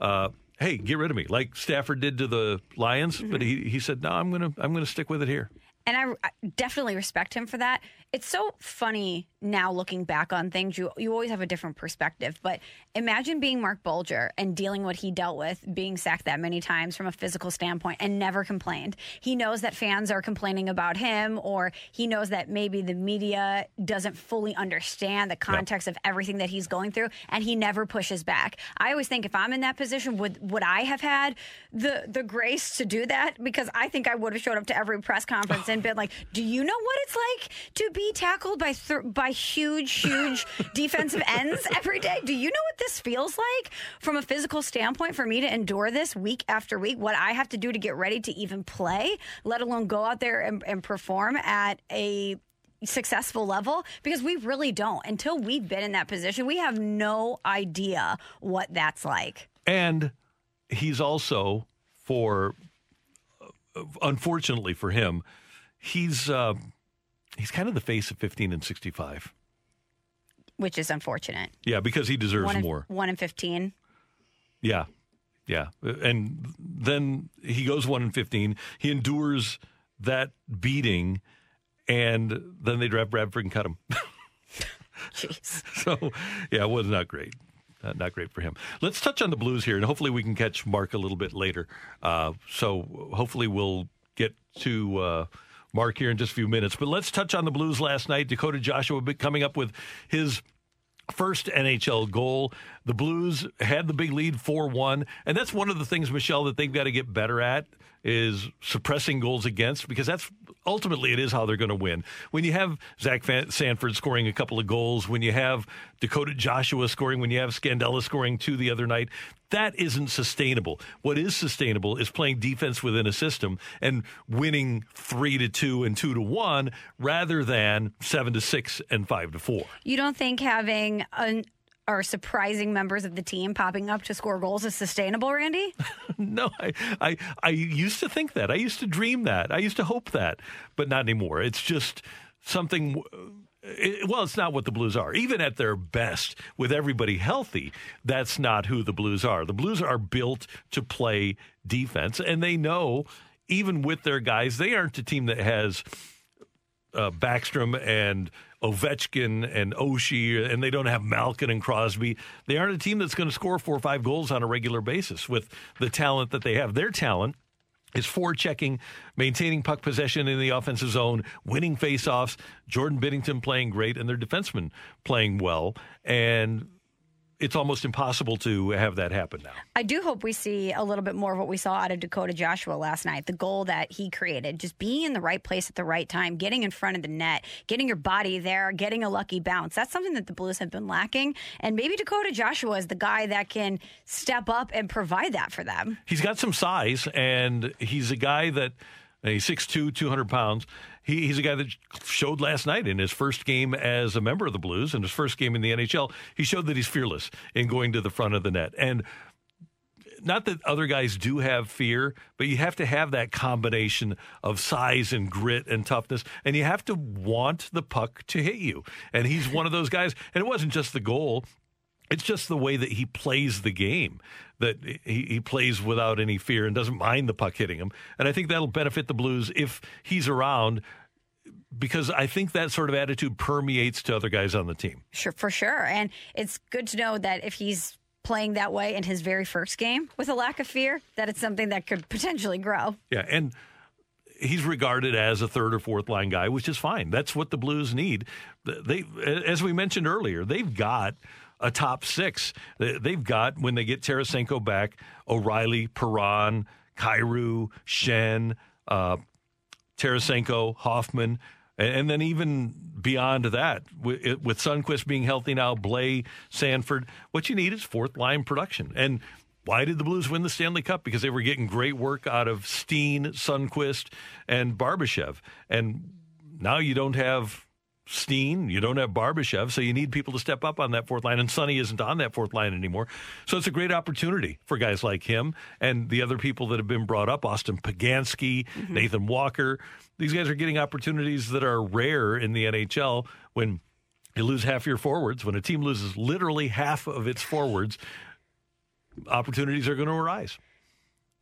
uh, hey, get rid of me, like Stafford did to the Lions. But he, he said, no, I'm going to I'm gonna stick with it here. And I, I definitely respect him for that. It's so funny now looking back on things. You you always have a different perspective. But imagine being Mark Bulger and dealing what he dealt with, being sacked that many times from a physical standpoint, and never complained. He knows that fans are complaining about him, or he knows that maybe the media doesn't fully understand the context of everything that he's going through, and he never pushes back. I always think if I'm in that position, would would I have had the the grace to do that? Because I think I would have showed up to every press conference and been like, "Do you know what it's like to be tackled by th- by huge, huge defensive ends every day? Do you know what this feels like from a physical standpoint for me to endure this week after week? What I have to do to get ready to even play, let alone go out there and, and perform at a successful level because we really don't until we've been in that position we have no idea what that's like And he's also, for uh, unfortunately for him, he's uh, he's kind of the face of 15 and 65. which is unfortunate Yeah, because he deserves one in, more. one in 15 Yeah. Yeah. And then he goes 1 and 15. He endures that beating, and then they draft Bradford and cut him. Jeez. So, yeah, it was not great. Uh, not great for him. Let's touch on the Blues here, and hopefully we can catch Mark a little bit later. Uh, so hopefully we'll get to uh, Mark here in just a few minutes. But let's touch on the Blues last night. Dakota Joshua coming up with his first NHL goal. The Blues had the big lead 4-1, and that's one of the things Michelle that they've got to get better at is suppressing goals against because that's ultimately it is how they're going to win. When you have Zach Sanford scoring a couple of goals, when you have Dakota Joshua scoring, when you have Scandella scoring two the other night, that isn't sustainable. What is sustainable is playing defense within a system and winning 3 to 2 and 2 to 1 rather than 7 to 6 and 5 to 4. You don't think having an or surprising members of the team popping up to score goals is sustainable, Randy? no, I, I I used to think that. I used to dream that. I used to hope that, but not anymore. It's just something. It, well, it's not what the Blues are. Even at their best, with everybody healthy, that's not who the Blues are. The Blues are built to play defense, and they know, even with their guys, they aren't a team that has uh, Backstrom and Ovechkin and Oshie, and they don't have Malkin and Crosby. They aren't a team that's going to score four or five goals on a regular basis with the talent that they have. Their talent is forechecking, maintaining puck possession in the offensive zone, winning faceoffs. Jordan Binnington playing great, and their defensemen playing well. And it's almost impossible to have that happen now. I do hope we see a little bit more of what we saw out of Dakota Joshua last night. The goal that he created, just being in the right place at the right time, getting in front of the net, getting your body there, getting a lucky bounce. That's something that the Blues have been lacking. And maybe Dakota Joshua is the guy that can step up and provide that for them. He's got some size, and he's a guy that he's 6'2", 200 pounds. He, he's a guy that showed last night in his first game as a member of the Blues and his first game in the NHL. He showed that he's fearless in going to the front of the net. And not that other guys do have fear, but you have to have that combination of size and grit and toughness, and you have to want the puck to hit you. And he's one of those guys. And it wasn't just the goal. It's just the way that he plays the game, that he, he plays without any fear and doesn't mind the puck hitting him. And I think that'll benefit the Blues if he's around because I think that sort of attitude permeates to other guys on the team. Sure, for sure. And it's good to know that if he's playing that way in his very first game with a lack of fear, that it's something that could potentially grow. Yeah, and he's regarded as a third or fourth line guy, which is fine. That's what the Blues need. They, as we mentioned earlier, they've got a top six. They've got when they get Tarasenko back, O'Reilly, Perron, Kyrou, Schenn, uh, Tarasenko, Hoffman. And then even beyond that, with, with Sundqvist being healthy now, Blais, Sanford, what you need is fourth line production. And why did the Blues win the Stanley Cup? Because they were getting great work out of Steen, Sundqvist, and Barbashev. And now you don't have Steen, you don't have Barbashev, so you need people to step up on that fourth line. And Sonny isn't on that fourth line anymore. So it's a great opportunity for guys like him and the other people that have been brought up Austin Poganski, mm-hmm. Nathan Walker. These guys are getting opportunities that are rare in the NHL when you lose half your forwards. When a team loses literally half of its forwards, opportunities are going to arise.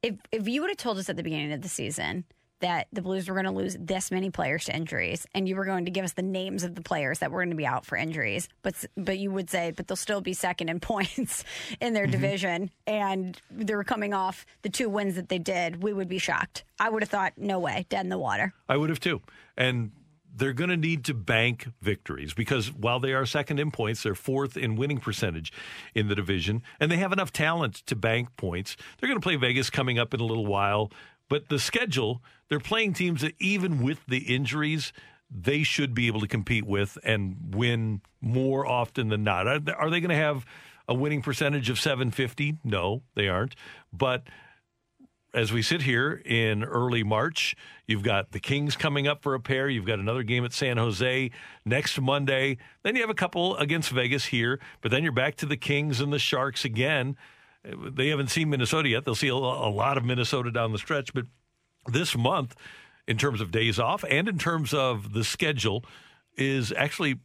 If, if you would have told us at the beginning of the season that the Blues were going to lose this many players to injuries, and you were going to give us the names of the players that were going to be out for injuries, but but you would say, but they'll still be second in points in their mm-hmm. division, and they were coming off the two wins that they did, we would be shocked. I would have thought, no way, dead in the water. I would have too. And they're going to need to bank victories because while they are second in points, they're fourth in winning percentage in the division, and they have enough talent to bank points. They're going to play Vegas coming up in a little while, but the schedule, they're playing teams that even with the injuries, they should be able to compete with and win more often than not. Are, are they going to have a winning percentage of 750? No, they aren't. But as we sit here in early March, you've got the Kings coming up for a pair. You've got another game at San Jose next Monday. Then you have a couple against Vegas here, but then you're back to the Kings and the Sharks again. They haven't seen Minnesota yet. They'll see a lot of Minnesota down the stretch, but this month, in terms of days off and in terms of the schedule, is actually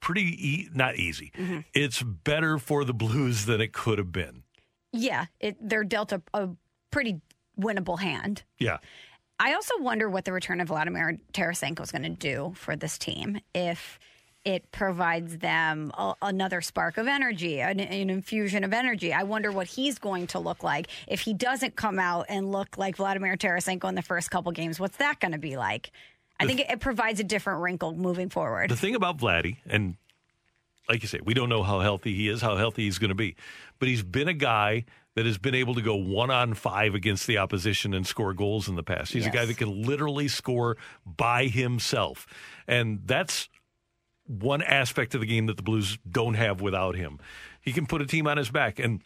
pretty e- not easy. Mm-hmm. It's better for the Blues than it could have been. Yeah, it, they're dealt a, a pretty winnable hand. Yeah. I also wonder what the return of Vladimir Tarasenko is going to do for this team if it provides them a, another spark of energy, an, an infusion of energy. I wonder what he's going to look like if he doesn't come out and look like Vladimir Tarasenko in the first couple games. What's that going to be like? I think it, it provides a different wrinkle moving forward. The thing about Vladdy, and like you say, we don't know how healthy he is, how healthy he's going to be, but he's been a guy that has been able to go one on five against the opposition and score goals in the past. He's a guy that can literally score by himself. And that's one aspect of the game that the Blues don't have without him. He can put a team on his back. And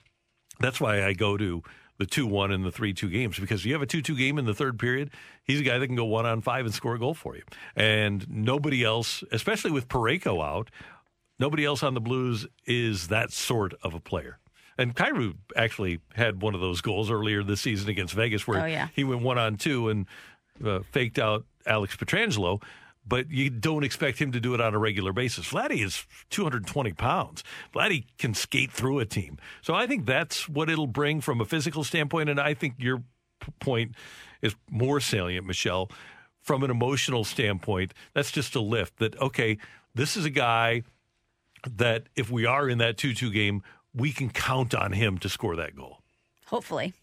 that's why I go to the 2 1 and the 3 2 games because you have a 2 2 game in the third period. He's a guy that can go one on five and score a goal for you. And nobody else, especially with Parayko out, nobody else on the Blues is that sort of a player. And Kyrou actually had one of those goals earlier this season against Vegas where Oh, yeah. he went one on two and uh, faked out Alex Pietrangelo. But you don't expect him to do it on a regular basis. Vladdy is 220 pounds. Vladdy can skate through a team. So I think that's what it'll bring from a physical standpoint. And I think your point is more salient, Michelle. From an emotional standpoint, that's just a lift that, okay, this is a guy that if we are in that 2 2 game, we can count on him to score that goal. Hopefully.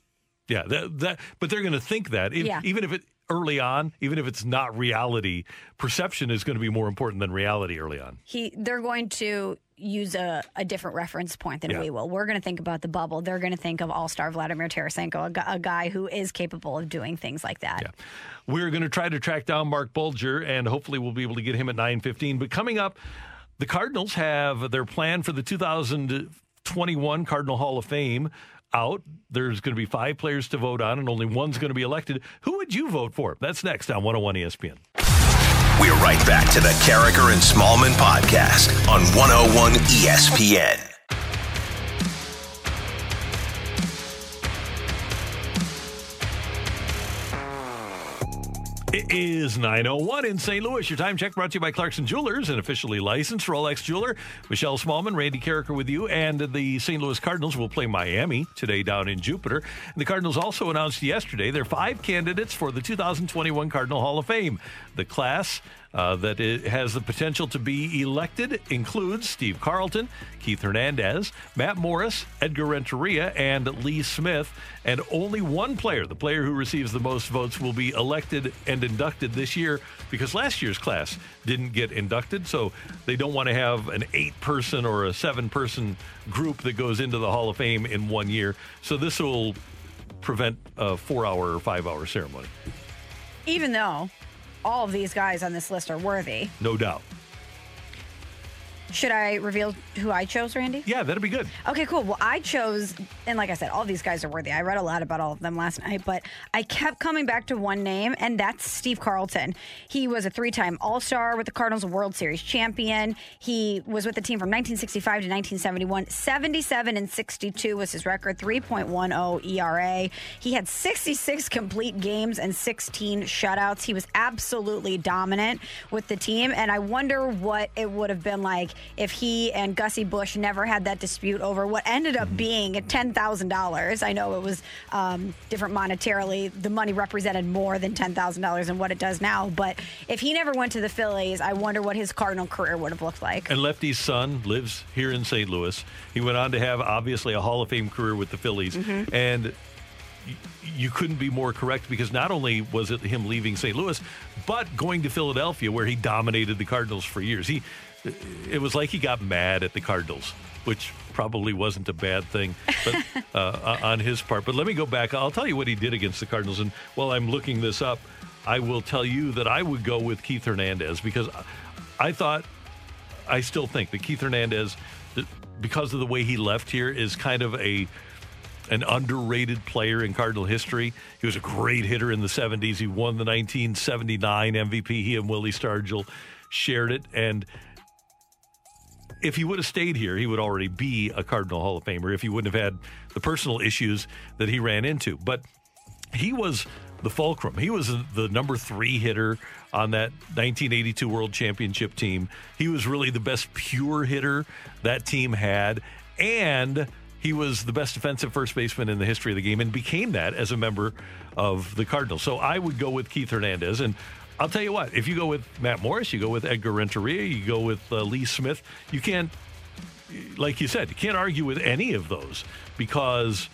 Yeah, that, that but they're going to think that if, Yeah. even if it early on, even if it's not reality, perception is going to be more important than reality early on. He, they're going to use a, a different reference point than Yeah. we will. We're going to think about the bubble. They're going to think of All Star Vladimir Tarasenko, a, gu- a guy who is capable of doing things like that. We're going to try to track down Mark Bulger, and hopefully we'll be able to get him at 9.15. But coming up, the Cardinals have their plan for the 2021 Cardinal Hall of Fame out. There's going to be five players to vote on, and only one's going to be elected. Who would you vote for? That's next on 101 ESPN. We're right back to the Karraker and Smallman podcast on 101 ESPN. It is 901 in St. Louis. Your time check brought to you by Clarkson Jewelers, an officially licensed Rolex jeweler. Michelle Smallman, Randy Karraker with you, and the St. Louis Cardinals will play Miami today down in Jupiter. And the Cardinals also announced yesterday their five candidates for the 2021 Cardinal Hall of Fame. The class uh, that it has the potential to be elected includes Steve Carlton, Keith Hernandez, Matt Morris, Edgar Renteria, and Lee Smith. And only one player, the player who receives the most votes, will be elected and inducted this year because last year's class didn't get inducted. So they don't want to have an eight person or a seven person group that goes into the Hall of Fame in one year. So this will prevent a four hour or five hour ceremony, Even though all of these guys on this list are worthy, no doubt. Should I reveal who I chose, Randy? Yeah, that'd be good. Okay, cool. Well, I chose, and like I said, all these guys are worthy. I read a lot about all of them last night, but I kept coming back to one name, and that's Steve Carlton. He was a three time All Star with the Cardinals, World Series champion. He was with the team from 1965 to 1971. 77 and 62 was his record, 3.10 ERA. He had 66 complete games and 16 shutouts. He was absolutely dominant with the team, and I wonder what it would have been like if he and Gussie Busch never had that dispute over what ended up being $10,000. I know it was um, different monetarily. The money represented more than $10,000 than what it does now. But if he never went to the Phillies, I wonder what his Cardinal career would have looked like. And Lefty's son lives here in St. Louis. He went on to have obviously a Hall of Fame career with the Phillies. Mhm. And you couldn't be more correct because not only was it him leaving St. Louis, but going to Philadelphia where he dominated the Cardinals for years. He it was like he got mad at the Cardinals, which probably wasn't a bad thing but, uh, on his part. But let me go back. I'll tell you what he did against the Cardinals. And while I'm looking this up, I will tell you that I would go with Keith Hernandez because I thought, I still think that Keith Hernandez, because of the way he left here, is kind of a an underrated player in Cardinal history. He was a great hitter in the 70s. He won the 1979 MVP. He and Willie Stargell shared it. And if he would have stayed here, he would already be a Cardinal Hall of Famer if he wouldn't have had the personal issues that he ran into. But he was the fulcrum. He was the number three hitter on that 1982 World Championship team. He was really the best pure hitter that team had. And he was the best defensive first baseman in the history of the game and became that as a member of the Cardinals. So I would go with Keith Hernandez. And I'll tell you what, if you go with Matt Morris, you go with Edgar Renteria, you go with uh, Lee Smith, you can't, like you said, you can't argue with any of those because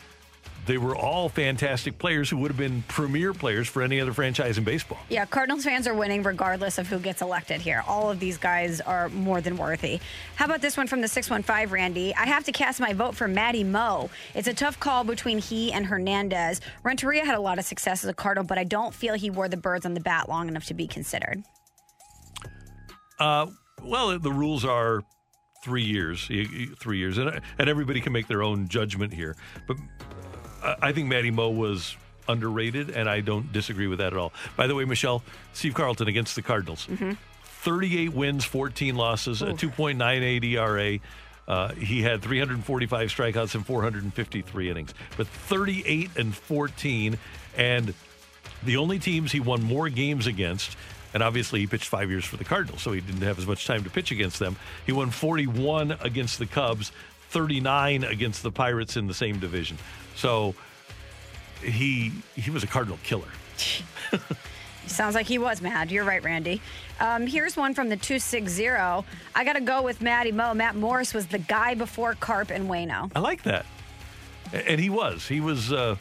they were all fantastic players who would have been premier players for any other franchise in baseball. Yeah, Cardinals fans are winning regardless of who gets elected here. All of these guys are more than worthy. How about this one from the 615, Randy? I have to cast my vote for Matty Moe. It's a tough call between he and Hernandez. Renteria had a lot of success as a Cardinal, but I don't feel he wore the birds on the bat long enough to be considered. Uh, well, the rules are three years, three years, and and everybody can make their own judgment here. But I- think Maddie Moe was underrated, and I don't disagree with that at all. By the way, Michelle, Steve Carlton against the Cardinals, 38 wins, 14 losses, a 2.98 ERA. Uh, he had 345 strikeouts and 453 innings, but 38 and 14, and the only teams he won more games against, and obviously he pitched five years for the Cardinals, so he didn't have as much time to pitch against them. He won 41 against the Cubs, 39 against the Pirates in the same division. So he he was a Cardinal killer. Sounds like he was mad. You're right, Randy. Um, here's one from the 260. I got to go with Matty Moe. Matt Morris was the guy before Carp and Waino. I like that, and he was he was uh,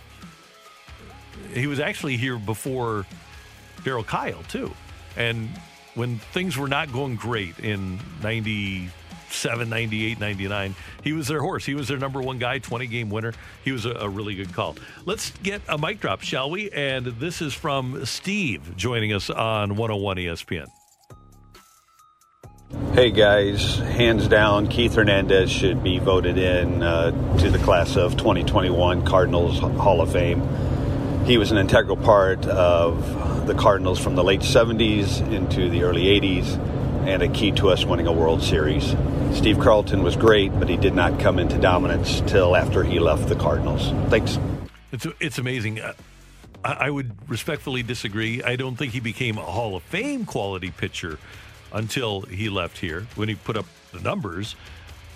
he was actually here before Darryl Kile too, and when things were not going great in 97, 98, 99, he was their horse. He was their number one guy, 20 game winner. He was a, a really good call. Let's get a mic drop, shall we? And this is from Steve joining us on 101 ESPN. Hey guys, hands down, Keith Hernandez should be voted in uh, to the class of 2021 Cardinals Hall of Fame. He was an integral part of the Cardinals from the late 70s into the early 80s and a key to us winning a World Series. Steve Carlton was great, but he did not come into dominance till after he left the Cardinals. Thanks. It's it's amazing. I, I would respectfully disagree. I don't think he became a Hall of Fame quality pitcher until he left here when he put up the numbers.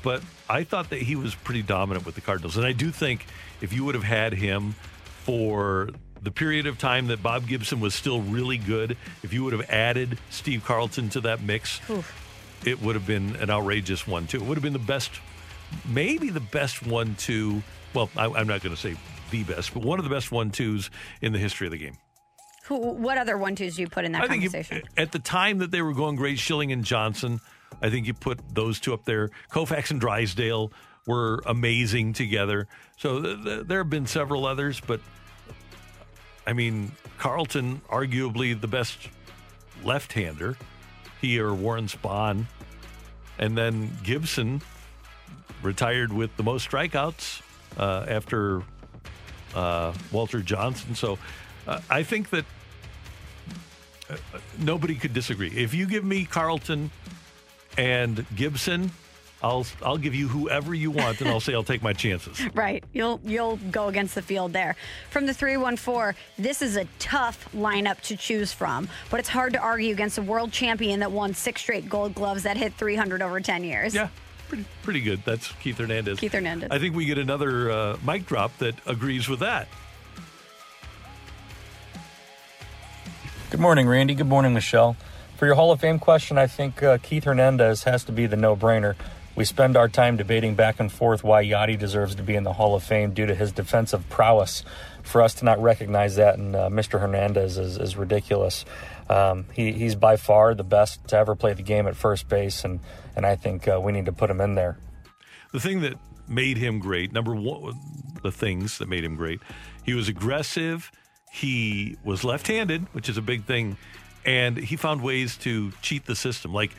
But I thought that he was pretty dominant with the Cardinals, and I do think if you would have had him for the period of time that Bob Gibson was still really good, if you would have added Steve Carlton to that mix, it would have been an outrageous one too. It would have been the best, maybe the best one two. Well, I, I'm not going to say the best, but one of the best one twos in the history of the game. Who? What other one twos do you put in that I think you- conversation? at the time that they were going great, Schilling and Johnson, I think you put those two up there. Koufax and Drysdale were amazing together. So th- th- there have been several others, but I mean, Carlton, arguably the best left-hander, he or Warren Spahn, and then Gibson retired with the most strikeouts uh, after uh, Walter Johnson. So uh, I think that uh, nobody could disagree. If you give me Carlton and Gibson, I'll I'll give you whoever you want, and I'll say I'll take my chances. Right. You'll you'll go against the field there. From the 314, this is a tough lineup to choose from, but it's hard to argue against a world champion that won six straight gold gloves that hit 300 over 10 years. Yeah. Pretty, pretty good. That's Keith Hernandez. Keith Hernandez. I think we get another uh, mic drop that agrees with that. Good morning, Randy. Good morning, Michelle. For your Hall of Fame question, I think uh, Keith Hernandez has to be the no brainer. We spend our time debating back and forth why Yadi deserves to be in the Hall of Fame due to his defensive prowess. For us to not recognize that in uh, Mr. Hernandez is, is ridiculous. Um, he, he's by far the best to ever play the game at first base, and, and I think uh, we need to put him in there. The thing that made him great, number one, the things that made him great, he was aggressive. He was left handed, which is a big thing. And he found ways to cheat the system. Like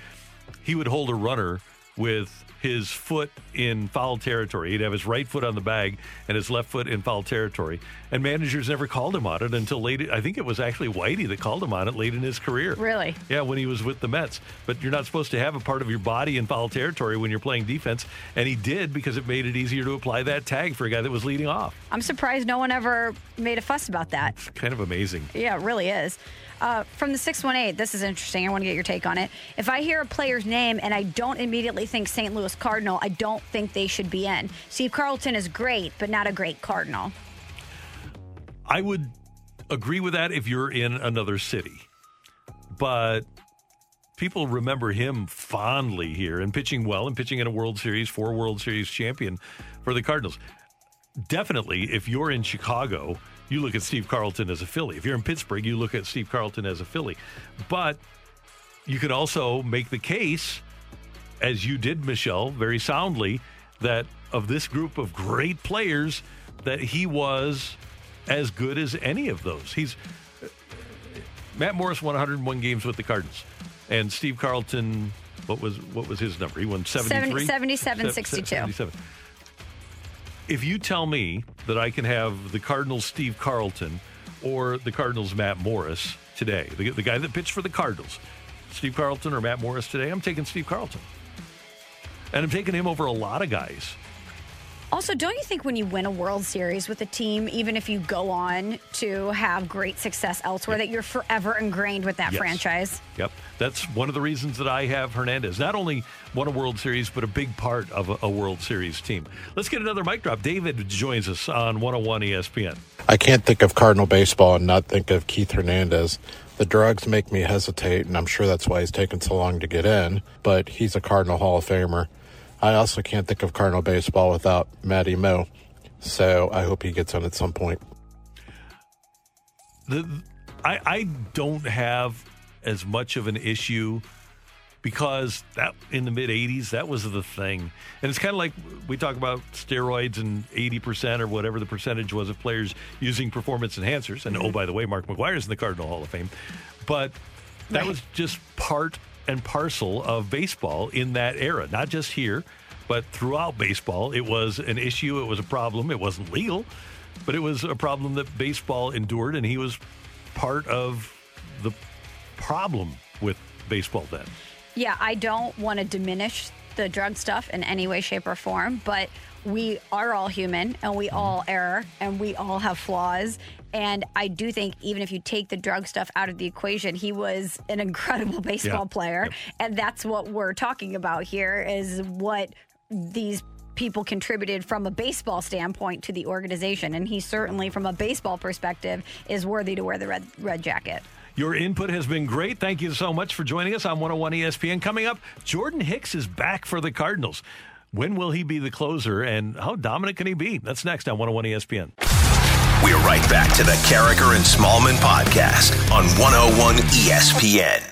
he would hold a runner with his foot in foul territory. He'd have his right foot on the bag and his left foot in foul territory. And managers never called him on it until late. I think it was actually Whitey that called him on it late in his career. Really? Yeah, when he was with the Mets. But you're not supposed to have a part of your body in foul territory when you're playing defense. And he did because it made it easier to apply that tag for a guy that was leading off. I'm surprised no one ever made a fuss about that. Kind of amazing. Yeah, it really is. Uh, from the 618, this is interesting. I want to get your take on it. If I hear a player's name and I don't immediately think St. Louis Cardinal, I don't think they should be in. Steve Carlton is great, but not a great Cardinal. I would agree with that if you're in another city. But people remember him fondly here and pitching well and pitching in a World Series, four World Series champion for the Cardinals. Definitely, if you're in Chicago, you look at Steve Carlton as a Philly. If you're in Pittsburgh, you look at Steve Carlton as a Philly. But you could also make the case, as you did, Michelle, very soundly, that of this group of great players, that he was as good as any of those. He's Matt Morris won 101 games with the Cardinals, and Steve Carlton, what was what was his number? He won 73? 77, 62. 77. If you tell me that I can have the Cardinals Steve Carlton or the Cardinals Matt Morris today, the, the guy that pitched for the Cardinals, Steve Carlton or Matt Morris today, I'm taking Steve Carlton. And I'm taking him over a lot of guys. Also, don't you think when you win a World Series with a team, even if you go on to have great success elsewhere, that you're forever ingrained with that Yes. franchise? Yep. That's one of the reasons that I have Hernandez. Not only won a World Series, but a big part of a, a World Series team. Let's get another mic drop. David joins us on 101 ESPN. I can't think of Cardinal baseball and not think of Keith Hernandez. The drugs make me hesitate, and I'm sure that's why he's taken so long to get in, but he's a Cardinal Hall of Famer. I also can't think of Cardinal baseball without Matty Moe, so I hope he gets on at some point. The, I, I don't have as much of an issue because that in the mid 80s that was the thing. And it's kind of like we talk about steroids and 80% or whatever the percentage was of players using performance enhancers. And oh mm-hmm. by the way mark McGwire's in the cardinal hall of fame. But that was just part and parcel of baseball in that era. Not just here but throughout baseball. It was an issue it was a problem. It wasn't legal but it was a problem that baseball endured and he was part of the problem with baseball then. Yeah, I don't want to diminish the drug stuff in any way, shape, or form, but we are all human and we mm-hmm. all err and we all have flaws. And I do think even if you take the drug stuff out of the equation, he was an incredible baseball Yeah. player. And that's what we're talking about here is what these people contributed from a baseball standpoint to the organization. And he certainly, from a baseball perspective, is worthy to wear the red red jacket. Your input has been great. Thank you so much for joining us on 101 ESPN. Coming up, Jordan Hicks is back for the Cardinals. When will he be the closer and how dominant can he be? That's next on 101 ESPN. We're right back to the Karraker and Smallman podcast on 101 ESPN.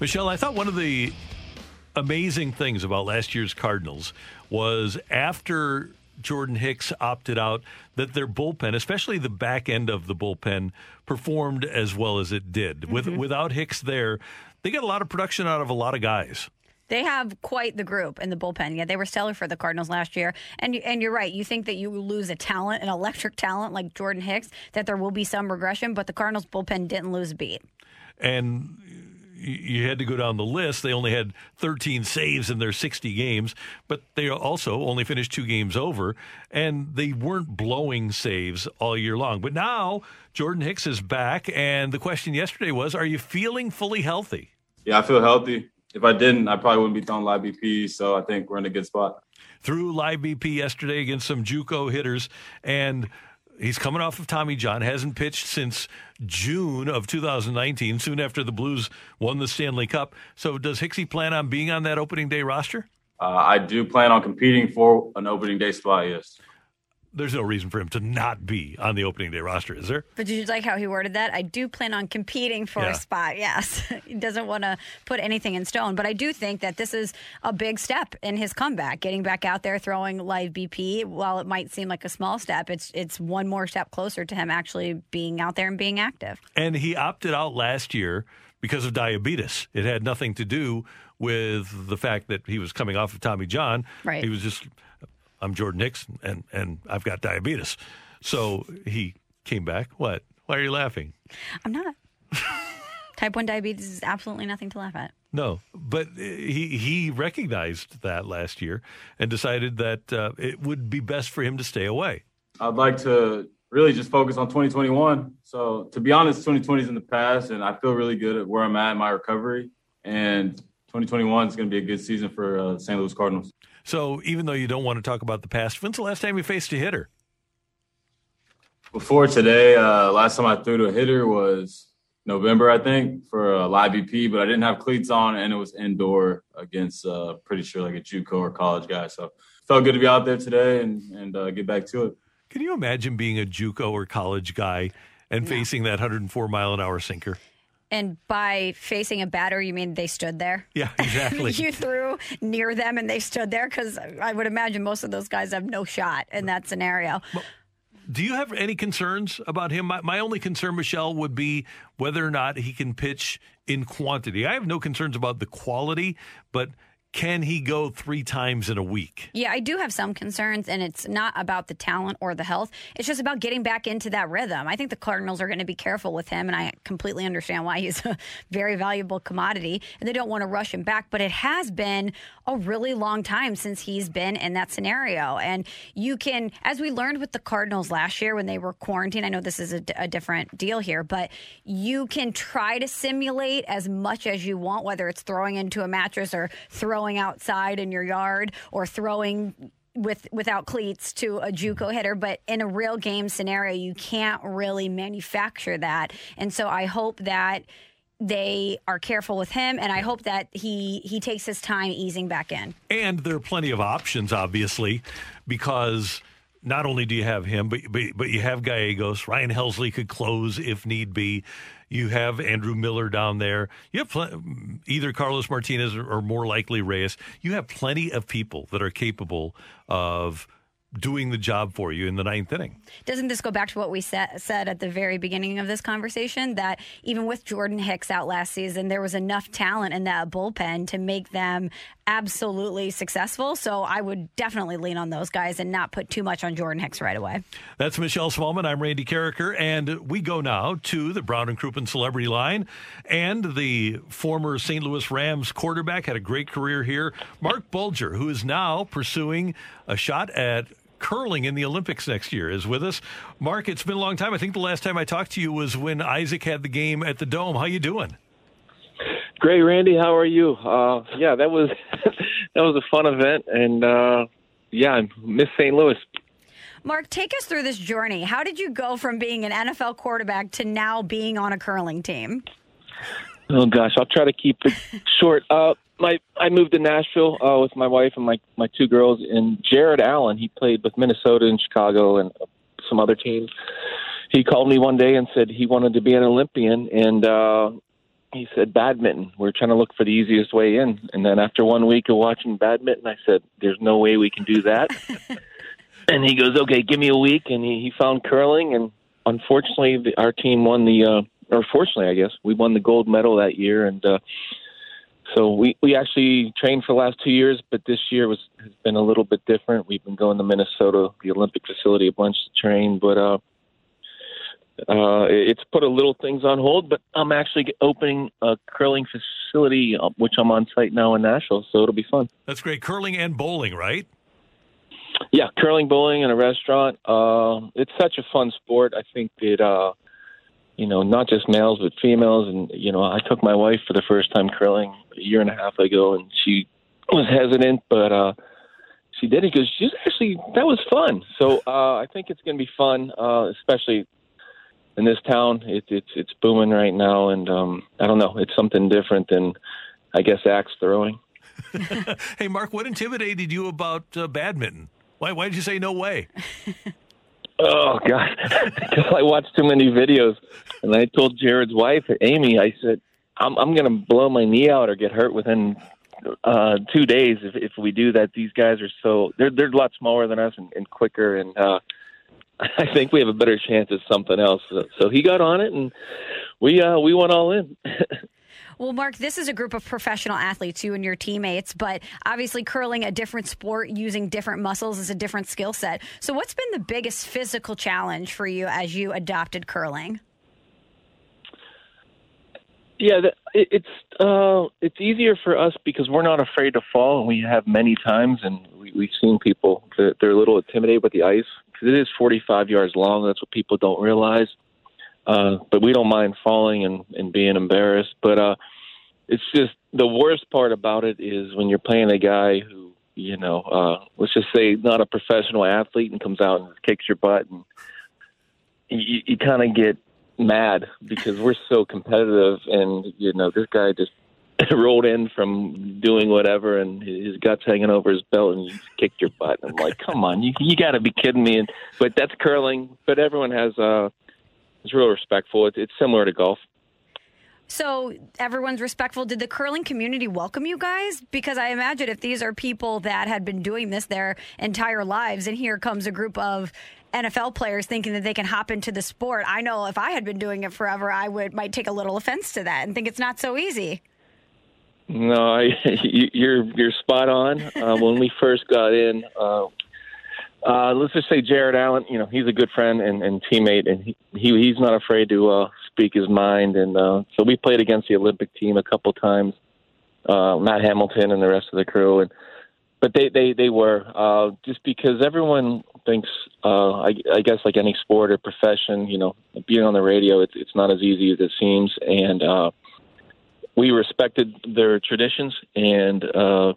Michelle, I thought one of the amazing things about last year's Cardinals was after Jordan Hicks opted out, that their bullpen, especially the back end of the bullpen, performed as well as it did. With Mhm. without Hicks there, they got a lot of production out of a lot of guys. They have quite the group in the bullpen. Yeah, they were stellar for the Cardinals last year. And and you're right. You think that you lose a talent, an electric talent like Jordan Hicks, that there will be some regression, but the Cardinals bullpen didn't lose a beat. And you had to go down the list. They only had 13 saves in their 60 games, but they also only finished two games over, and they weren't blowing saves all year long. But now Jordan Hicks is back, and the question yesterday was, are you feeling fully healthy? Yeah, I feel healthy. If I didn't, I probably wouldn't be throwing live BP. So I think we're in a good spot. Threw live BP yesterday against some JUCO hitters, and he's coming off of Tommy John. Hasn't pitched since June of 2019, soon after the Blues won the Stanley Cup. So does Hicksy plan on being on that opening day roster? Uh, I do plan on competing for an opening day spot. Yes there's no reason for him to not be on the opening day roster, is there? But did you like how he worded that? I do plan on competing for yeah. a spot. Yes, he doesn't want to put anything in stone, but I do think that this is a big step in his comeback. Getting back out there, throwing live BP. While it might seem like a small step, it's it's one more step closer to him actually being out there and being active. And he opted out last year because of diabetes. It had nothing to do with the fact that he was coming off of Tommy John. Right. He was just I'm Jordan Hicks and, and I've got diabetes. So he came back. What? Why are you laughing? I'm not. Type 1 diabetes is absolutely nothing to laugh at. No, but he he recognized that last year and decided that uh, it would be best for him to stay away. I'd like to really just focus on 2021. So to be honest, 2020 is in the past, and I feel really good at where I'm at in my recovery. And 2021 is going to be a good season for uh, St. Louis Cardinals. So even though you don't want to talk about the past, when's the last time you faced a hitter? Before today, uh, last time I threw to a hitter was November, I think, for a live BP, but I didn't have cleats on, and it was indoor against, uh, pretty sure like a JUCO or college guy. So felt good to be out there today and and uh, get back to it. Can you imagine being a JUCO or college guy and yeah. facing that 104 mile an hour sinker? And by facing a batter, you mean they stood there? Yeah, exactly. you threw near them and they stood there because I would imagine most of those guys have no shot in that scenario. Well, do you have any concerns about him? My, my, only concern, Michelle, would be whether or not he can pitch in quantity. I have no concerns about the quality, but can he go three times in a week? Yeah, I do have some concerns, and it's not about the talent or the health. It's just about getting back into that rhythm. I think the Cardinals are going to be careful with him, and I completely understand why he's a very valuable commodity, and they don't want to rush him back. But it has been a really long time since he's been in that scenario. And you can, as we learned with the Cardinals last year when they were quarantined, I know this is a, different deal here, but you can try to simulate as much as you want, whether it's throwing into a mattress or throwing throwing outside in your yard or throwing with without cleats to a JUCO mm-hmm. hitter, but in a real game scenario, you can't really manufacture that. And so I hope that they are careful with him, and I hope that he he takes his time easing back in. And there are plenty of options, obviously, because not only do you have him, but but, but you have Gallegos. Ryan Helsley could close if need be. You have Andrew Miller down there. You have pl- either Carlos Martinez or, or more likely Reyes. You have plenty of people that are capable of doing the job for you in the ninth inning. Doesn't this go back to what we said, said at the very beginning of this conversation that even with Jordan Hicks out last season, there was enough talent in that bullpen to make them absolutely successful. So I would definitely lean on those guys and not put too much on Jordan Hicks right away. That's Michelle Smallman. I'm Randy Karraker, and we go now to the Brown and Crouppen Celebrity Line. And the former St. Louis Rams quarterback had a great career here, Mark Bulger, who is now pursuing a shot at curling in the Olympics next year is with us. Mark, it's been a long time. I think the last time I talked to you was when Isaac had the game at the Dome. How you doing? Great, Randy. How are you? Uh, yeah, that was that was a fun event, and uh, yeah, I miss St. Louis. Mark, take us through this journey. How did you go from being an NFL quarterback to now being on a curling team? Oh gosh, I'll try to keep it short. Uh, my I moved to Nashville uh, with my wife and my my two girls. And Jared Allen, he played with Minnesota and Chicago and some other teams. He called me one day and said he wanted to be an Olympian, and uh, he said badminton. We are trying to look for the easiest way in. And then after one week of watching badminton, I said, "There's no way we can do that." and he goes, "Okay, give me a week." And he, he found curling, and unfortunately, the, our team won the. Uh, or fortunately, I guess we won the gold medal that year, and uh, so we we actually trained for the last two years, but this year was has been a little bit different. We've been going to Minnesota, the Olympic facility, a bunch to train, but uh, uh, it's put a little things on hold. But I'm actually opening a curling facility, uh, which I'm on site now in Nashville, so it'll be fun. That's great. Curling and bowling, right? Yeah, curling, bowling, and a restaurant. Uh, it's such a fun sport. I think that uh, you know, not just males but females. And you know, I took my wife for the first time curling a year and a half ago, and she was hesitant, but uh, she did it because she's actually that was fun. So uh, I think it's going to be fun, uh, especially in this town. It, it's it's booming right now, and um, I don't know, it's something different than I guess axe throwing. hey, Mark, what intimidated you about uh, badminton? Why, why did you say no way? Oh God, because I watched too many videos, and I told Jared's wife, Amy, I said, "I'm I'm going to blow my knee out or get hurt within uh, two days if if we do that." These guys are so they're they're a lot smaller than us and, and quicker, and uh, I think we have a better chance at something else. So, so he got on it, and we uh, we went all in. Well, Mark, this is a group of professional athletes, you and your teammates, but obviously curling a different sport using different muscles is a different skill set. So, what's been the biggest physical challenge for you as you adopted curling? Yeah, it's uh, it's easier for us because we're not afraid to fall, and we have many times, and we, we've seen people that they're a little intimidated with the ice because it is 45 yards long. That's what people don't realize. Uh, but we don't mind falling and, and being embarrassed. But uh, it's just the worst part about it is when you're playing a guy who, you know, uh, let's just say not a professional athlete and comes out and kicks your butt, and you, you kind of get mad because we're so competitive, and you know, this guy just rolled in from doing whatever and his guts hanging over his belt and you kicked your butt. And I'm like, come on, you you got to be kidding me. And but that's curling. But everyone has uh, is real respectful. It's, it's similar to golf. So everyone's respectful. Did the curling community welcome you guys? Because I imagine if these are people that had been doing this their entire lives, and here comes a group of NFL players thinking that they can hop into the sport. I know if I had been doing it forever, I would might take a little offense to that and think it's not so easy. No, I, you're you're spot on. Uh, when we first got in, uh, uh, let's just say Jared Allen. You know, he's a good friend and, and teammate, and he, he he's not afraid to uh, speak his mind. And uh, so we played against the Olympic team a couple times, uh, Matt Hamilton and the rest of the crew. And but they they they were uh, just because everyone thinks, uh, I, I guess, like any sport or profession, you know, being on the radio, it's it's not as easy as it seems, and uh, we respected their traditions and. Uh,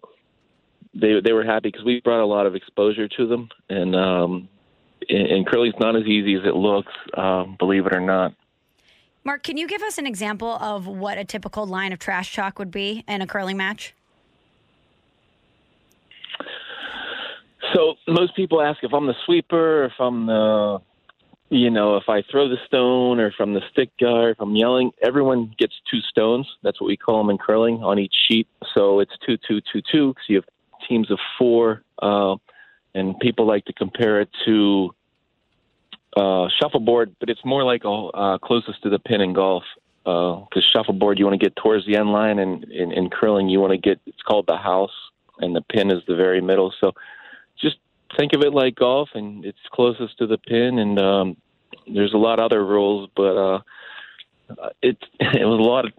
they they were happy because we brought a lot of exposure to them, and um, and, and curling's not as easy as it looks, um, believe it or not. Mark, can you give us an example of what a typical line of trash talk would be in a curling match? So most people ask if I'm the sweeper, if I'm the, you know, if I throw the stone, or from the stick guy, if I'm yelling. Everyone gets two stones. That's what we call them in curling on each sheet. So it's two, two, two, two. Because you have teams of four, uh, and people like to compare it to uh, shuffleboard, but it's more like uh, closest to the pin in golf. Because uh, shuffleboard, you want to get towards the end line, and in, in curling, you want to get. It's called the house, and the pin is the very middle. So, just think of it like golf, and it's closest to the pin. And um, there's a lot of other rules, but uh, it it was a lot of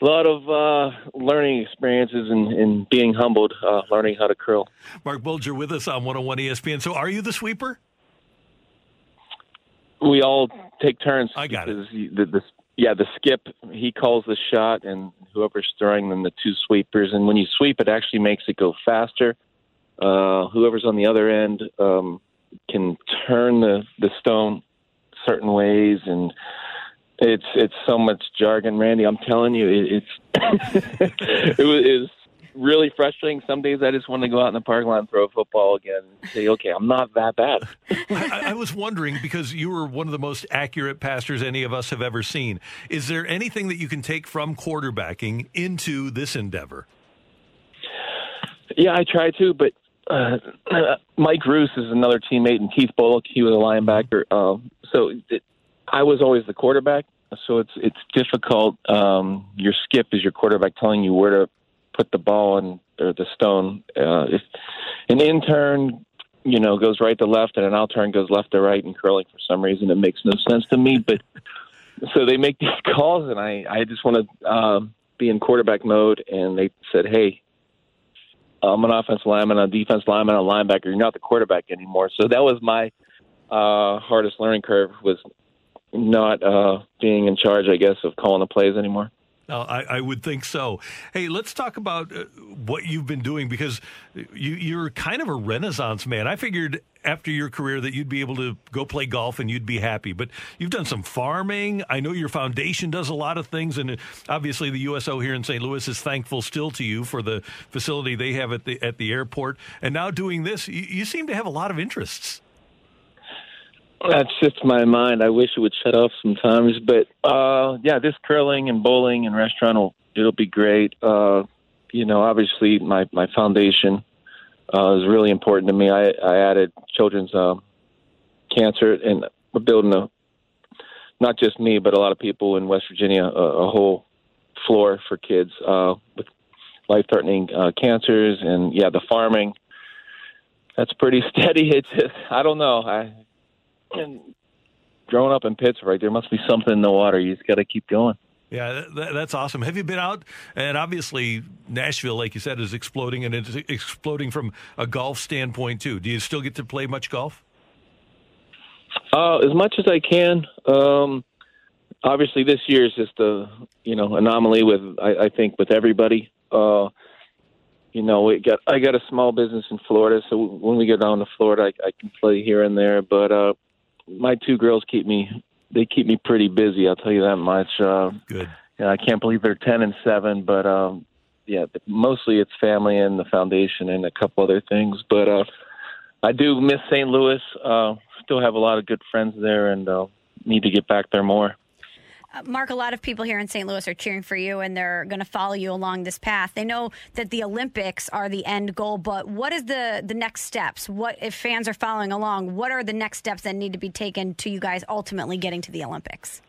a lot of uh, learning experiences and, and being humbled, uh, learning how to curl. Mark Bulger with us on 101 ESPN. So, are you the sweeper? We all take turns. I got it. The, the, yeah, the skip, he calls the shot, and whoever's throwing them, the two sweepers. And when you sweep, it actually makes it go faster. Uh, whoever's on the other end um, can turn the, the stone certain ways and it's it's so much jargon, Randy. I'm telling you, it, it's it was, it was really frustrating. Some days I just want to go out in the parking lot and throw a football again and say, okay, I'm not that bad. I, I, was wondering because you were one of the most accurate pastors any of us have ever seen. Is there anything that you can take from quarterbacking into this endeavor? Yeah, I try to, but uh, Mike Roos is another teammate, and Keith Bulluck, he was a linebacker. Um, so it, I was always the quarterback. so it's it's difficult. Um, your skip is your quarterback telling you where to put the ball and or the stone. Uh, if an inturn, you know, goes right to left and an outturn goes left to right and curling for some reason, it makes no sense to me. But so they make these calls, and I I just want to um, be in quarterback mode, and they said, hey. I'm an offensive lineman, a defense lineman, a linebacker. You're not the quarterback anymore. So that was my uh, hardest learning curve was not uh, being in charge, I guess, of calling the plays anymore. Uh, I, I, would think so. Hey, let's talk about uh, what you've been doing because you, you're kind of a renaissance man. I figured after your career that you'd be able to go play golf and you'd be happy, but you've done some farming. I know your foundation does a lot of things, and obviously the USO here in St. Louis is thankful still to you for the facility they have at the at the airport. And now doing this, you, you seem to have a lot of interests. That shifts my mind. I wish it would shut off sometimes, but uh, yeah, this curling and bowling and restaurant will it'll be great. Uh, you know, obviously my my foundation uh, is really important to me. I, I added children's uh, cancer, and we're building a not just me, but a lot of people in West Virginia a, a whole floor for kids uh, with life-threatening uh, cancers, and yeah, the farming. That's pretty steady. It's just, I don't know. I and growing up in Pittsburgh, there must be something in the water. You just got to keep going. Yeah, that, that's awesome. Have you been out? And obviously, Nashville, like you said, is exploding, and it's exploding from a golf standpoint too. Do you still get to play much golf? Uh, as much as I can. Um, obviously, this year is just a you know anomaly with I, I think with everybody. Uh, you know, we got I got a small business in Florida, so when we go down to Florida, I, I can play here and there. But uh, my two girls keep me they keep me pretty busy. I'll tell you that much. Uh, Good. Yeah, I can't believe they're ten and seven, but um, yeah, mostly it's family and the foundation and a couple other things. But uh, I do miss St. Louis. Uh, still have a lot of good friends there, and uh, need to get back there more. Mark, a lot of people here in St. Louis are cheering for you and they're going to follow you along this path. They know that the Olympics are the end goal, but what is the the next steps? What if fans are following along? What are the next steps that need to be taken to you guys ultimately getting to the Olympics?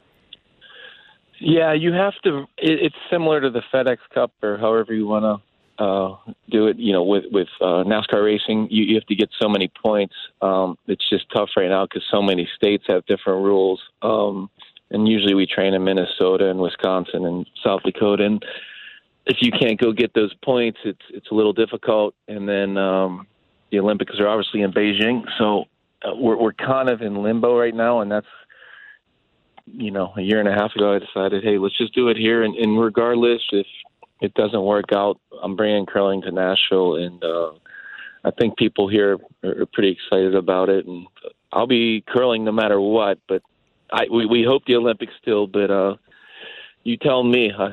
Yeah, you have to. It, it's similar to the FedEx Cup or however you want to uh, do it. You know, with with uh, NASCAR racing, you, you have to get so many points. Um, it's just tough right now because so many states have different rules. Um, and usually we train in Minnesota and Wisconsin and South Dakota. And if you can't go get those points, it's it's a little difficult. And then um, the Olympics are obviously in Beijing, so uh, we're we're kind of in limbo right now, and that's you know a year and a half ago I decided, hey, let's just do it here, and, and regardless if it doesn't work out, I'm bringing curling to Nashville, and uh, I think people here are pretty excited about it, and I'll be curling no matter what, but I, we, we hope the Olympics still, but uh, you tell me. Uh,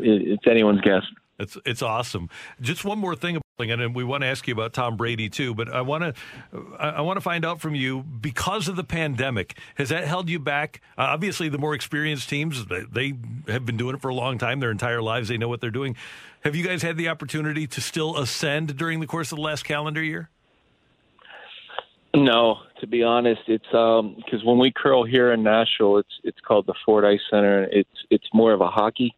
it's anyone's guess. It's it's awesome. Just one more thing, and we want to ask you about Tom Brady too. But I want to I want to find out from you because of the pandemic, has that held you back? Uh, obviously, the more experienced teams they have been doing it for a long time, their entire lives. They know what they're doing. Have you guys had the opportunity to still ascend during the course of the last calendar year? No, to be honest, it's um because when we curl here in Nashville, it's it's called the Ford Ice Center. It's it's more of a hockey,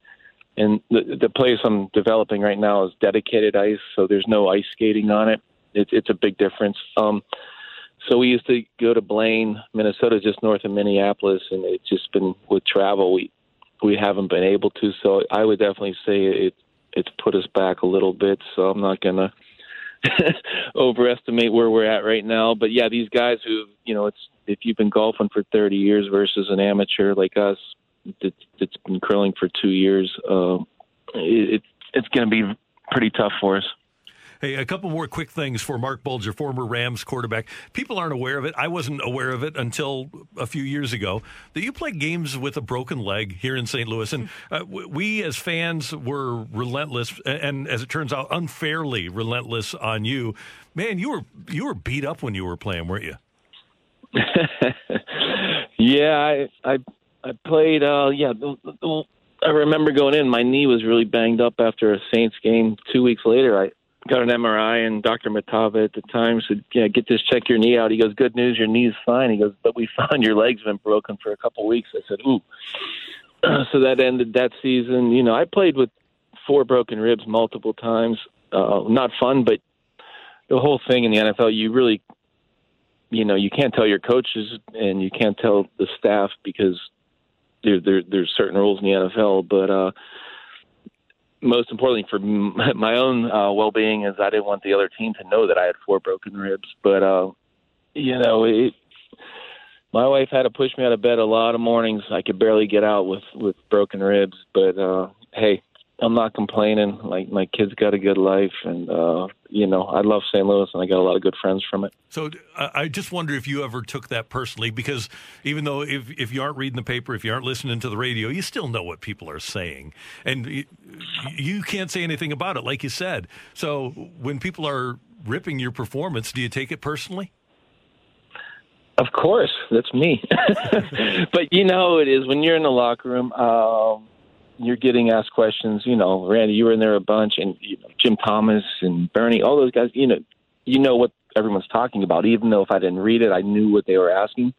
and the the place I'm developing right now is dedicated ice, so there's no ice skating on it. It's it's a big difference. Um, so we used to go to Blaine, Minnesota, just north of Minneapolis, and it's just been with travel we we haven't been able to. So I would definitely say it it's put us back a little bit. So I'm not gonna overestimate where we're at right now. But yeah, these guys who, you know, it's if you've been golfing for 30 years versus an amateur like us that's, been curling for two years, uh, it, it's going to be pretty tough for us. Hey, a couple more quick things for Mark Bulger, former Rams quarterback. People aren't aware of it. I wasn't aware of it until a few years ago that you play games with a broken leg here in St. Louis. And uh, we, as fans, were relentless, and as it turns out, unfairly relentless on you. Man, you were you were beat up when you were playing, weren't you? yeah, I I, I played. Uh, yeah, I remember going in. My knee was really banged up after a Saints game. Two weeks later, I got an MRI, and Dr. Matava at the time said, "Yeah, get this, check your knee out." He goes, "Good news, your knee's fine." He goes, "But we found your leg's been broken for a couple weeks." I said, "Ooh." so that ended that season. You know, I played with four broken ribs multiple times. Uh, not fun, but the whole thing in the NFL, you really, you know, you can't tell your coaches and you can't tell the staff because there, there there's certain rules in the NFL. But uh, most importantly for my own uh, well-being is I didn't want the other team to know that I had four broken ribs. But uh, you know, it, my wife had to push me out of bed a lot of mornings. I could barely get out with with broken ribs. But uh, hey, I'm not complaining. Like my kids got a good life, and uh, you know I love St. Louis, and I got a lot of good friends from it. So I I just wonder if you ever took that personally, because even though if if you aren't reading the paper, if you aren't listening to the radio, you still know what people are saying, and you, you can't say anything about it, like you said. So when people are ripping your performance, do you take it personally? Of course, that's me. but you know it is when you're in the locker room. Um, you're getting asked questions. You know, Randy, you were in there a bunch, and you know, Jim Thomas and Bernie, all those guys. You know, you know what everyone's talking about. Even though if I didn't read it, I knew what they were asking.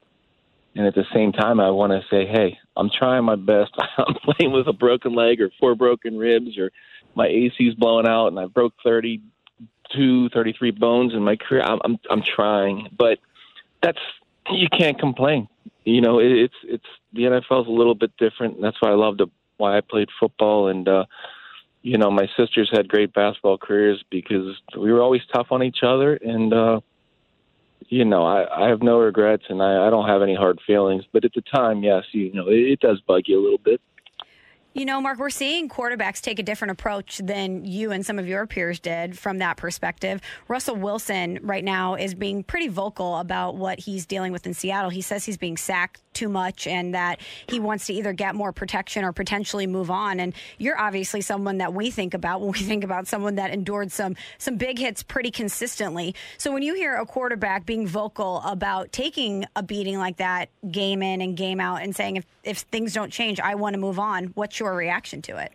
And at the same time, I want to say, hey, I'm trying my best. I'm playing with a broken leg or four broken ribs, or my AC's blowing out, and I broke 32, 33 bones in my career. I'm I'm, I'm trying, but that's you can't complain. You know, it, it's it's the NFL's a little bit different. And That's why I love the why I played football and uh you know, my sisters had great basketball careers because we were always tough on each other and uh you know, I, I have no regrets and I, I don't have any hard feelings. But at the time, yes, you know, it, it does bug you a little bit. You know, Mark, we're seeing quarterbacks take a different approach than you and some of your peers did from that perspective. Russell Wilson right now is being pretty vocal about what he's dealing with in Seattle. He says he's being sacked too much and that he wants to either get more protection or potentially move on. And you're obviously someone that we think about when we think about someone that endured some some big hits pretty consistently. So when you hear a quarterback being vocal about taking a beating like that game in and game out and saying if if things don't change, I want to move on, what's your reaction to it?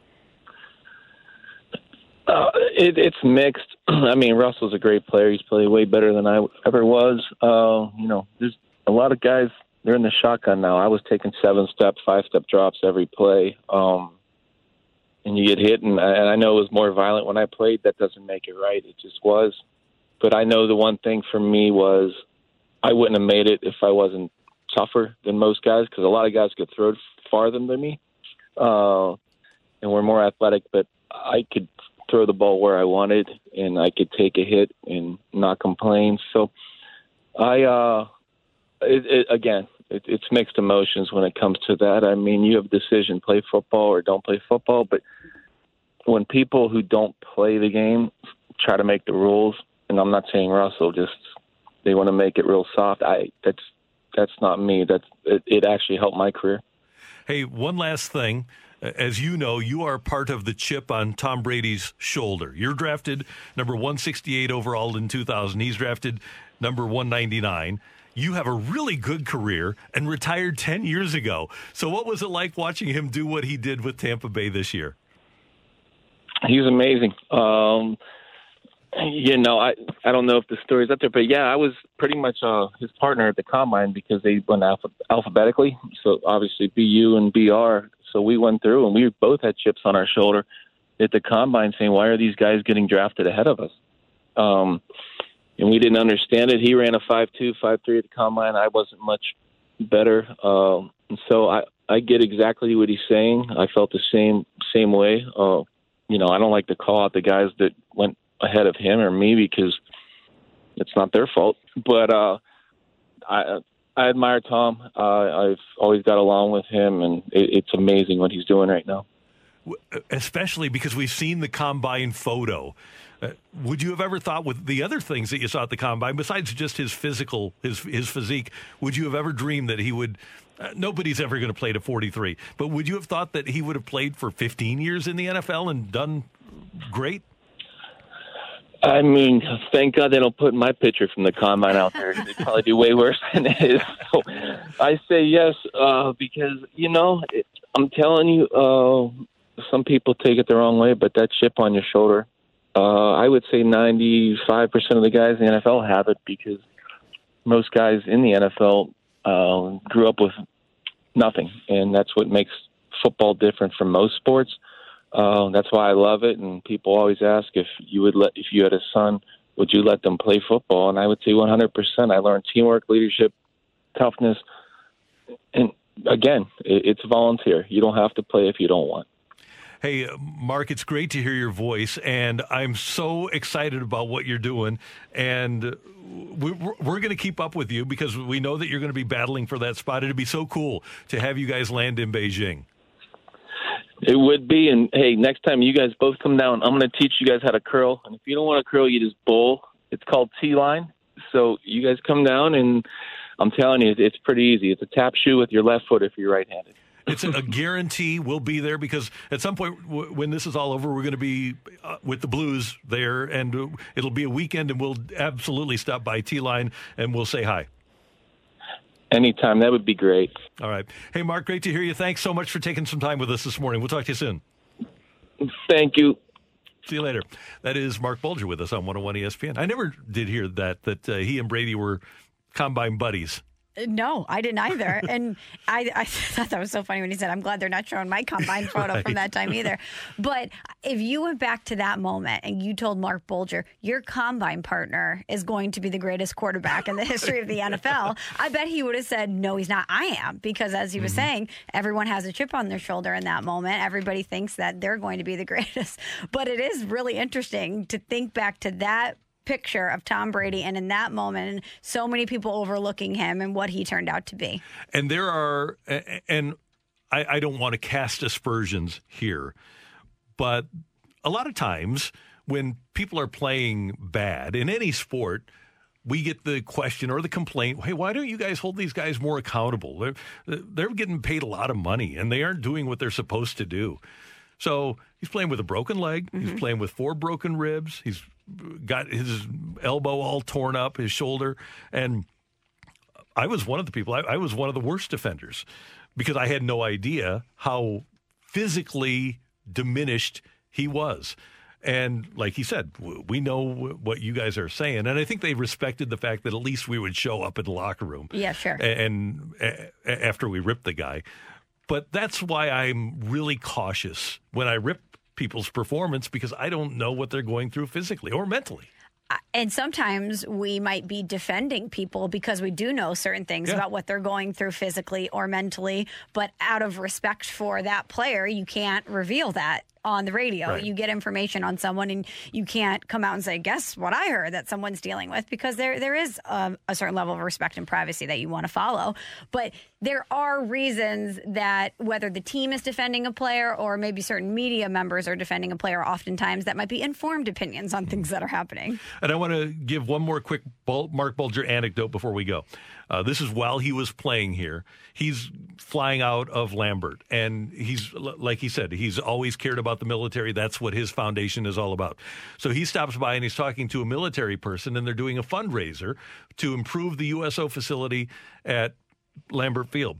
Uh, it, it's mixed. I mean, Russell's a great player. He's played way better than I ever was. Uh, you know, there's a lot of guys. They're in the shotgun now. I was taking seven step, five step drops every play, um, and you get hit. And, and I know it was more violent when I played. That doesn't make it right. It just was. But I know the one thing for me was I wouldn't have made it if I wasn't tougher than most guys because a lot of guys could throw farther than me, uh, and we're more athletic. But I could throw the ball where I wanted, and I could take a hit and not complain. So I, uh, it, it, again, it, it's mixed emotions when it comes to that. I mean, you have a decision: play football or don't play football. But when people who don't play the game try to make the rules, and I'm not saying Russell, just they want to make it real soft. I that's that's not me. That's it, it actually helped my career. Hey, one last thing. As you know, you are part of the chip on Tom Brady's shoulder. You're drafted number 168 overall in 2000. He's drafted number 199. You have a really good career and retired 10 years ago. So, what was it like watching him do what he did with Tampa Bay this year? He was amazing. Um, you know, I I don't know if the story's up there, but yeah, I was pretty much uh, his partner at the combine because they went alpha, alphabetically. So obviously BU and BR. So we went through and we both had chips on our shoulder at the combine, saying, "Why are these guys getting drafted ahead of us?" Um, and we didn't understand it. He ran a five two, five three at the combine. I wasn't much better, um, and so I I get exactly what he's saying. I felt the same same way. Uh, you know, I don't like to call out the guys that went ahead of him or me because it's not their fault. But uh, I I admire Tom. Uh, I've always got along with him, and it, it's amazing what he's doing right now. Especially because we've seen the combine photo. Uh, would you have ever thought with the other things that you saw at the combine, besides just his physical, his his physique, would you have ever dreamed that he would? Uh, nobody's ever going to play to 43, but would you have thought that he would have played for 15 years in the NFL and done great? I mean, thank God they don't put my picture from the combine out there. They'd probably do way worse than it is. So I say yes uh, because you know it, I'm telling you, uh, some people take it the wrong way, but that chip on your shoulder, uh, I would say 95 percent of the guys in the NFL have it because most guys in the NFL uh, grew up with nothing, and that's what makes football different from most sports. Uh, that's why I love it. And people always ask if you would let if you had a son, would you let them play football? And I would say 100%. I learned teamwork, leadership, toughness, and again, it's volunteer. You don't have to play if you don't want. Hey, Mark, it's great to hear your voice, and I'm so excited about what you're doing. And we, we're going to keep up with you because we know that you're going to be battling for that spot. It'd be so cool to have you guys land in Beijing. It would be. And hey, next time you guys both come down, I'm going to teach you guys how to curl. And if you don't want to curl, you just bowl. It's called T line. So you guys come down, and I'm telling you, it's pretty easy. It's a tap shoe with your left foot if you're right handed. It's a guarantee we'll be there because at some point w- when this is all over, we're going to be uh, with the Blues there, and uh, it'll be a weekend, and we'll absolutely stop by T Line and we'll say hi. Anytime, that would be great. All right. Hey, Mark, great to hear you. Thanks so much for taking some time with us this morning. We'll talk to you soon. Thank you. See you later. That is Mark Bulger with us on 101 ESPN. I never did hear that that uh, he and Brady were combine buddies. No, I didn't either. and I, I thought that was so funny when he said, I'm glad they're not showing my combine photo Right. from that time either. But if you went back to that moment and you told Mark Bulger, your combine partner is going to be the greatest quarterback in the history of the NFL, I bet he would have said, No, he's not. I am. Because as he was mm-hmm. saying, everyone has a chip on their shoulder in that moment. Everybody thinks that they're going to be the greatest. But it is really interesting to think back to that picture of Tom Brady and in that moment and so many people overlooking him and what he turned out to be. And there are, and I, I don't want to cast aspersions here, but a lot of times when people are playing bad in any sport, we get the question or the complaint, hey, why don't you guys hold these guys more accountable? They're, they're getting paid a lot of money and they aren't doing what they're supposed to do. So he's playing with a broken leg. He's mm-hmm. playing with four broken ribs. He's got his elbow all torn up, his shoulder. And I was one of the people, I, I was one of the worst defenders because I had no idea how physically diminished he was. And like he said, we know what you guys are saying. And I think they respected the fact that at least we would show up in the locker room. Yeah, sure. And, a- a- after we ripped the guy. But that's why I'm really cautious when I rip people's performance because I don't know what they're going through physically or mentally. Uh, and sometimes we might be defending people because we do know certain things Yeah. about what they're going through physically or mentally, but out of respect for that player, you can't reveal that on the radio. Right. You get information on someone and you can't come out and say, guess what I heard that someone's dealing with because there there is um, a certain level of respect and privacy that you want to follow. But there are reasons that whether the team is defending a player or maybe certain media members are defending a player oftentimes that might be informed opinions on things that are happening. And I want to give one more quick Mark Bulger anecdote before we go. Uh, this is while he was playing here. He's flying out of Lambert, and he's like he said, he's always cared about the military. That's what his foundation is all about. So he stops by and he's talking to a military person, and they're doing a fundraiser to improve the USO facility at Lambert Field.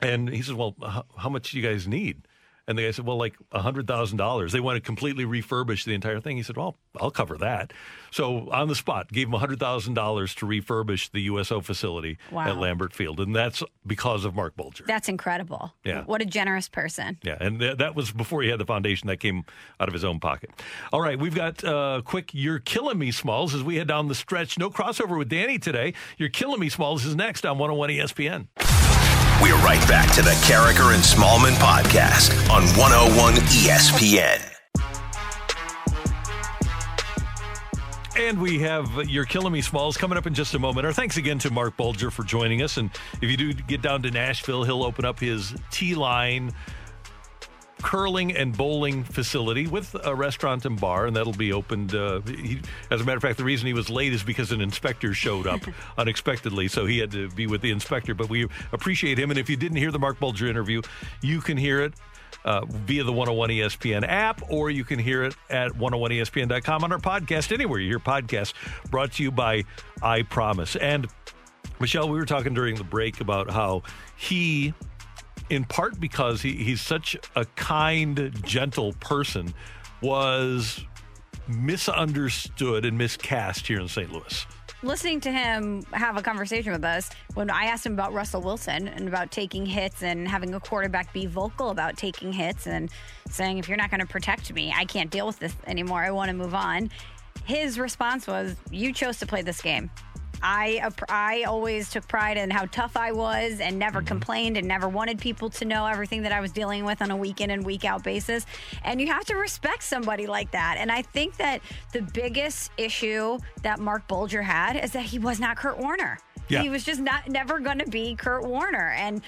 And he says, "Well, how much do you guys need?" And the guy said, "Well, like a hundred thousand dollars. They want to completely refurbish the entire thing." He said, "Well, I'll cover that." So on the spot, gave him a hundred thousand dollars to refurbish the USO facility Wow. at Lambert Field, and that's because of Mark Bulger. That's incredible. Yeah. What a generous person. Yeah, and th- that was before he had the foundation. That came out of his own pocket. All right, we've got uh, quick. You're killing me, Smalls, as we head down the stretch. No crossover with Danny today. You're killing me, Smalls is next on 101 ESPN. We're right back to the Karraker and Smallman podcast on 101 ESPN. And we have You're Killing Me Smalls coming up in just a moment. Our thanks again to Mark Bulger for joining us. And if you do get down to Nashville, he'll open up his T line curling and bowling facility with a restaurant and bar, and that'll be opened. Uh, he, as a matter of fact, the reason he was late is because an inspector showed up unexpectedly, so he had to be with the inspector. But we appreciate him. And if you didn't hear the Mark Bulger interview, you can hear it. Uh, via the 101 ESPN app, or you can hear it at 101ESPN.com on our podcast, anywhere you hear podcasts, brought to you by I Promise. And Michelle, we were talking during the break about how he in part because he, he's such a kind, gentle person, was misunderstood and miscast here in St. Louis. listening to him have a conversation with us when I asked him about Russell Wilson and about taking hits and having a quarterback be vocal about taking hits and saying, if you're not going to protect me, I can't deal with this anymore. I want to move on. His response was, You chose to play this game. I I always took pride in how tough I was and never mm-hmm. complained and never wanted people to know everything that I was dealing with on a week in and week out basis. And you have to respect somebody like that. And I think that the biggest issue that Mark Bulger had is that he was not Kurt Warner. Yeah. He was just not never going to be Kurt Warner. And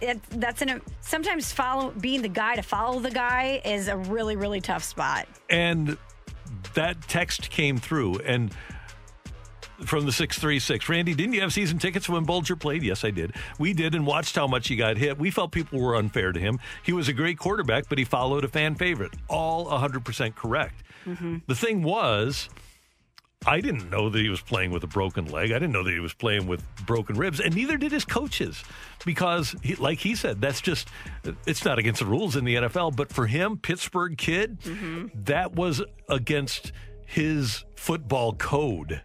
it, that's an sometimes follow being the guy to follow the guy is a really really tough spot. And that text came through and from the 636. Randy, didn't you have season tickets when Bulger played? Yes, I did. We did and watched how much he got hit. We felt people were unfair to him. He was a great quarterback, but he followed a fan favorite. All 100% correct. Mm-hmm. The thing was, I didn't know that he was playing with a broken leg. I didn't know that he was playing with broken ribs, and neither did his coaches, because, he, like he said, that's just it's not against the rules in the NFL. But for him, Pittsburgh kid, mm-hmm. that was against his football code.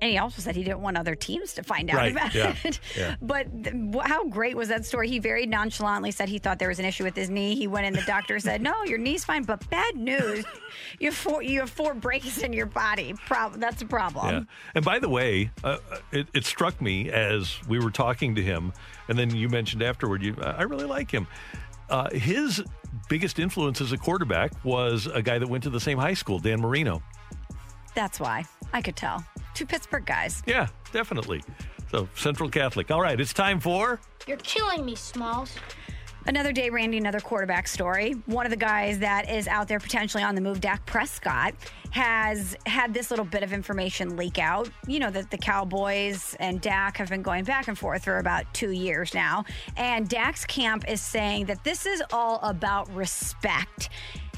And he also said he didn't want other teams to find out Right, about yeah, it. yeah. But th- how great was that story? He very nonchalantly said he thought there was an issue with his knee. He went in, the doctor said, "No, your knee's fine, but bad news, you have four you have four breaks in your body. Prob- that's a problem." Yeah. And by the way, uh, it, it struck me as we were talking to him, and then you mentioned afterward, you, I really like him. Uh, his biggest influence as a quarterback was a guy that went to the same high school, Dan Marino. That's why I could tell. Two Pittsburgh guys. Yeah, definitely. So Central Catholic. All right, it's time for. You're killing me, Smalls. Another day, Randy, another quarterback story. One of the guys that is out there potentially on the move, Dak Prescott, has had this little bit of information leak out. You know that the Cowboys and Dak have been going back and forth for about two years now. And Dak's camp is saying that this is all about respect.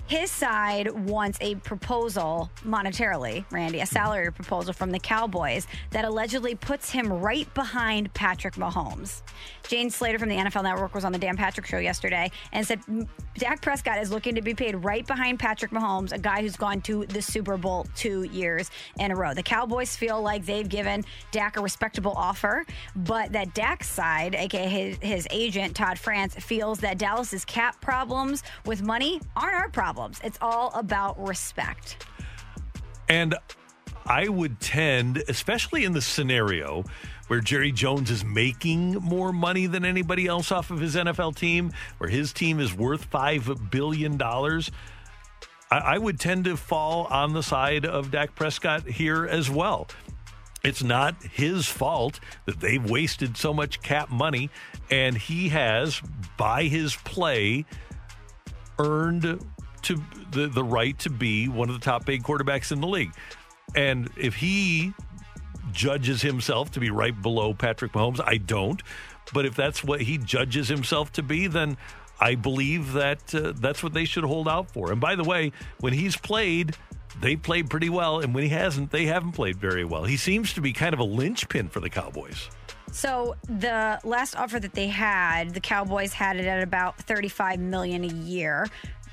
His side wants a proposal monetarily, Randy, a salary proposal from the Cowboys that allegedly puts him right behind Patrick Mahomes. Jane Slater from the NFL Network was on the Dan Patrick Show yesterday and said Dak Prescott is looking to be paid right behind Patrick Mahomes, a guy who's gone to the Super Bowl two years in a row. The Cowboys feel like they've given Dak a respectable offer, but that Dak's side, aka his, his agent Todd France, feels that Dallas's cap problems with money aren't our problems. It's all about respect. And I would tend, especially in the scenario where Jerry Jones is making more money than anybody else off of his NFL team, where his team is worth $5 billion. I, I would tend to fall on the side of Dak Prescott here as well. It's not his fault that they've wasted so much cap money, and he has, by his play, earned to the, the right to be one of the top paid quarterbacks in the league. And if he judges himself to be right below Patrick Mahomes, I don't. But if that's what he judges himself to be, then I believe that uh, that's what they should hold out for. And by the way, when he's played, they played pretty well, and when he hasn't, they haven't played very well. He seems to be kind of a linchpin for the Cowboys. So the last offer that they had, the Cowboys had it at about 35 million a year.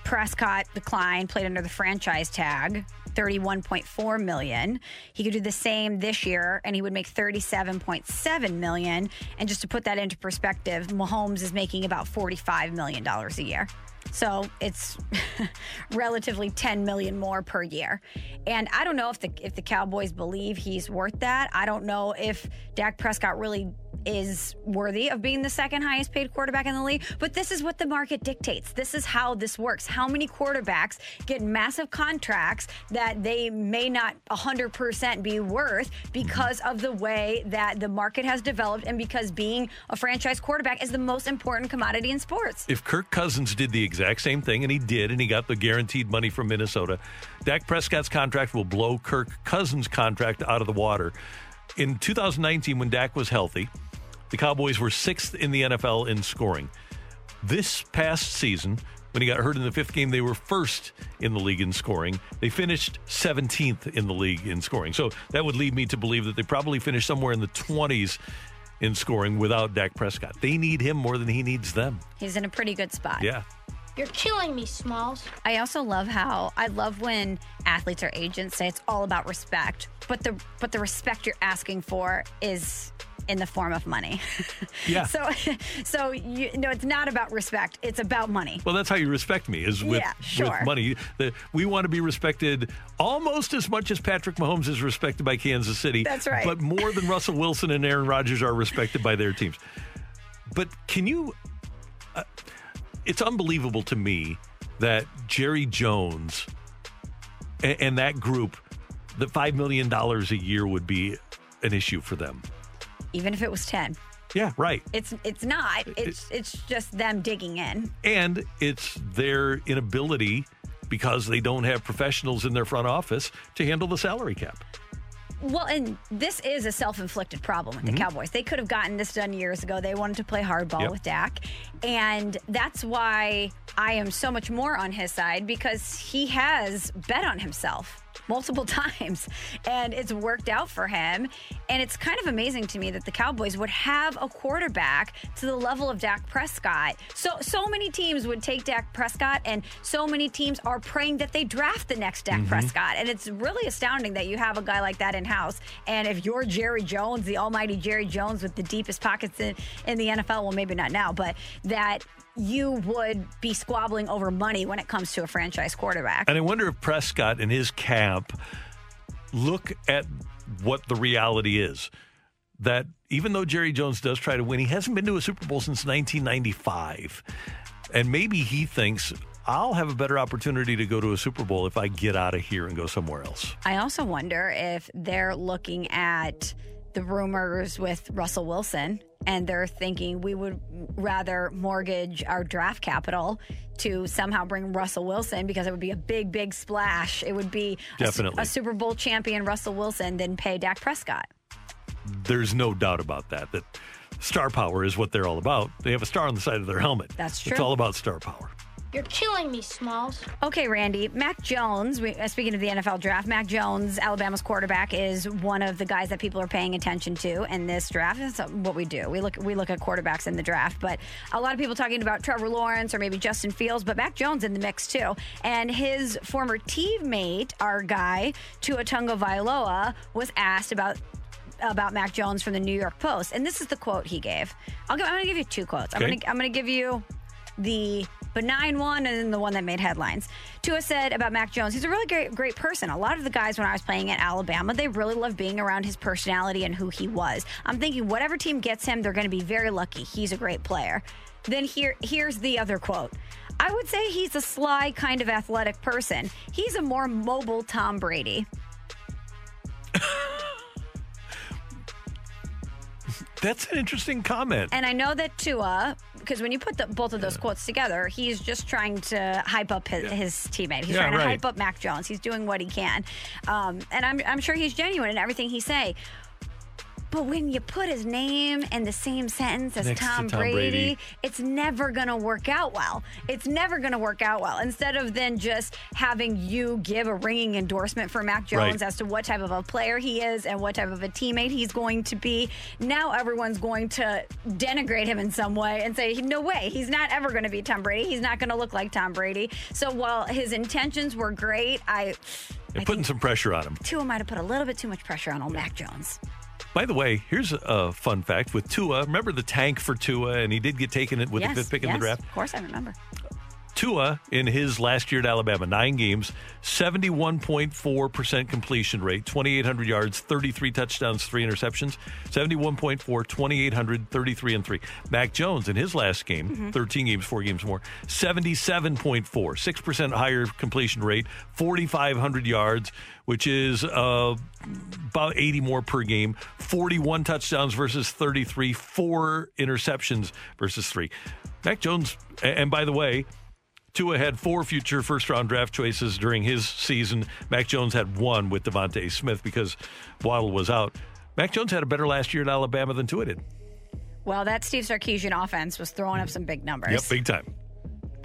Prescott declined, played under the franchise tag, 31.4 million. He could do the same this year and he would make 37.7 million. And just to put that into perspective, Mahomes is making about 45 million dollars a year. So it's relatively 10 million more per year. And I don't know if the if the Cowboys believe he's worth that. I don't know if Dak Prescott really is worthy of being the second highest paid quarterback in the league, but this is what the market dictates. This is how this works. How many quarterbacks get massive contracts that they may not 100% be worth because of the way that the market has developed and because being a franchise quarterback is the most important commodity in sports. If Kirk Cousins did the exact same thing, and he did, and he got the guaranteed money from Minnesota, Dak Prescott's contract will blow Kirk Cousins' contract out of the water. In 2019, when Dak was healthy, the Cowboys were sixth in the NFL in scoring. This past season, when he got hurt in the fifth game, they were first in the league in scoring. They finished 17th in the league in scoring. So that would lead me to believe that they probably finished somewhere in the 20s in scoring without Dak Prescott. They need him more than he needs them. He's in a pretty good spot. Yeah. You're killing me, Smalls. I also love how I love when athletes or agents say it's all about respect. but the but the respect you're asking for is in the form of money. Yeah. so so you no, it's not about respect. It's about money. Well, that's how you respect me is with, Yeah, sure. with money. The, we want to be respected almost as much as Patrick Mahomes is respected by Kansas City. That's right. But more than Russell Wilson and Aaron Rodgers are respected by their teams. But can you? Uh, it's unbelievable to me that Jerry Jones and, and that group, that five million dollars a year would be an issue for them. Even if it was 10. Yeah, right. It's it's not. It's it's just them digging in. and it's their inability because they don't have professionals in their front office to handle the salary cap. Well, and this is a self-inflicted problem with the Mhm. Cowboys. They could have gotten this done years ago. They wanted to play hardball Yep. with Dak, and that's why I am so much more on his side because he has bet on himself multiple times and it's worked out for him. And it's kind of amazing to me that the Cowboys would have a quarterback to the level of Dak Prescott. So so many teams would take Dak Prescott and so many teams are praying that they draft the next Dak Mhm. Prescott. And it's really astounding that you have a guy like that in house. And if you're Jerry Jones, the almighty Jerry Jones with the deepest pockets in, in the NFL, well, maybe not now, but that you would be squabbling over money when it comes to a franchise quarterback. And I wonder if Prescott and his camp look at what the reality is. That even though Jerry Jones does try to win, he hasn't been to a Super Bowl since 1995. And maybe he thinks, I'll have a better opportunity to go to a Super Bowl if I get out of here and go somewhere else. I also wonder if they're looking at the rumors with Russell Wilson and they're thinking we would rather mortgage our draft capital to somehow bring Russell Wilson because it would be a big, big splash. It would be a Definitely. a, Super Bowl champion Russell Wilson than pay Dak Prescott. There's no doubt about that, that star power is what they're all about. They have a star on the side of their helmet. That's true. It's all about star power. You're killing me, Smalls. Okay, Randy. Mac Jones, we, uh, speaking of the NFL draft, Mac Jones, Alabama's quarterback, is one of the guys that people are paying attention to in this draft. That's what we do. We look we look at quarterbacks in the draft, but a lot of people talking about Trevor Lawrence or maybe Justin Fields, but Mac Jones in the mix too. And his former teammate, our guy, Tua Tagovailoa, was asked about about Mac Jones from the New York Post, and this is the quote he gave. I'll give, I'm going to give you two quotes. I'm Okay. going to I'm going to give you the benign one and then the one that made headlines. Tua said about Mac Jones, he's a really great, great person. A lot of the guys when I was playing at Alabama, they really loved being around his personality and who he was. I'm thinking whatever team gets him, they're going to be very lucky. He's a great player. Then here, here's the other quote. I would say he's a sly kind of athletic person. He's a more mobile Tom Brady. That's an interesting comment. And I know that Tua, because when you put the, both of those quotes together, he's just trying to hype up his, his teammate. He's Yeah, trying to right. hype up Mac Jones. He's doing what he can, um, and I'm I'm sure he's genuine in everything he say. But when you put his name in the same sentence as Next to Tom, Tom Brady, Brady. it's never going to work out well. It's never going to work out well. Instead of then just having you give a ringing endorsement for Mac Jones Right. as to what type of a player he is and what type of a teammate he's going to be, now everyone's going to denigrate him in some way and say, no way, he's not ever going to be Tom Brady. He's not going to look like Tom Brady. So while his intentions were great, I. They're putting some pressure on him. Tua might have put a little bit too much pressure on old Mac Jones. By the way, here's a fun fact with Tua. Remember the tank for Tua, and he did get taken it with yes, the fifth pick in the draft. Of course, I remember. Tua, in his last year at Alabama, nine games, 71.4% completion rate, 2,800 yards, 33 touchdowns, three interceptions, 71.4, 2,800, 33 and three. Mac Jones, in his last game, Mhm. 13 games, four games more, 77.4, 6% higher completion rate, 4,500 yards, which is uh, about 80 more per game, 41 touchdowns versus 33, four interceptions versus three. Mac Jones, and by the way, Tua had four future first round draft choices during his season. Mac Jones had one with DeVonta Smith because Waddle was out. Mac Jones had a better last year at Alabama than Tua did. Well, that Steve Sarkisian offense was throwing up some big numbers. Yep, big time.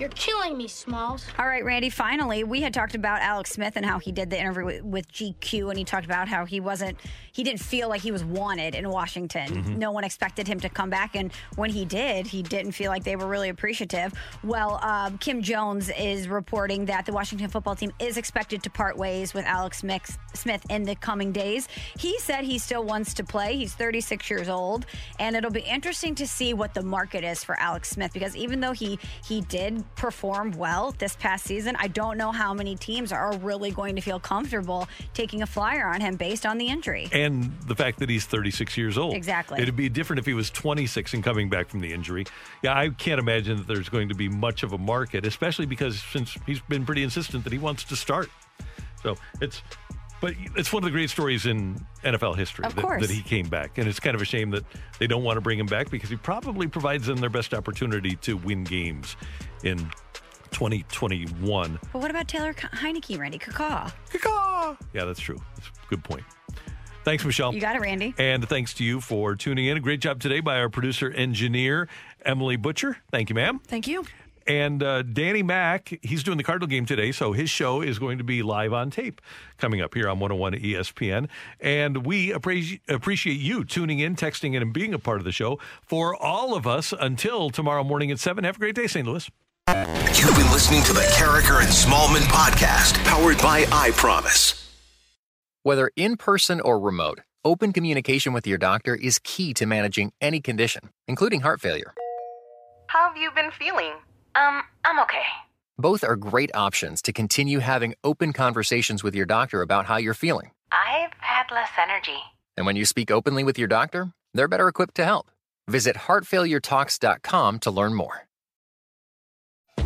You're killing me, Smalls. All right, Randy, finally, we had talked about Alex Smith and how he did the interview with, with GQ, and he talked about how he wasn't, he didn't feel like he was wanted in Washington. Mhm. No one expected him to come back, and when he did, he didn't feel like they were really appreciative. Well, um, Kim Jones is reporting that the Washington football team is expected to part ways with Alex Mix- Smith in the coming days. He said he still wants to play. He's 36 years old, and it'll be interesting to see what the market is for Alex Smith because even though he he did perform well this past season, I don't know how many teams are really going to feel comfortable taking a flyer on him based on the injury. And the fact that he's 36 years old. Exactly. It'd be different if he was 26 and coming back from the injury. Yeah, I can't imagine that there's going to be much of a market, especially because since he's been pretty insistent that he wants to start. So it's, but it's one of the great stories in NFL history Of that, course. that he came back. And it's kind of a shame that they don't want to bring him back because he probably provides them their best opportunity to win games in 2021. But what about Taylor Heinicke, Randy? Caw. Yeah, that's true. That's a good point. Thanks, Michelle. You got it, Randy. And thanks to you for tuning in. A great job today by our producer engineer, Emily Butcher. Thank you, ma'am. Thank you. And uh, Danny Mack, he's doing the Cardinal game today, so his show is going to be live on tape coming up here on 101 ESPN. And we appreciate appreciate you tuning in, texting in, and being a part of the show. For all of us, until tomorrow morning at 7, have a great day, St. Louis. You've been listening to the Karraker and Smallman podcast, powered by I Promise. Whether in person or remote, open communication with your doctor is key to managing any condition, including heart failure. How have you been feeling? Um, I'm okay. Both are great options to continue having open conversations with your doctor about how you're feeling. I've had less energy. And when you speak openly with your doctor, they're better equipped to help. Visit heartfailuretalks.com to learn more.